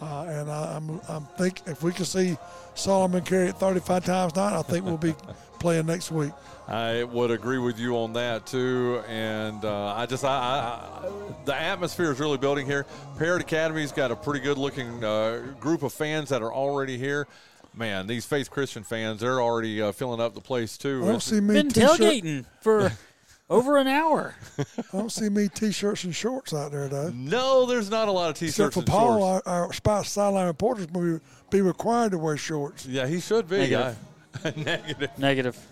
uh, and I, am I'm, I'm think if we can see Solomon carry it 35 times tonight, I think we'll be playing next week. I would agree with you on that too, and uh, I just I, I, the atmosphere is really building here. Parrott Academy's got a pretty good looking uh, group of fans that are already here man, these Faith Christian fans, they're already uh, filling up the place too. I don't see me been tailgating for Over an hour. I don't see me t-shirts and shorts out there though. No, there's not a lot of t-shirts Except for and Paul, shorts. our, our spot sideline reporters will be required to wear shorts. Yeah, he should be. Negative. I- Negative. Negative.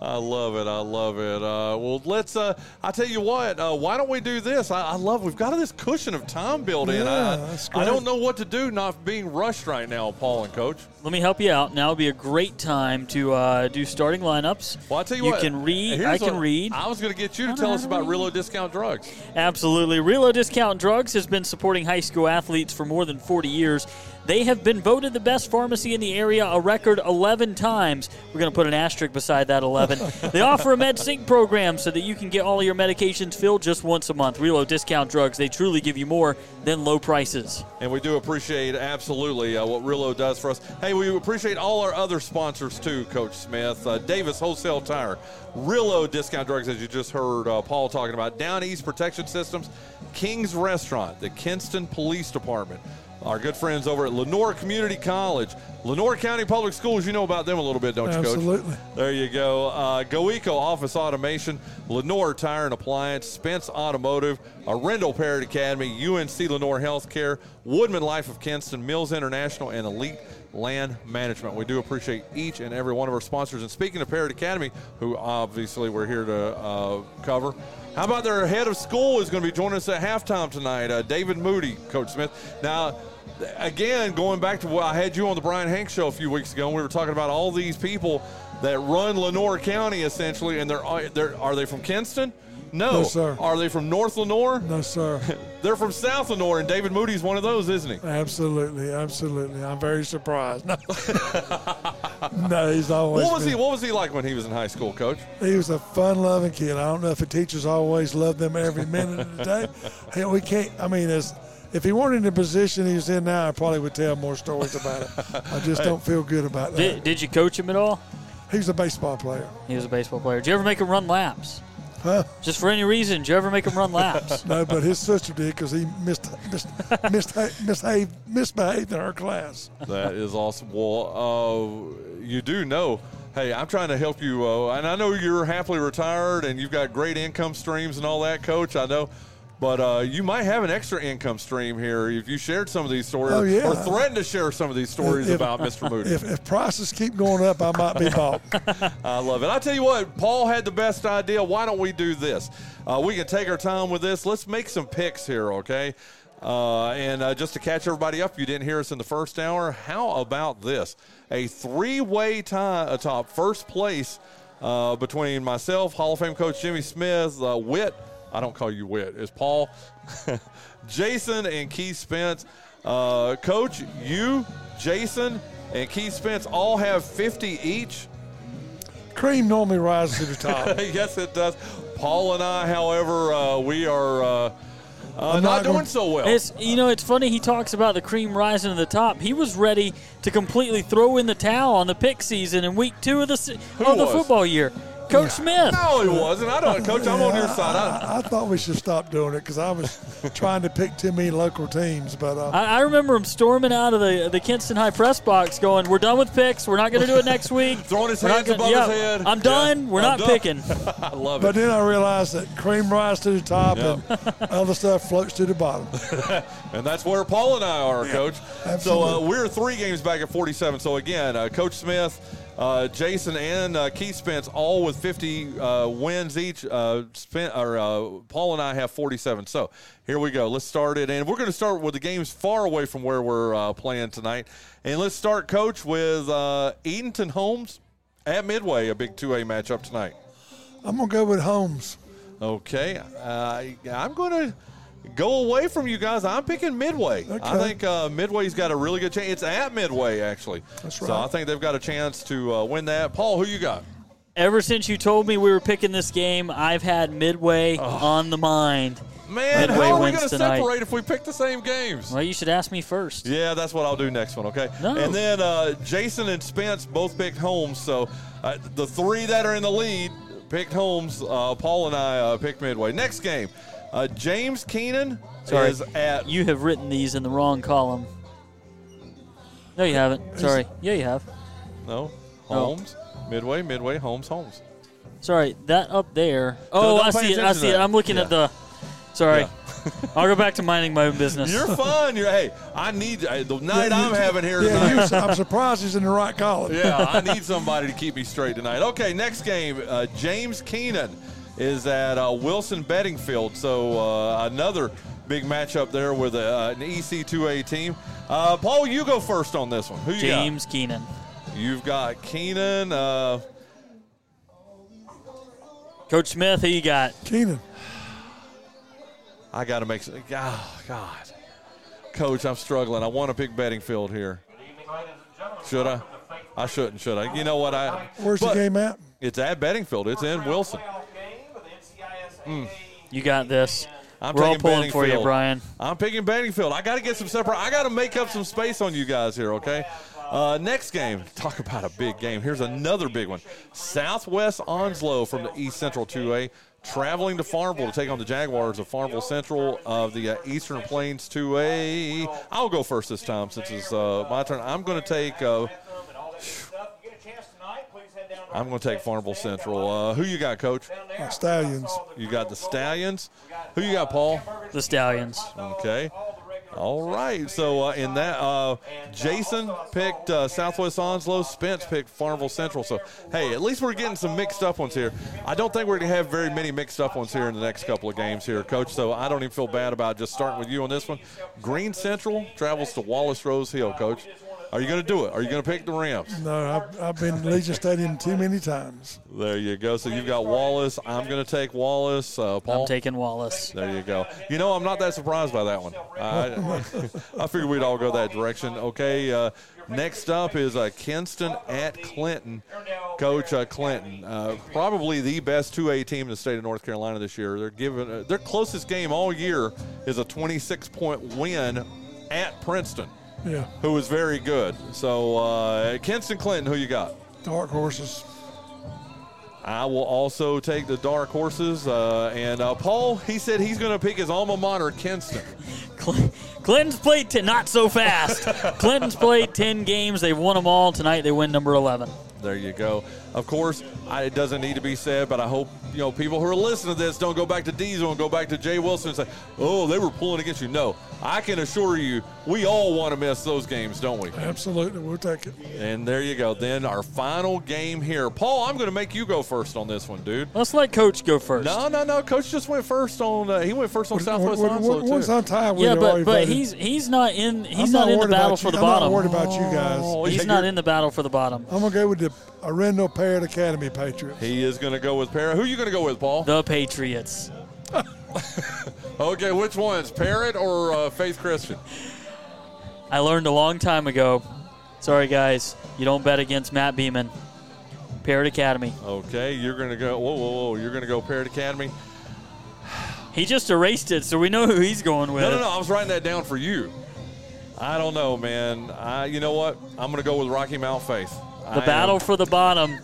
I love it. I love it. Uh, well, let's. Uh, I tell you what. Uh, why don't we do this? I, I love. We've got this cushion of time built in. Yeah, I, I don't know what to do, not being rushed right now, Paul and Coach. Let me help you out. Now would be a great time to uh, do starting lineups. Well, I tell you, you what. can read. here's I can what- read. I was going to get you to tell us about Realo Discount Drugs. Absolutely. Realo Discount Drugs has been supporting high school athletes for more than 40 years. They have been voted the best pharmacy in the area a record 11 times. We're going to put an asterisk beside that 11. they offer a MedSync program so that you can get all of your medications filled just once a month. Realo Discount Drugs, they truly give you more than low prices. And we do appreciate absolutely uh, what Realo does for us. Hey, we appreciate all our other sponsors too, Coach Smith. Uh, Davis Wholesale Tire, Realo Discount Drugs, as you just heard uh, Paul talking about, Down East Protection Systems, King's Restaurant, the Kinston Police Department, our good friends over at Lenoir Community College, Lenoir County Public Schools. You know about them a little bit, don't you, Coach? Absolutely. There you go. Uh, GoEco Office Automation, Lenoir Tire and Appliance, Spence Automotive, Arendell Parrott Academy, UNC Lenoir Healthcare, WoodmenLife of Kinston, Mills International, and Elite Land Management. We do appreciate each and every one of our sponsors. And speaking of Parrott Academy, who obviously we're here to uh, cover, how about their head of school is going to be joining us at halftime tonight, uh, David Moody, Coach Smith. Now, again, going back to what I had you on the Bryan Hanks show a few weeks ago, and we were talking about all these people that run Lenoir County essentially, and they're, uh, they're are they from Kinston? No. No, sir. Are they from North Lenoir? No, sir. They're from South Lenoir, and David Moody's one of those, isn't he? Absolutely, absolutely. I'm very surprised. No, no he's always. What was been- he? What was he like when he was in high school, Coach? He was a fun-loving kid. I don't know if the teachers always loved them every minute of the day. We can't. I mean, as if he weren't in the position he's in now, I probably would tell more stories about it. I just don't feel good about that. Did, did you coach him at all? He's a baseball player. He was a baseball player. Did you ever make him run laps? Huh? Just for any reason, did you ever make him run laps? No, but his sister did because he missed, missed, missed, misbehaved, misbehaved in her class. That is awesome. Well, uh, you do know. Hey, I'm trying to help you, uh, and I know you're happily retired and you've got great income streams and all that, Coach. I know, but uh, you might have an extra income stream here if you shared some of these stories Oh, yeah. or threatened to share some of these stories If- about Mr. Moody. If, if prices keep going up, I might be bought. I love it. I tell you what, Paul had the best idea. Why don't we do this? Uh, we can take our time with this. Let's make some picks here, okay? Uh, and uh, just to catch everybody up, if you didn't hear us in the first hour, how about this? A three-way tie atop first place uh, between myself, Hall of Fame coach Jimmy Smith, uh, Witt. I don't call you Witt. It's Paul, Jason, and Keith Spence. Uh, coach, you, Jason, and Keith Spence all have 50 each. Cream normally rises to the top. yes, it does. Paul and I, however, uh, we are uh, uh, I'm not, not doing gonna- so well. It's you know it's funny he talks about the cream rising to the top. He was ready to completely throw in the towel on the pick season in week two of the se- of the football year. Coach Smith. no, he wasn't. I don't, Coach. I'm on your side. I, I, I thought we should stop doing it because I was trying to pick too many local teams, but uh, I, I remember him storming out of the the Kinston High press box, going, "We're done with picks. We're not going to do it next week." Throwing his We're hands gonna- above yeah, his head. I'm Yeah, done. We're I'm not done. picking. I love it. but then I realized that cream rises to the top Yep. and other stuff floats to the bottom. and that's where Paul and I are, Coach. Absolutely. So uh, we're three games back at 47. So again, uh, Coach Smith, uh, Jason, and uh, Keith Spence all with 50 uh, wins each. Uh, or, uh, Paul and I have 47. So here we go. Let's start it, and we're going to start with the games far away from where we're uh, playing tonight. And let's start, Coach, with uh, Edenton Holmes at Midway, a big 2A matchup tonight. I'm gonna go with Holmes. Okay, uh, I'm going to go away from you guys. I'm picking Midway. I think uh, Midway's got a really good chance. It's at Midway, actually. That's right. So. I think they've got a chance to uh, win that. Paul, who you got? Ever since you told me we were picking this game, I've had Midway on the mind. Man, Midway how are we wins going to separate if we pick the same games? Well, you should ask me first. Yeah, that's what I'll do next one, okay? No. And then uh, Jason and Spence both picked Holmes. So uh, the three that are in the lead picked Holmes. Uh, Paul and I uh, picked Midway. Next game, uh, James Kenan Sorry, is at you have written these in the wrong column. No, you haven't. Sorry. Yeah, you have. No. Holmes, Midway, Midway, Holmes, Holmes. Sorry, that up there. Oh, don't I pay see it. I attention to see it. that. I'm looking Yeah. at the. Sorry. Yeah. I'll go back to minding my own business. You're fun. You're hey. I need uh, the night Yeah, I'm you- having here Yeah, tonight. you, I'm surprised he's in the right college. yeah, I need somebody to keep me straight tonight. Okay, next game, uh, James Kenan is at uh, Wilson Beddingfield. So uh, another big matchup there with uh, an EC2A team. Uh, Paul, you go first on this one. Who you James Kenan. You've got Kenan. Uh, Coach Smith, who you got? Kenan. I got to make some. Oh, God. Coach, I'm struggling. I want to pick Beddingfield here. Should I? I shouldn't, should I? You know what? I Where's the game at? It's at Beddingfield. It's in Wilson. You got this. I'm We're all pulling for you, Bryan. I'm picking Beddingfield. I got to get some separate. I got to make up some space on you guys here, okay? Uh, next game, talk about a big game. Here's another big one. Southwest Onslow from the East Central 2A traveling to Farmville to take on the Jaguars of Farmville Central of the uh, Eastern Plains 2A. I'll go first this time since it's uh, my turn. I'm going to take. I'm going to take Farmville Central. Uh, who you got, Coach? Uh, Stallions. You got the Stallions. Who you got, Paul? The Stallions. Okay. All right. So uh, in that, uh, Jason picked uh, Southwest Onslow. Spence picked Farmville Central. So hey, at least we're getting some mixed up ones here. I don't think we're going to have very many mixed up ones here in the next couple of games here, Coach. So I don't even feel bad about just starting with you on this one. Greene Central travels to Wallace Rose Hill, Coach. Are you going to do it? Are you going to pick the Rams? No, I've, I've been to Legion Stadium too many times. There you go. So you've got Wallace. I'm going to take Wallace. Uh, Paul. I'm taking Wallace. There you go. You know, I'm not that surprised by that one. I, I figured we'd all go that direction. Okay. Uh, next up is uh, Kinston at Clinton. Coach uh, Clinton, uh, probably the best 2A team in the state of North Carolina this year. They're given uh, their closest game all year is a 26 point win at Princeton, Yeah. Who was very good. So uh, Kinston Clinton, who you got? Dark horses. I will also take the dark horses. Uh, and uh, Paul, he said he's going to pick his alma mater, Kinston. Clinton's played ten, not so fast. Clinton's played ten games. They've won them all tonight. They win number eleven. There you go. Of course, I, it doesn't need to be said, but I hope you know people who are listening to this don't go back to Diesel and go back to Jay Wilson and say, "Oh, they were pulling against you." No, I can assure you, we all want to miss those games, don't we? Absolutely. We'll take it. And there you go. Then our final game here, Paul. I'm going to make you go first on this one, dude. Let's let Coach go first. No, no, no. Coach just went first on. Uh, he went first on Southwest what- Onslow what- too. once I'm tied with Yeah, but but voted. he's he's not in he's I'm not, not in the battle for you. the I'm not worried about you guys. Oh, He's yeah, not in the battle for the bottom. I'm gonna go with the Arendell Parrott Academy Patriots. He is going to go with Parrott. Who are you going to go with, Paul? The Patriots. Okay, which ones, Parrott or uh, Faith Christian? I learned a long time ago. Sorry, guys. You don't bet against Matt Beaman. Parrott Academy. Okay, you're going to go. Whoa, whoa, whoa! You're going to go Parrott Academy. He just erased it, so we know who he's going with. No, no, no. I was writing that down for you. I don't know, man. I, you know what? I'm going to go with Rocky Mount Faith. The battle for the bottom.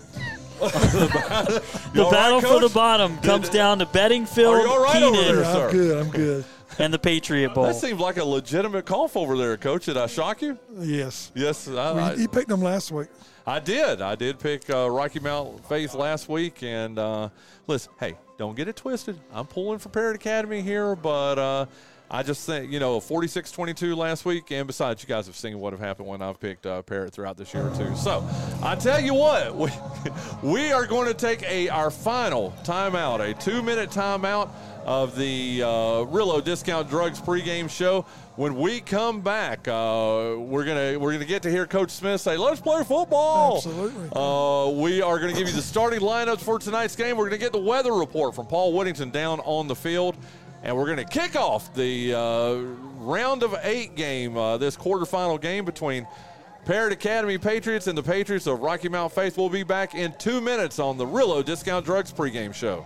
The You all right, battle for the Coach? bottom comes down to Are Beddingfield, you all right over Kenan, there, I'm good. I'm good. and the Patriot Bowl. That seems like a legitimate cough over there, Coach. Did I shock you? Yes. Yes, I, Well, I, you, you picked them last week. I did. I did pick uh, Rocky Mount Faith last week, and uh, listen, hey, don't get it twisted. I'm pulling for Parrott Academy here, but uh, I just think you know 46-22 last week, and besides, you guys have seen what have happened when I've picked uh, Parrott throughout this year too. So I tell you what, we, we are going to take a our final timeout, a two minute timeout of the uh, Realo Discount Drugs pregame show. When we come back, uh, we're gonna we're gonna get to hear Coach Smith say, "Let's play football." Absolutely. Uh, we are going to give you the starting lineups for tonight's game. We're going to get the weather report from Paul Whittington down on the field, and we're going to kick off the uh, round of eight game, uh, this quarterfinal game between Parrott Academy Patriots and the Patriots of Rocky Mount Faith. We'll be back in two minutes on the Realo Discount Drugs pregame show.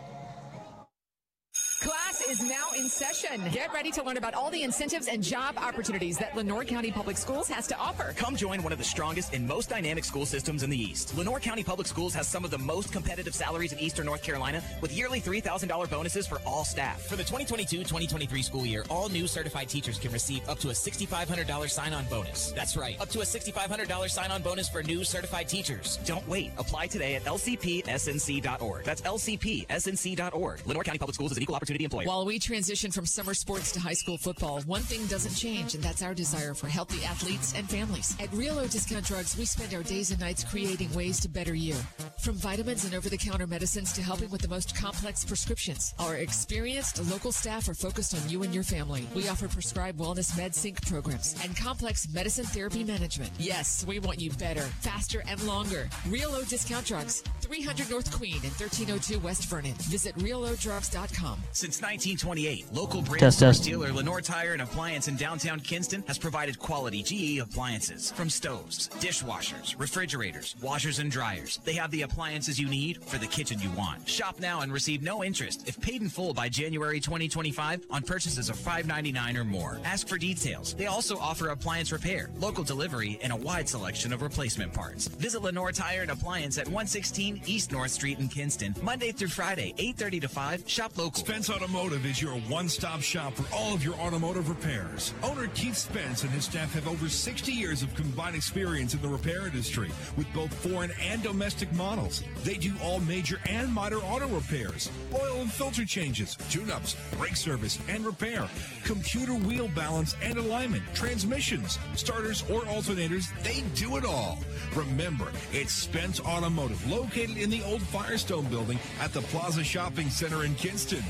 Class is now in session. Get ready to learn about all the incentives and job opportunities that Lenoir County Public Schools has to offer. Come join one of the strongest and most dynamic school systems in the East. Lenoir County Public Schools has some of the most competitive salaries in Eastern North Carolina with yearly $3,000 bonuses for all staff. For the 2022-2023 school year, all new certified teachers can receive up to a $6,500 sign-on bonus. That's right, up to a $6,500 sign-on bonus for new certified teachers. Don't wait. Apply today at lcpsnc.org. That's lcpsnc.org. Lenoir County Public Schools is an equal opportunity employer. While we transition from summer sports to high school football, one thing doesn't change, and that's our desire for healthy athletes and families. At Realo Discount Drugs, we spend our days and nights creating ways to better you. From vitamins and over the counter medicines to helping with the most complex prescriptions, our experienced local staff are focused on you and your family. We offer prescribed wellness med sync programs and complex medicine therapy management. Yes, we want you better, faster, and longer. Realo Discount Drugs, 300 North Queen and 1302 West Vernon. Visit realodrugs.com. Since 1928, local brand Test, store test. dealer Lenoir Tire and Appliance in downtown Kinston has provided quality GE appliances from stoves, dishwashers, refrigerators, washers, and dryers. They have the appliances you need for the kitchen you want. Shop now and receive no interest if paid in full by January 2025 on purchases of $5.99 or more. Ask for details. They also offer appliance repair, local delivery, and a wide selection of replacement parts. Visit Lenoir Tire and Appliance at 116 East North Street in Kinston, Monday through Friday, 8:30 to 5. Shop local. Spence Automotive is your one-stop shop for all of your automotive repairs. Owner Keith Spence and his staff have over 60 years of combined experience in the repair industry with both foreign and domestic models. They do all major and minor auto repairs, oil and filter changes, tune-ups, brake service and repair, computer wheel balance and alignment, transmissions, starters or alternators, they do it all. Remember, it's Spence Automotive located in the old Firestone building at the Plaza Shopping Center in Kinston.